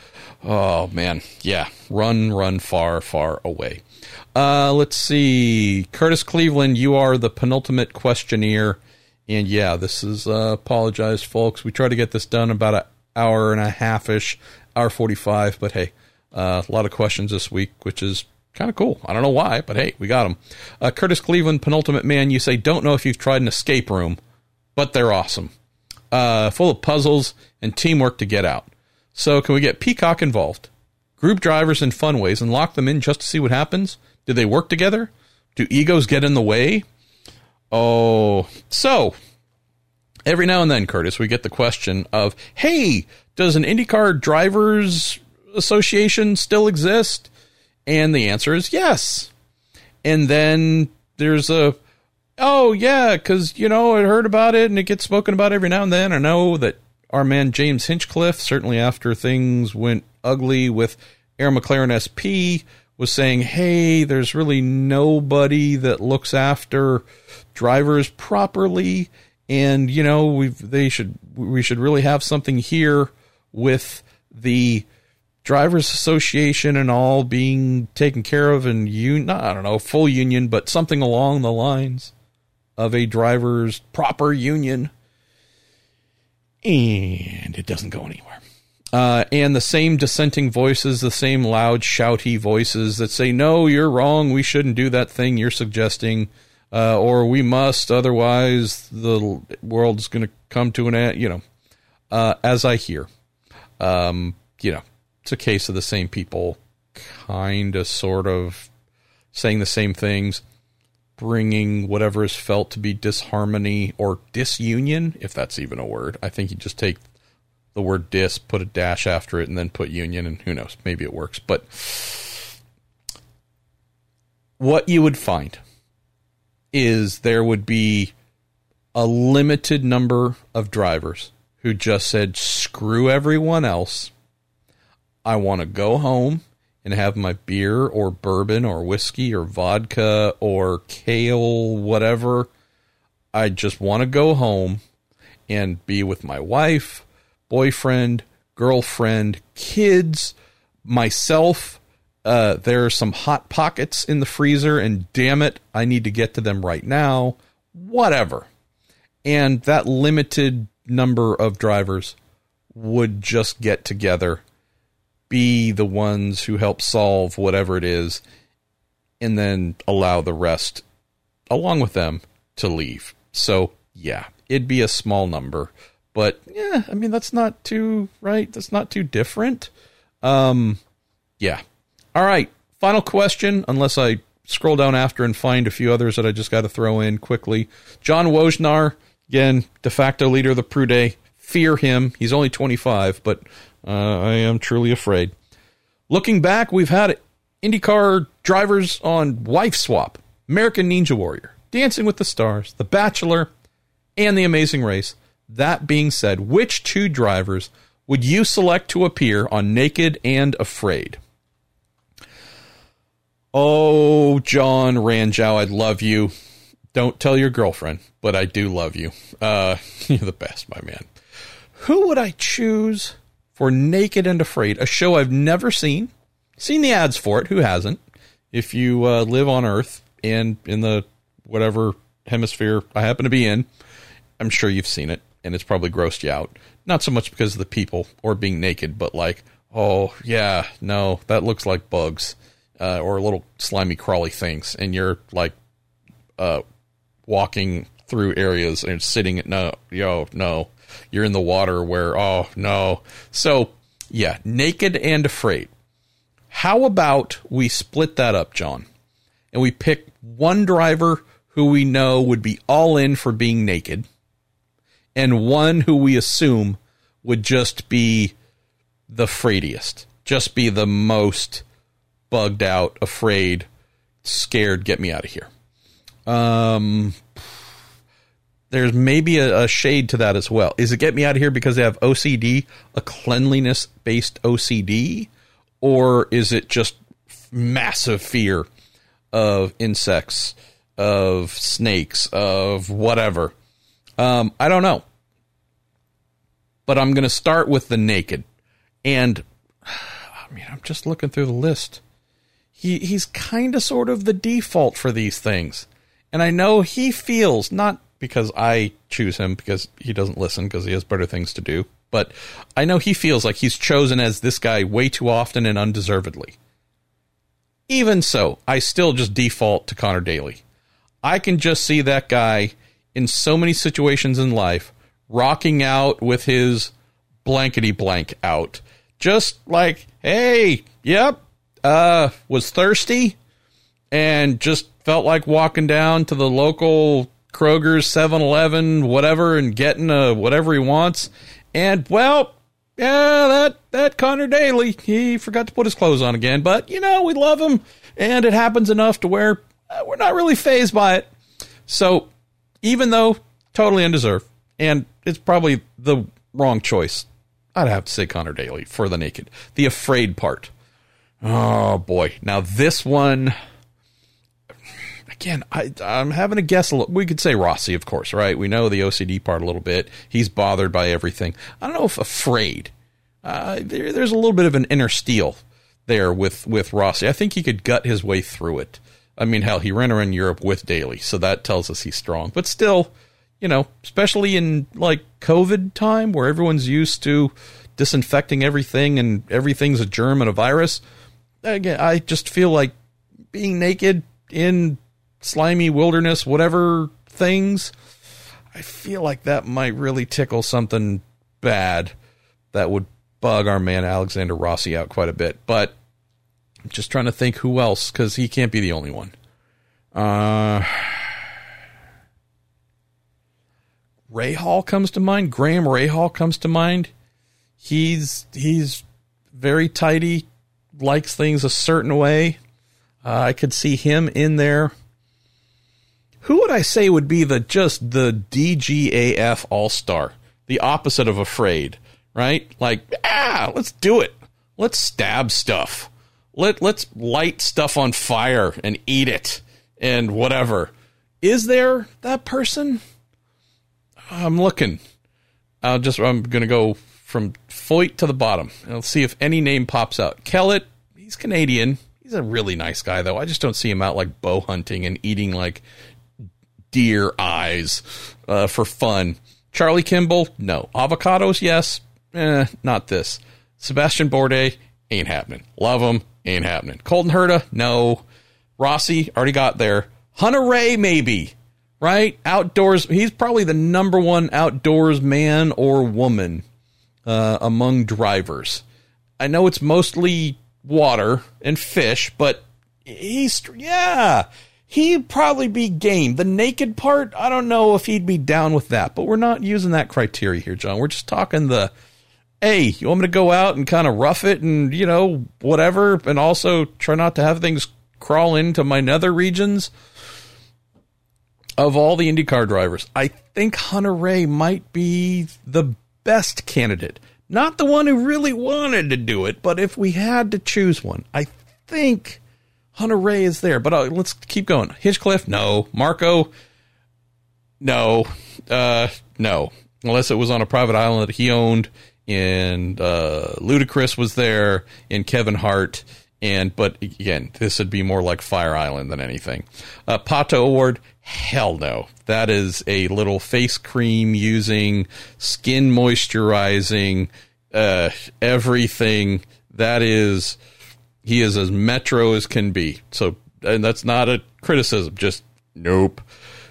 Oh man, yeah, run, run far, far away. Uh, let's see, Curtis Cleveland, you are the penultimate questionnaire, and yeah, this is uh, apologize, folks. We try to get this done about an hour and a half ish, hour forty five, but hey, uh, a lot of questions this week, which is kind of cool. I don't know why, but hey, we got them. Uh, Curtis Cleveland, penultimate man. You say don't know if you've tried an escape room, but they're awesome, uh, full of puzzles and teamwork to get out. So, can we get Peacock involved? Group drivers in fun ways and lock them in just to see what happens? Do they work together? Do egos get in the way? Oh, so every now and then, Curtis, we get the question of, hey, does an IndyCar Drivers Association still exist? And the answer is yes. and then there's a oh yeah, because you know I heard about it and it gets spoken about every now and then. I know that our man James Hinchcliffe, certainly after things went ugly with Arrow McLaren SP, was saying, "Hey, there's really nobody that looks after drivers properly, and you know we they should we should really have something here with the." Drivers association and all being taken care of and you I don't know full union but something along the lines of a driver's proper union. And it doesn't go anywhere. Uh, and the same dissenting voices the same loud shouty voices that say no you're wrong. We shouldn't do that thing you're suggesting uh, or we must otherwise the world's going to come to an end you know uh, as I hear. Um, you know it's a case of the same people kind of sort of saying the same things bringing whatever is felt to be disharmony or disunion if that's even a word. I think you just take the word dis put a dash after it and then put union and who knows maybe it works. But what you would find is there would be a limited number of drivers who just said screw everyone else I want to go home and have my beer or bourbon or whiskey or vodka or kale, whatever. I just want to go home and be with my wife, boyfriend, girlfriend, kids, myself. Uh, there are some hot pockets in the freezer, and damn it, I need to get to them right now. Whatever. And that limited number of drivers would just get together be the ones who help solve whatever it is and then allow the rest along with them to leave. So, yeah, it'd be a small number, but yeah, I mean that's not too right. That's not too different. Um yeah. All right, final question unless I scroll down after and find a few others that I just got to throw in quickly. John Wojnar, again, de facto leader of the Prude. Fear him. He's only 25, but uh, I am truly afraid. Looking back, we've had IndyCar drivers on Wife Swap, American Ninja Warrior, Dancing with the Stars, The Bachelor, and The Amazing Race. That being said, which two drivers would you select to appear on Naked and Afraid? Oh, John Ranjow, I love you. Don't tell your girlfriend, but I do love you. Uh, you're the best, my man. Who would I choose for Naked and Afraid, a show I've never seen. Seen the ads for it. Who hasn't? If you uh, live on Earth and in the whatever hemisphere I happen to be in, I'm sure you've seen it, and it's probably grossed you out. Not so much because of the people or being naked, but like, oh yeah, no, that looks like bugs uh, or little slimy crawly things, and you're like uh, walking through areas and sitting at no, yo, no, you're in the water where, oh, no. So, yeah, naked and afraid. How about we split that up, John? And we pick one driver who we know would be all in for being naked, and one who we assume would just be the afraidiest, just be the most bugged out, afraid, scared, get me out of here. Um, there's maybe a, a, shade to that as well. Is it get me out of here because they have OCD, a cleanliness based OCD, or is it just massive fear of insects, of snakes, of whatever? Um, I don't know. But I'm going to start with the naked. And I mean, I'm just looking through the list. He he's kind of sort of the default for these things. And I know he feels not because I choose him because he doesn't listen because he has better things to do. But I know he feels like he's chosen as this guy way too often and undeservedly. Even so, I still just default to Conor Daly. I can just see that guy in so many situations in life rocking out with his blankety blank out. Just like, hey, yep, uh, was thirsty and just felt like walking down to the local Kroger's, 7-Eleven, whatever, and getting uh, whatever he wants. And well, yeah, that that Conor Daly, he forgot to put his clothes on again. But you know, we love him, and it happens enough to where uh, we're not really phased by it. So even though totally undeserved, and it's probably the wrong choice, I'd have to say Conor Daly for the naked. The afraid part. Oh boy. Now this one again, I, am having a guess. A little, we could say Rossi, of course, right? We know the OCD part a little bit. He's bothered by everything. I don't know if afraid. Uh, there, there's a little bit of an inner steel there with with Rossi. I think he could gut his way through it. I mean, hell, he ran around Europe with Daly, so that tells us he's strong. But still, you know, especially in like COVID time where everyone's used to disinfecting everything and everything's a germ and a virus. Again, I just feel like being naked in slimy wilderness, whatever things. I feel like that might really tickle something bad that would bug our man Alexander Rossi out quite a bit. But I'm just trying to think who else because he can't be the only one. Uh, Hall comes to mind. Graham Rahal comes to mind. He's he's very tidy, likes things a certain way. Uh, I could see him in there who would I say would be the just the DGAF all star? The opposite of afraid, right? Like, ah, let's do it. Let's stab stuff. Let let's light stuff on fire and eat it and whatever. Is there that person? I'm looking. I'll just I'm gonna go from Foyt to the bottom. And I'll see if any name pops out. Kellett, he's Canadian. He's a really nice guy though. I just don't see him out like bow hunting and eating like deer eyes uh, for fun. Charlie Kimball, no. Avocados, yes. Eh, not this. Sebastian Bourdais, ain't happening. Love him, ain't happening. Colton Herta, no. Rossi, already got there. Hunter-Reay, maybe. Right? Outdoors, he's probably the number one outdoors man or woman uh, among drivers. I know it's mostly water and fish, but he's, yeah he'd probably be game. The naked part, I don't know if he'd be down with that, but we're not using that criteria here, John. We're just talking the hey, you want me to go out and kind of rough it and, you know, whatever, and also try not to have things crawl into my nether regions? Of all the IndyCar drivers, I think Hunter-Reay might be the best candidate. Not the one who really wanted to do it, but if we had to choose one, I think Hunter-Reay is there, but uh, let's keep going. Hinchcliffe, no. Marco, no. Uh, no. Unless it was on a private island that he owned, and uh, Ludacris was there, and Kevin Hart, and but again, this would be more like Fire Island than anything. Uh, Pato O'Ward, hell no. That is a little face cream using, skin moisturizing, uh, everything. That is he is as metro as can be. So, and that's not a criticism, just nope.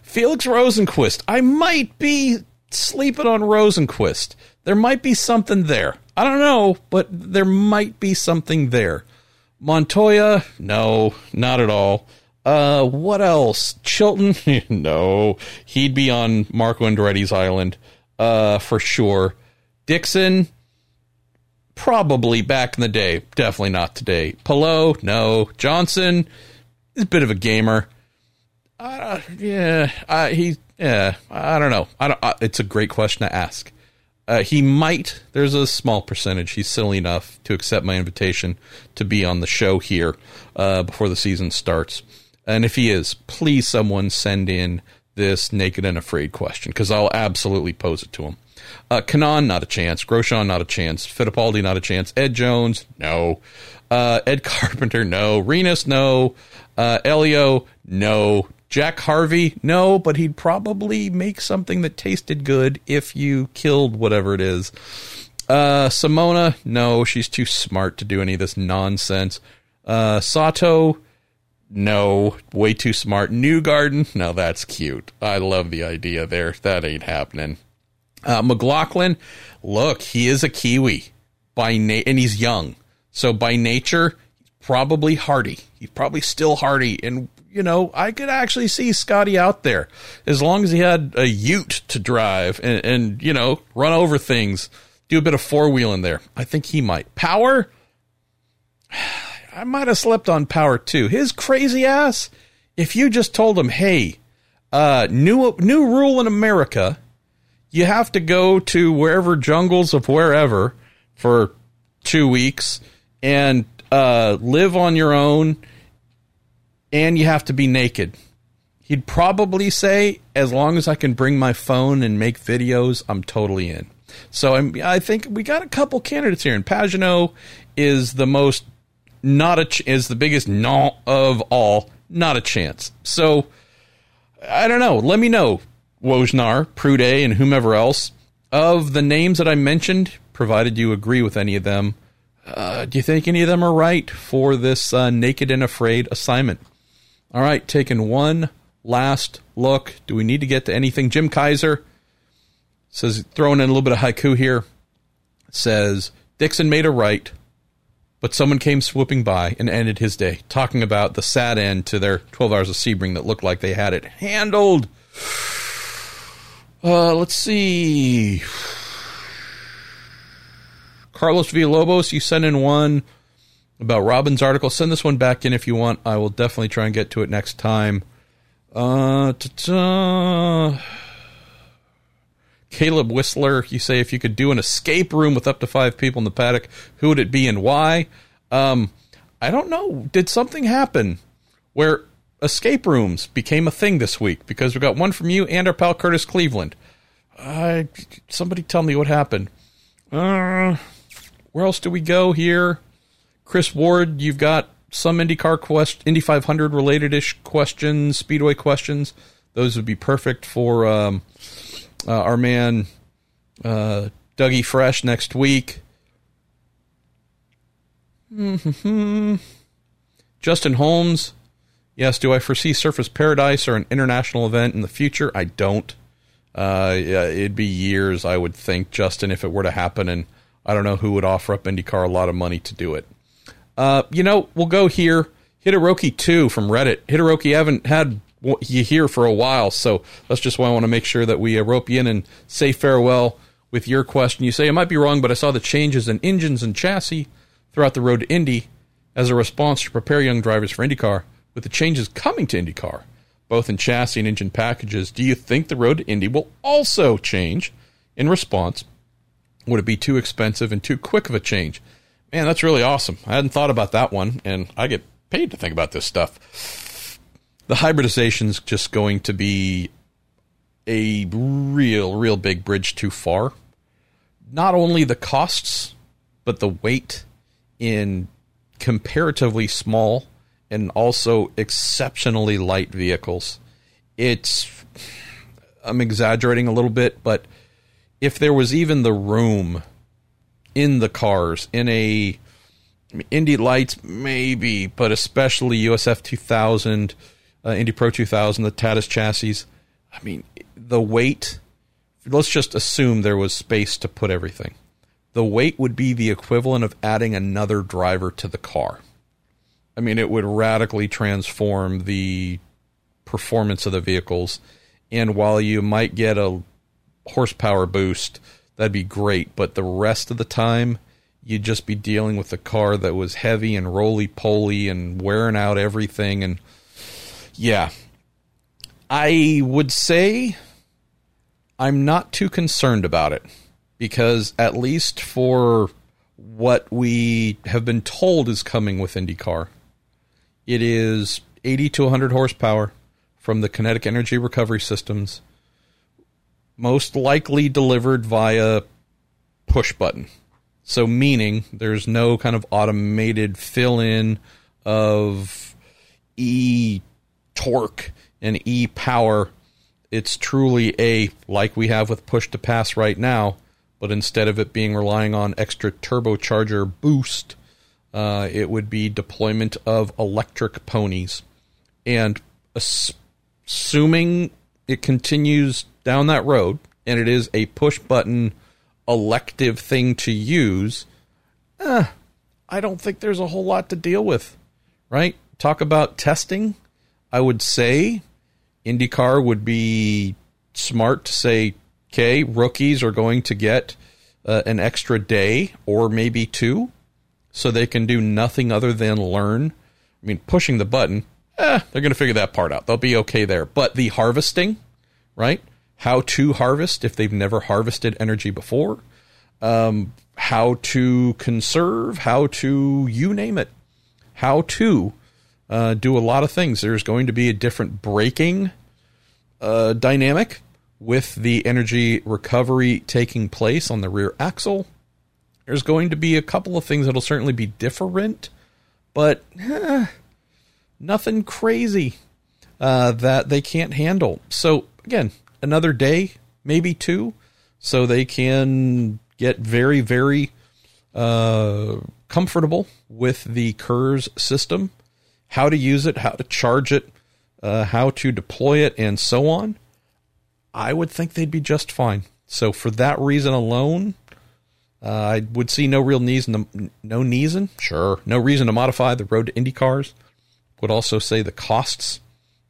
Felix Rosenqvist, I might be sleeping on Rosenqvist. There might be something there. I don't know, but there might be something there. Montoya, no, not at all. Uh, what else? Chilton, no, he'd be on Marco Andretti's island, uh, for sure. Dixon, probably back in the day. Definitely not today. Palou, no. Johnson is a bit of a gamer. Uh, yeah, uh, he. Yeah, I don't know. I don't. It's a great question to ask. Uh, he might. There's a small percentage. He's silly enough to accept my invitation to be on the show here uh, before the season starts. And if he is, please someone send in this naked and afraid question because I'll absolutely pose it to him. Uh, Kanaan, not a chance. Grosjean, not a chance. Fittipaldi, not a chance. Ed Jones, no. Uh, Ed Carpenter, no. Rinus, no. Uh, Elio, no. Jack Harvey, no, but he'd probably make something that tasted good if you killed whatever it is. Uh, Simona, no, she's too smart to do any of this nonsense. Uh, Sato, no, way too smart. Newgarden, no, that's cute. I love the idea there. That ain't happening. Uh, McLaughlin, look, he is a Kiwi by na- and he's young. So by nature, he's probably hardy. He's probably still hardy. And, you know, I could actually see Scotty out there as long as he had a ute to drive and, and you know, run over things, do a bit of four wheeling there. I think he might. Power, I might have slept on Power too. His crazy ass if you just told him, hey, uh, new new rule in America, you have to go to wherever jungles of wherever for two weeks and uh, live on your own, and you have to be naked. He'd probably say, as long as I can bring my phone and make videos, I'm totally in. So I'm, I think we got a couple candidates here, and Pagenaud is the most not a ch- is the biggest no of all, not a chance. So I don't know. Let me know, Wojnar, Prude, and whomever else of the names that I mentioned, provided you agree with any of them. Uh, do you think any of them are right for this uh, naked and afraid assignment? All right, taking one last look. Do we need to get to anything? Jim Kaiser says, throwing in a little bit of haiku here, says Dixon made a right, but someone came swooping by and ended his day, talking about the sad end to their 12 hours of Sebring that looked like they had it handled. Uh, let's see. Carlos Villalobos, you sent in one about Robin's article. Send this one back in if you want. I will definitely try and get to it next time. Uh, Caleb Whistler, you say if you could do an escape room with up to five people in the paddock, who would it be and why? Um, I don't know. Did something happen where escape rooms became a thing this week? Because we got one from you and our pal Curtis Cleveland. Uh, somebody tell me what happened. Uh, where else do we go here? Chris Ward, you've got some IndyCar quest, Indy 500 related ish questions, Speedway questions. Those would be perfect for um, uh, our man uh, Dougie Fresh next week. Mm-hmm. Justin Holmes. Yes, do I foresee Surfers Paradise or an international event in the future? I don't. Uh, yeah, it'd be years, I would think, Justin, if it were to happen, and I don't know who would offer up IndyCar a lot of money to do it. Uh, you know, we'll go here. Hitaroki two from Reddit. Hitaroki haven't had you here for a while, so that's just why I want to make sure that we uh, rope you in and say farewell with your question. You say I might be wrong, but I saw the changes in engines and chassis throughout the road to Indy as a response to prepare young drivers for IndyCar. With the changes coming to IndyCar, both in chassis and engine packages, do you think the road to Indy will also change in response? Would it be too expensive and too quick of a change? Man, that's really awesome. I hadn't thought about that one, and I get paid to think about this stuff. The hybridization is just going to be a real, real big bridge too far. Not only the costs, but the weight in comparatively small and also exceptionally light vehicles. It's, I'm exaggerating a little bit, but if there was even the room in the cars in a Indy Lights maybe, but especially USF 2000, uh, Indy Pro 2000, the Tatuus chassis. I mean, the weight. Let's just assume there was space to put everything. The weight would be the equivalent of adding another driver to the car. I mean, it would radically transform the performance of the vehicles. And while you might get a horsepower boost, that'd be great. But the rest of the time, you'd just be dealing with a car that was heavy and roly poly and wearing out everything. And yeah, I would say I'm not too concerned about it because, at least for what we have been told is coming with IndyCar, it is 80 to 100 horsepower from the kinetic energy recovery systems most likely delivered via push button. So, meaning there's no kind of automated fill in of E torque and E power. It's truly a, like we have with push to pass right now, but instead of it being relying on extra turbocharger boost, uh, it would be deployment of electric ponies. And assuming it continues down that road, and it is a push button elective thing to use, eh, I don't think there's a whole lot to deal with, right? Talk about testing. I would say IndyCar would be smart to say, okay, rookies are going to get uh, an extra day or maybe two so they can do nothing other than learn. I mean, pushing the button, eh, they're going to figure that part out. They'll be okay there. But the harvesting, right? How to harvest if they've never harvested energy before, um, how to conserve, how to you name it, how to uh, do a lot of things. There's going to be a different braking uh, dynamic with the energy recovery taking place on the rear axle. There's going to be a couple of things that'll certainly be different, but eh, nothing crazy uh, that they can't handle. So, again, another day, maybe two, so they can get very, very uh, comfortable with the KERS system how to use it, how to charge it, uh, how to deploy it, and so on, I would think they'd be just fine. So for that reason alone, uh, I would see no real reason to, no reason, sure, no reason to modify the Road to Indy cars. Would also say the costs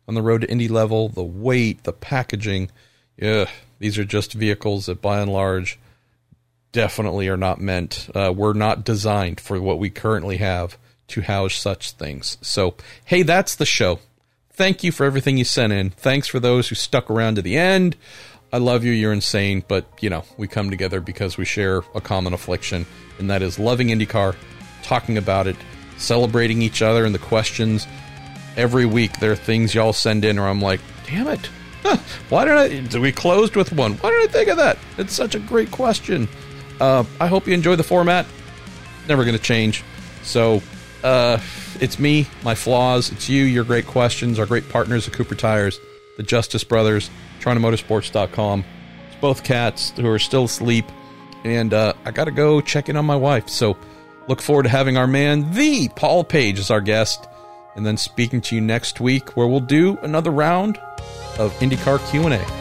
on the Road to Indy level, the weight, the packaging. Yeah, these are just vehicles that by and large definitely are not meant, uh, were not designed for what we currently have to house such things. So, hey, that's the show. Thank you for everything you sent in. Thanks for those who stuck around to the end. I love you. You're insane. But, you know, we come together because we share a common affliction, and that is loving IndyCar, talking about it, celebrating each other and the questions. Every week, there are things y'all send in where I'm like, damn it. Huh, why did I? We closed with one. Why did I think of that? It's such a great question. Uh, I hope you enjoy the format. Never going to change. So uh, it's me, my flaws. It's you, your great questions, our great partners at Cooper Tires, the Justice Brothers, TorontoMotorsports.com. It's both cats who are still asleep. And uh, I got to go check in on my wife. So look forward to having our man, the Paul Page, as our guest. And then speaking to you next week where we'll do another round of IndyCar Q&A.